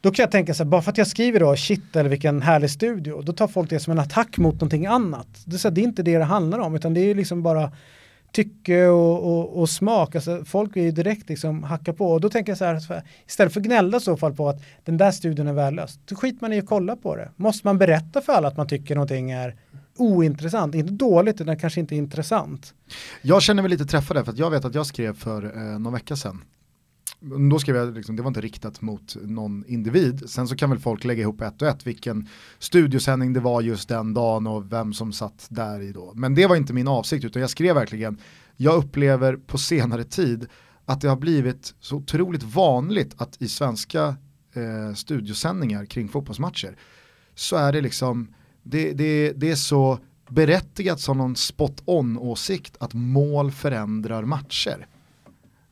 då kan jag tänka så här, bara för att jag skriver då shit eller vilken härlig studio, då tar folk det som en attack mot någonting annat. Det är, så här, det är inte det det handlar om, utan det är ju liksom bara tycke och, och, och, smak. Alltså, folk är ju direkt liksom hacka på. Och då tänker jag så här, istället för att gnälla i så fall på att den där studien är värdelös, då skiter man i att kolla på det. Måste man berätta för alla att man tycker någonting är ointressant, inte dåligt utan kanske inte intressant. Jag känner mig lite träffad för att jag vet att jag skrev för eh, någon vecka sedan då skrev jag, liksom, det var inte riktat mot någon individ. Sen så kan väl folk lägga ihop ett och ett vilken studiosändning det var just den dagen och vem som satt där i då. Men det var inte min avsikt utan jag skrev verkligen, jag upplever på senare tid att det har blivit så otroligt vanligt att i svenska eh, studiosändningar kring fotbollsmatcher så är det liksom, det, det, det är så berättigat som någon spot on åsikt att mål förändrar matcher.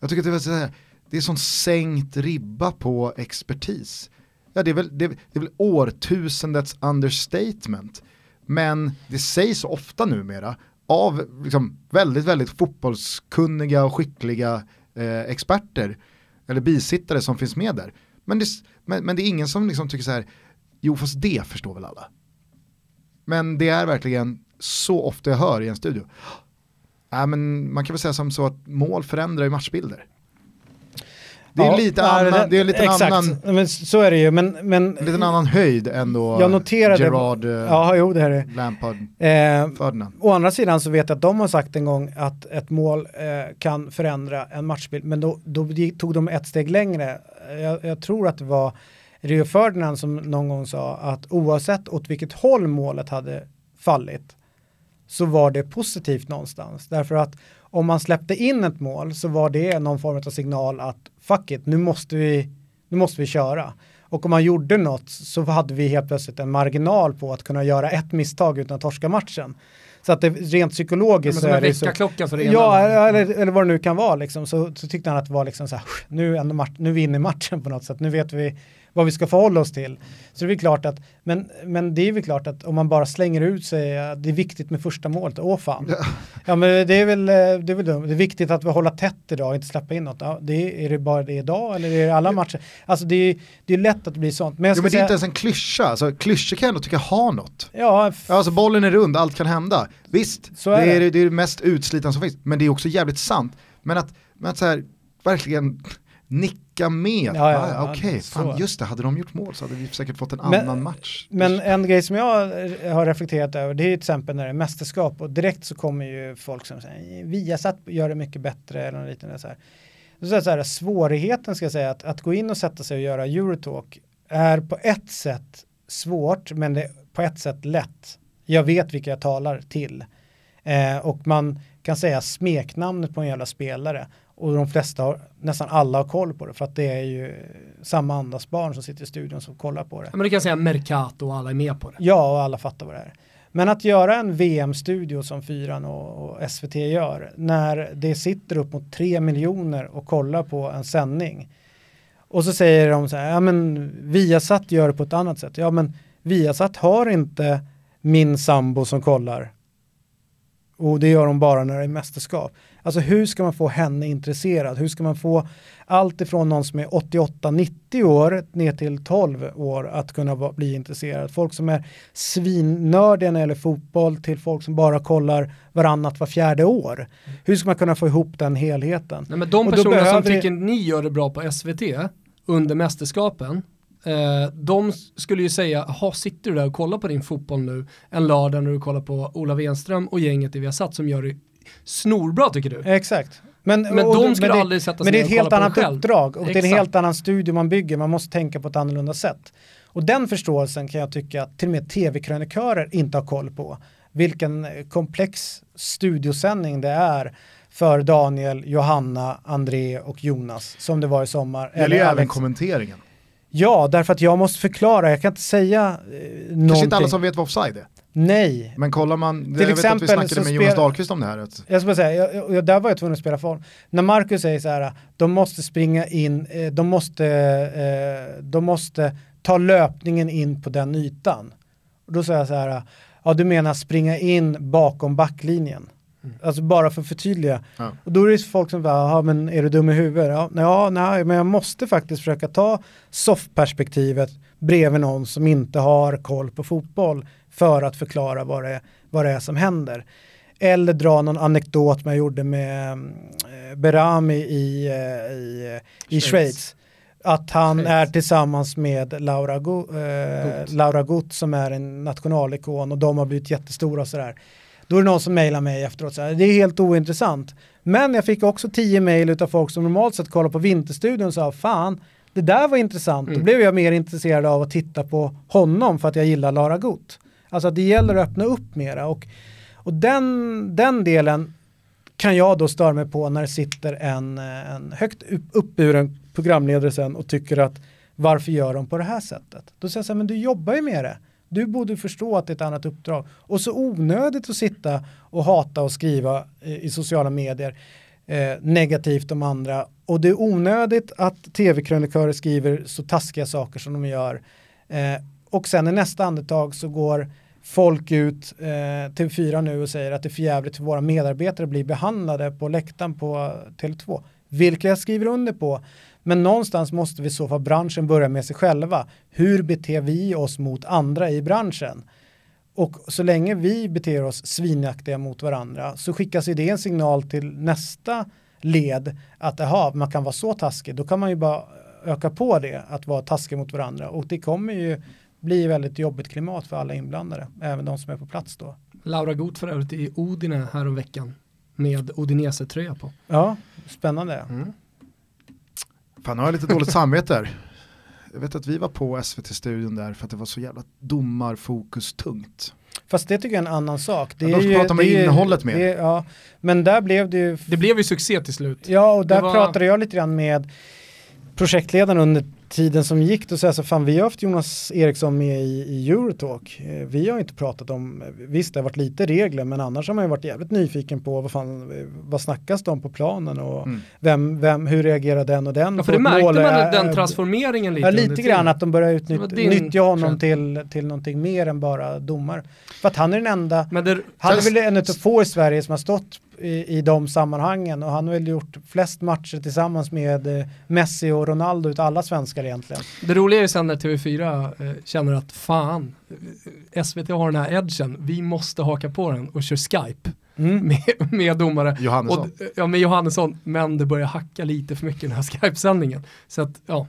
Jag tycker att det var så här, det är sån sänkt ribba på expertis. Ja, det är väl, det, det är väl årtusendets understatement. Men det sägs ofta numera av liksom väldigt, väldigt fotbollskunniga och skickliga eh, experter eller bisittare som finns med där. Men det, men, men det är ingen som liksom tycker så här, jo fast det förstår väl alla. Men det är verkligen så ofta jag hör i en studio. Äh, men man kan väl säga som så att mål förändrar ju matchbilder. Det är ja, lite nej, annan, det, är lite exakt. annan, men så är det ju. Men, men, lite en annan höjd än då jag noterade, Gerard, eh, ja, jo, det här är. Lampard, eh, Ferdinand. Å andra sidan så vet jag att de har sagt en gång att ett mål eh, kan förändra en matchbild, men då, då tog de ett steg längre. Jag, jag tror att det var Rio Ferdinand som någon gång sa att oavsett åt vilket håll målet hade fallit så var det positivt någonstans. Därför att om man släppte in ett mål så var det någon form av signal att fuck it, nu måste vi, nu måste vi köra. Och om man gjorde något så hade vi helt plötsligt en marginal på att kunna göra ett misstag utan att torska matchen. Så att det rent psykologiskt så är det så. väckarklocka för det Ja, eller, eller vad det nu kan vara liksom. Så, så tyckte han att det var liksom så här, nu, ändå match, nu vinner matchen på något sätt. Nu vet vi vad vi ska förhålla oss till. Så det är klart att, men, men det är väl klart att om man bara slänger ut sig, att det är viktigt med första målet, åh fan. Ja. ja men det är väl, eh, det är väl dumt. Det är viktigt att vi håller tätt idag inte släppa in något. Ja, det är, är det bara det idag eller är det alla matcher? Alltså det är, det är lätt att det blir sånt. Men, jo, men det är inte ens en klyscha, alltså, klyschor kan jag ändå tycka har något. Ja, alltså bollen är rund, allt kan hända. Visst, är det, är, det. det är det mest utslitande som finns, men det är också jävligt sant. Men att, men att så här, verkligen nicka med. Ja, ja, ah, Okej, okay. just det, hade de gjort mål så hade vi säkert fått en men, annan match. Men en grej som jag har reflekterat över, det är till exempel när det är mästerskap och direkt så kommer ju folk som säger Viasat gör det mycket bättre eller något liknande. Så här. Så så här, svårigheten ska jag säga att, att gå in och sätta sig och göra Eurotalk är på ett sätt svårt men det är på ett sätt lätt. Jag vet vilka jag talar till. Eh, och man kan säga smeknamnet på en jävla spelare och de flesta, har, nästan alla har koll på det för att det är ju samma andas barn som sitter i studion som kollar på det. Men du kan säga Mercato och alla är med på det. Ja, och alla fattar vad det är. Men att göra en VM-studio som Fyran och, och, SVT gör, när det sitter upp mot tre miljoner och kollar på en sändning. Och så säger de så här, ja men Viasat gör det på ett annat sätt. Ja men Viasat har inte min sambo som kollar. Och det gör de bara när det är mästerskap. Alltså hur ska man få henne intresserad? Hur ska man få allt ifrån någon som är 88-90 år ner till 12 år att kunna bli intresserad? Folk som är svinnördiga när det gäller fotboll till folk som bara kollar varannat var fjärde år. Hur ska man kunna få ihop den helheten? Nej, men de personer som tycker ni gör det bra på SVT under mästerskapen, eh, de skulle ju säga, jaha sitter du där och kollar på din fotboll nu en lördag när du kollar på Ola Wenström och gänget i Viasat som gör det snorbra tycker du. Exakt. Men, Men och- de skulle det- aldrig sätta sig Men det är ett helt annat uppdrag och det är en Exakt. helt annan studio man bygger. Man måste tänka på ett annorlunda sätt. Och den förståelsen kan jag tycka att till och med tv-krönikörer inte har koll på. Vilken eh, komplex studiosändning det är för Daniel, Johanna, André och Jonas som det var i sommar. Eller även kommenteringen. Ja, därför att jag måste förklara. Jag kan inte säga eh, Kanske någonting. inte alla som vet vad offside är. Nej, Men kollar man, Till jag vet att vi exempel snackade med Jonas Dahlqvist om det här. Att, Jag ska bara säga, jag, jag, där var jag tvungen att spela form. När Marcus säger så här, de måste springa in, eh, de måste, eh, de måste ta löpningen in på den ytan. Och då säger jag så här, ja du menar springa in bakom backlinjen. Alltså bara för att förtydliga. Ja. Och då är det folk som bara, "Jaha, men är du dum i huvudet? Ja, ja, nej, men jag måste faktiskt försöka ta soffperspektivet bredvid någon som inte har koll på fotboll för att förklara vad det, vad det är som händer. Eller dra någon anekdot man gjorde med eh, Berami i, eh, i, i Schweiz. Schweiz. Att han Schweiz. är tillsammans med Laura, Go, eh. Laura Gut som är en nationalikon och de har blivit jättestora och sådär. Då är det någon som mejlar mig efteråt så här, det är helt ointressant. Men jag fick också tio mejl av folk som normalt sett kollar på Vinterstudion och sa fan, det där var intressant. Då Mm. blev jag mer intresserad av att titta på honom för att jag gillar Lara Gut. Alltså att det gäller att öppna upp mera och, och den, den delen kan jag då störa mig på när det sitter en, en högt upp, uppburen programledare sen och tycker att varför gör de på det här sättet? Då säger jag så här, men du jobbar ju med det. Du borde förstå att det är ett annat uppdrag. Och så onödigt att sitta och hata och skriva eh, i sociala medier eh, negativt om andra. Och det är onödigt att tv-krönikörer skriver så taskiga saker som de gör. Eh, och sen i nästa andetag så går folk ut eh, TV4 nu och säger att det är för jävligt för våra medarbetare blir behandlade på läktaren på Tele2. Vilket jag skriver under på. Men någonstans måste vi så fall branschen börja med sig själva. Hur beter vi oss mot andra i branschen? Och så länge vi beter oss svinaktiga mot varandra så skickas ju det en signal till nästa led att aha, man kan vara så taskig. Då kan man ju bara öka på det, att vara taskig mot varandra. Och det kommer ju bli väldigt jobbigt klimat för alla inblandade, även de som är på plats då. Laura Goth för övrigt i Odine här om veckan med Odinese-tröja på. Ja, spännande. Mm. Fan, har jag lite dåligt samvete här. Jag vet att vi var på SVT-studion där för att det var så jävla domarfokus tungt. Fast det tycker jag är en annan sak. Det Ja, de pratar om innehållet mer. det Ja, men där blev det ju Det blev ju succé till slut. Ja, och där var- pratade jag lite grann med projektledaren under tiden som gick. Då sa jag så fan vi har haft Jonas Eriksson med i, i Eurotalk. Eh, Vi har inte pratat om, visst det har varit lite regler, men annars har man ju varit jävligt nyfiken på vad fan, eh, vad snackas om på planen och Mm. vem, vem, hur reagerar den och den Ja, för det märkte mål? man Eh, den transformeringen lite Ja, lite tiden. grann att de börjar utnyttja honom till, till någonting mer än bara domar. För att han är den enda Men det, han är väl en av få i Sverige som har stått i, i de sammanhangen och han har väl gjort flest matcher tillsammans med eh, Messi och Ronaldo utav alla svenskar egentligen. det roliga är ju sen när TV4 eh, känner att fan, eh, SVT har den här edgen, vi måste haka på den och kör Skype Mm. [laughs] med, med domare. Johannesson. Och, ja, med Johannesson, men det börjar hacka lite för mycket i den här [laughs] Skype-sändningen. Så att, ja.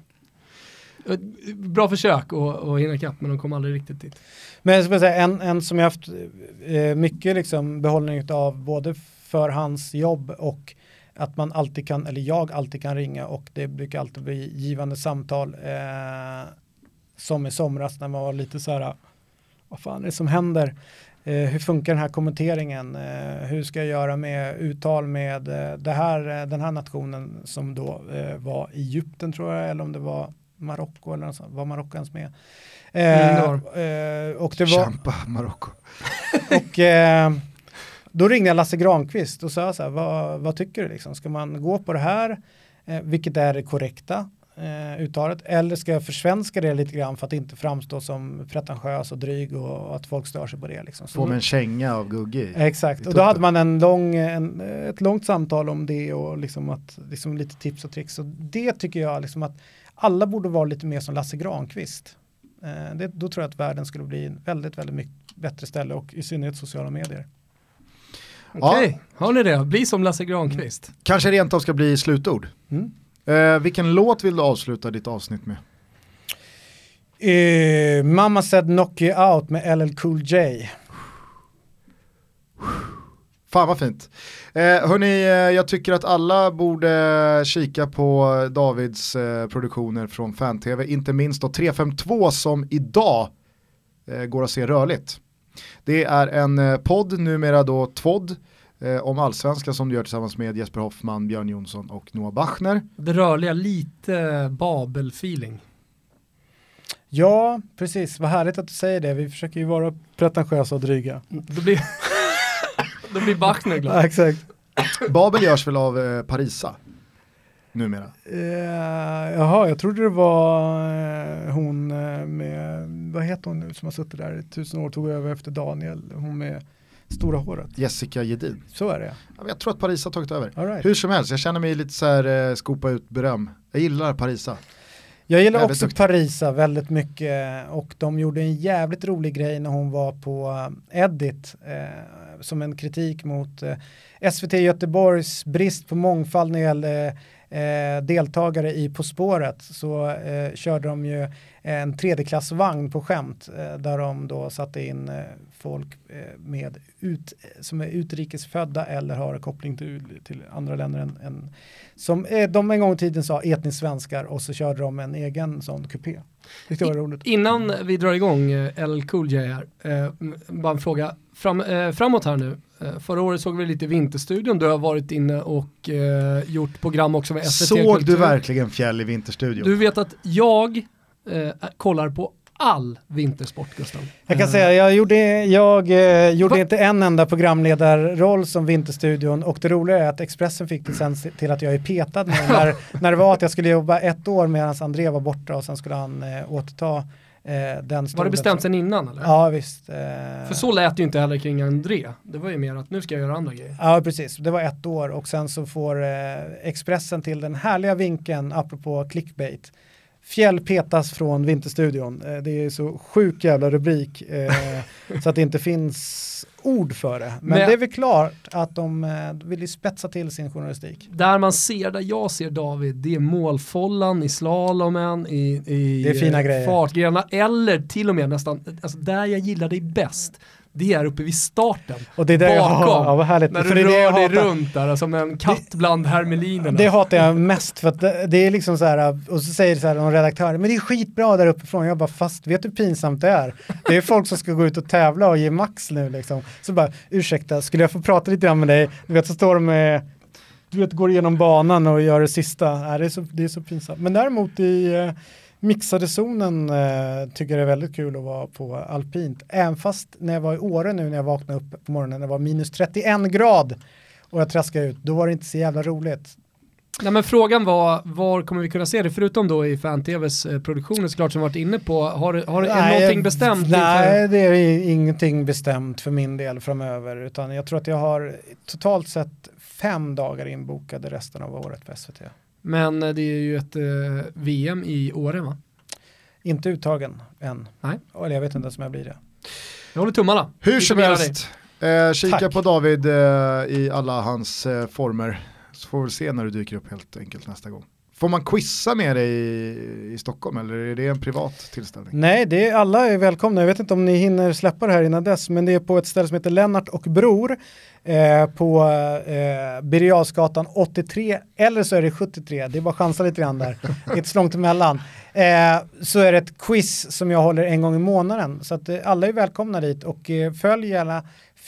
Eh, Bra försök att hinna ikapp, men de kom aldrig riktigt dit. Men jag ska bara säga, en, en som jag haft eh, mycket liksom behållning av både för hans jobb och att man alltid kan, eller jag alltid kan ringa och det brukar alltid bli givande samtal. Eh, som i somras när man var lite så här, vad fan är det som händer? Eh, hur funkar den här kommenteringen? Eh, hur ska jag göra med uttal med eh, det här, eh, den här nationen som då eh, var Egypten tror jag, eller om det var Marocko eller något sånt. Var Marocko ens med? Eh, och det var, Kämpa Marocko. [laughs] och då ringde jag Lasse Granqvist och sa så här, vad, vad tycker du liksom? Ska man gå på det här, eh, vilket är det korrekta eh, uttalet, eller ska jag försvenska det lite grann för att inte framstå som pretentiös och dryg och, att folk stör sig på det liksom. Så Få med en känga av Gugge. Exakt, och då hade man en lång, en, ett långt samtal om det och liksom, att, liksom lite tips och tricks. Och det tycker jag liksom att alla borde vara lite mer som Lasse Granqvist. Eh, det, då tror jag att världen skulle bli en väldigt, väldigt mycket bättre ställe och i synnerhet sociala medier. Okej, har ni det? Bli som Lasse Granqvist. Kanske rent av ska bli slutord. Mm. Eh, vilken låt vill du avsluta ditt avsnitt med? Eh, Mamma said knock you out med LL Cool J. Fan vad fint. Eh, hörni, eh, jag tycker att alla borde kika på Davids eh, produktioner från Fan-TV, inte minst då 352 som idag eh, går att se rörligt. Det är en eh, podd, numera då TVOD, eh, om allsvenskan som du gör tillsammans med Jesper Hoffman, Björn Jonsson och Noah Bachner. Det rörliga, lite Babel-feeling. Ja, precis. Vad härligt att du säger det. Vi försöker ju vara pretentiösa och dryga. Då blir, [laughs] då blir Bachner glad. Ja, exakt. Babel görs väl av eh, Parisa numera? Uh, jaha, jag trodde det var uh, hon uh, med, vad heter hon nu som har suttit där i tusen år, tog över efter Daniel, hon med stora håret. Jessica Gedin. Så är det ja. Jag tror att Parisa har tagit över. Right. Hur som helst, jag känner mig lite så här, skopa ut beröm. Jag gillar Parisa. Jag gillar också duktig. Parisa väldigt mycket och de gjorde en jävligt rolig grej när hon var på Edit eh, som en kritik mot eh, SVT Göteborgs brist på mångfald när det gällde eh, deltagare i På spåret så eh, körde de ju en tredjeklassvagn på skämt eh, där de då satte in eh, folk med ut, som är utrikesfödda eller har koppling till, till andra länder än, än som de en gång i tiden sa etniskt svenskar och så körde de en egen sån kupé. Det var roligt. Innan vi drar igång LL Cool J här, eh, bara en fråga. Fram, eh, framåt här nu, eh, förra året såg vi lite Vinterstudion, du har varit inne och eh, gjort program också med SVT Såg Kultur. du verkligen Fjäll i Vinterstudion? Du vet att jag eh, kollar på all vintersport Gustav. Jag kan säga, jag gjorde, jag, eh, gjorde inte en enda programledarroll som Vinterstudion och det roliga är att Expressen fick det sen till att jag är petad [laughs] när, när det var att jag skulle jobba ett år medan André var borta och sen skulle han eh, återta var det bestämt sen innan eller? Ja visst. Eh... För så lät det ju inte heller kring André. Det var ju mer att nu ska jag göra andra grejer. Ja precis, det var ett år och sen så får eh, Expressen till den härliga vinkeln apropå clickbait. Fjäll petas från Vinterstudion. Eh, det är så sjuk jävla rubrik eh, [laughs] så att det inte finns ord för det. Men, Men, det är väl klart att de eh, vill ju spetsa till sin journalistik. Där man ser, där jag ser David, det är målfållan i slalomen, i, i det är fina grejer. fartgrenarna eller till och med nästan, alltså där jag gillar dig bäst det är uppe vid starten. Och det är det bakom. Jag, ja. När du rör dig runt där som en katt det, bland hermelinerna. Det hatar jag mest för att det, det, är liksom så här, och så säger så här någon redaktör, men det är skitbra där uppifrån. Jag bara, fast vet du hur pinsamt det är? Det är folk som ska gå ut och tävla och ge max nu liksom. Så bara, ursäkta, skulle jag få prata lite grann med dig? Du vet, så står de med du vet, går igenom banan och gör det sista. Äh, det, är så, det är så pinsamt. Men däremot i eh, Mixade zonen eh, tycker jag är väldigt kul att vara på alpint. Även fast när jag var i Åre nu när jag vaknade upp på morgonen, det var minus 31 grad och jag traskade ut, då var det inte så jävla roligt. Nej men frågan var, var kommer vi kunna se det? Förutom då i fan-tvs eh, produktioner såklart som varit inne på, har, har nej, är någonting bestämt? Nej, det är ingenting bestämt för min del framöver, utan jag tror att jag har totalt sett fem dagar inbokade resten av året på SVT. Men eh, det är ju ett eh, VM i Åre va? Inte uttagen än. Nej. Eller jag vet inte ens om jag blir det. Jag håller tummarna. Hur som helst, eh, kika Tack. på David eh, i alla hans eh, former. Så får vi se när du dyker upp helt enkelt nästa gång. Får man quizza med dig i, i, Stockholm eller är det en privat tillställning? Nej, det är, alla är välkomna. Jag vet inte om ni hinner släppa det här innan dess, men det är på ett ställe som heter Lennart och Bror eh, på eh, Birger 83 eller så är det 73. Det är bara att chansa lite grann där. det är inte så långt emellan. Eh, så är det ett quiz som jag håller en gång i månaden. Så att eh, alla är välkomna dit och eh, följ gärna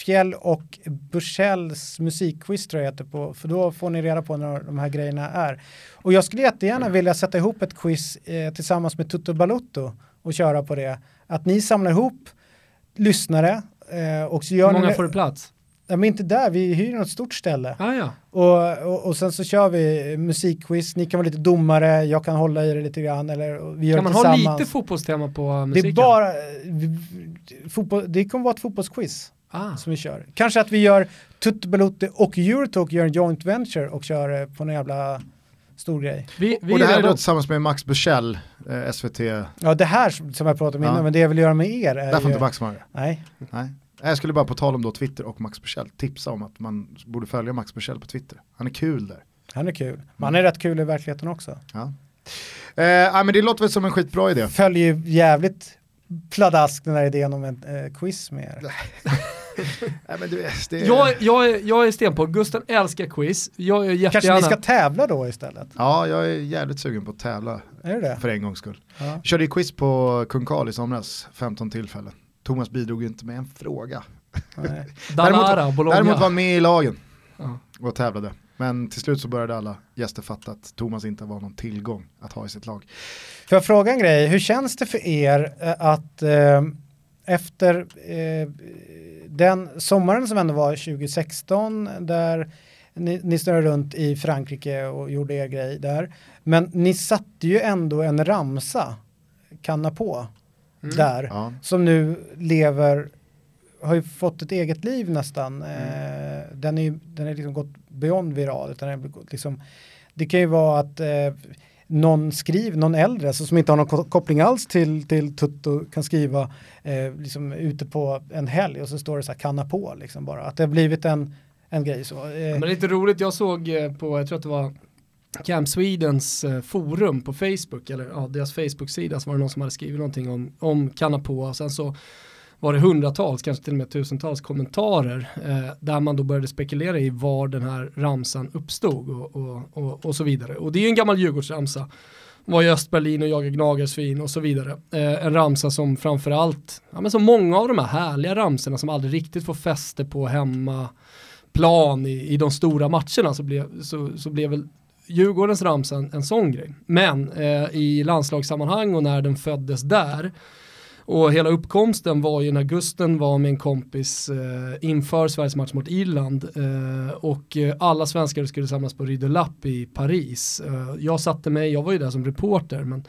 Fjäll och Bursells musikquiz tror jag heter på, för då får ni reda på när de här grejerna är. Och jag skulle jättegärna vilja sätta ihop ett quiz eh, tillsammans med Tutto Balutto och köra på det. Att ni samlar ihop lyssnare eh, och så gör Hur många ni, får du plats? Ja, men inte där, vi hyr något stort ställe. Ah, ja. och, och, och, sen så kör vi musikquiz, ni kan vara lite domare, jag kan hålla i det lite grann. Eller vi gör kan man ha lite fotbollstema på musiken? Det, är bara, fotboll, det kommer vara ett fotbollsquiz ah. som vi kör. Kanske att vi gör Tutte och Eurotalk gör en joint venture och kör på någon jävla stor grej. Vi, vi och det här är då tillsammans med Max Bursell, eh, SVT. Ja det här som jag pratade om innan, men det jag vill göra med er är Där får ju... inte Max vara Nej. Nej. Jag skulle bara på tal om då Twitter och Max Bursell tipsa om att man borde följa Max Bursell på Twitter. Han är kul där. Han är kul. Man är rätt kul i verkligheten också. Ja. Eh, men det låter väl som en skitbra idé. Följer jävligt pladask den här idén om en eh, quiz med er. [laughs] [laughs] Nej, men du, det... jag, jag, är, jag är sten på, Gusten älskar quiz. Jag är jättegärna... Kanske ni ska tävla då istället? Ja, jag är jävligt sugen på att tävla. Är det? För en gångs skull. Ja. Körde ju quiz på Kung Karl i somras, 15 tillfällen. Thomas bidrog ju inte med en fråga. Nej. [laughs] Dalara, Bologna. Däremot var han med i lagen Ja. och tävlade. Men till slut så började alla gäster fatta att Thomas inte var någon tillgång att ha i sitt lag. Får jag fråga en grej, hur känns det för er eh, att eh, efter eh, den sommaren som ändå var 2016 där ni, ni snurrade runt i Frankrike och gjorde er grej där. Men ni satte ju ändå en ramsa, kanna på, Mm. där. Ja. Som nu lever, har ju fått ett eget liv nästan. Eh, den är ju den är liksom gått beyond viral. Utan den är liksom, det kan ju vara att eh, någon skriv, någon äldre alltså, som inte har någon koppling alls till, till Tutto kan skriva eh, liksom ute på en helg och så står det så här kanna på liksom bara. Att det har blivit en, en grej så. Eh, Men det är lite roligt, jag såg eh, på, jag tror att det var Camp Swedens eh, forum på Facebook, eller ja, deras Facebook-sida, så var det någon som hade skrivit någonting om, om kanna på och sen så var det hundratals, kanske till och med tusentals kommentarer eh, där man då började spekulera i var den här ramsan uppstod och, och, och, och så vidare. Och det är ju en gammal Djurgårdsramsa. Var i Östberlin och jagade gnagarsvin och så vidare. Eh, en ramsa som framförallt, ja men som många av de här härliga ramsorna som aldrig riktigt får fäste på hemmaplan i, i de stora matcherna så blev, så, så blev väl Djurgårdens ramsa en, en sån grej. Men eh, i landslagssammanhang och när den föddes där och hela uppkomsten var ju när Gusten var med en kompis eh, inför Sveriges match mot Irland eh, och eh, alla svenskar skulle samlas på Rue de Lapp i Paris. Eh, jag satte mig, jag var ju där som reporter men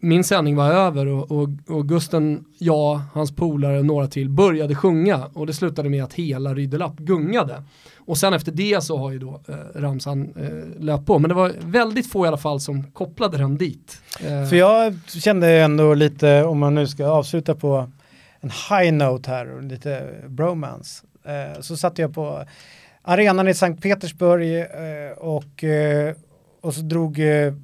min sändning var över och, och, och Gusten, jag, hans polare och några till började sjunga och det slutade med att hela Rue de Lapp gungade. Och sen efter det så har ju då eh, ramsan eh, löpt på. Men det var väldigt få i alla fall som kopplade den dit. Eh, För jag kände ändå lite, om man nu ska avsluta på en high note här och lite bromance, eh, så satt jag på arenan i Sankt Petersburg eh, och, eh, och så drog eh,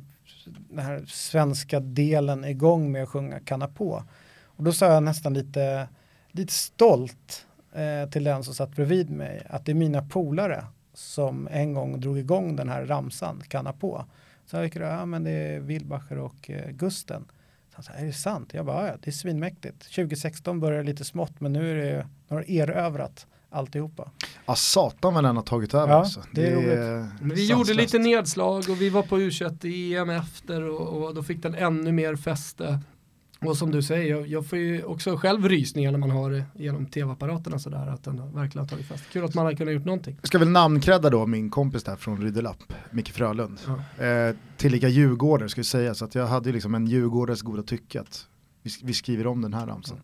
den här svenska delen igång med att sjunga Kanna på. Och då sa jag nästan lite, lite stolt eh, till den som satt bredvid mig att det är mina polare som en gång drog igång den här ramsan, Kanna på. Så jag gick det, ja men det är Wilbacher och eh, Gusten. Så han sa, är det sant? Jag bara, ja det är svinmäktigt. 2016 började lite smått men nu är det, nu har det erövrat alltihopa. Ja, satan vad den har tagit över Ja, alltså. det är roligt. Vi sanslöst. gjorde lite nedslag och vi var på U21 EM efter och, och då fick den ännu mer fäste. Och som du säger, jag, jag får ju också själv rysningar när man har det genom tv-apparaterna sådär, att den verkligen har tagit fäste. Kul att man har kunnat gjort någonting. Jag ska väl namnkrädda då min kompis där från Rydelapp, Micke Frölund. Ja. Eh, tillika djurgårdare ska vi säga, så att jag hade ju liksom en djurgårdares goda tycke att vi, vi skriver om den här ramsan.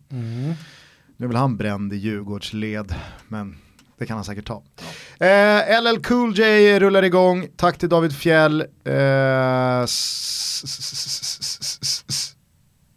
Nu är väl han bränd i Djurgårdsled, men det kan han säkert ta. Eh, LL Cool J rullar igång, tack till David Fjell. Eh,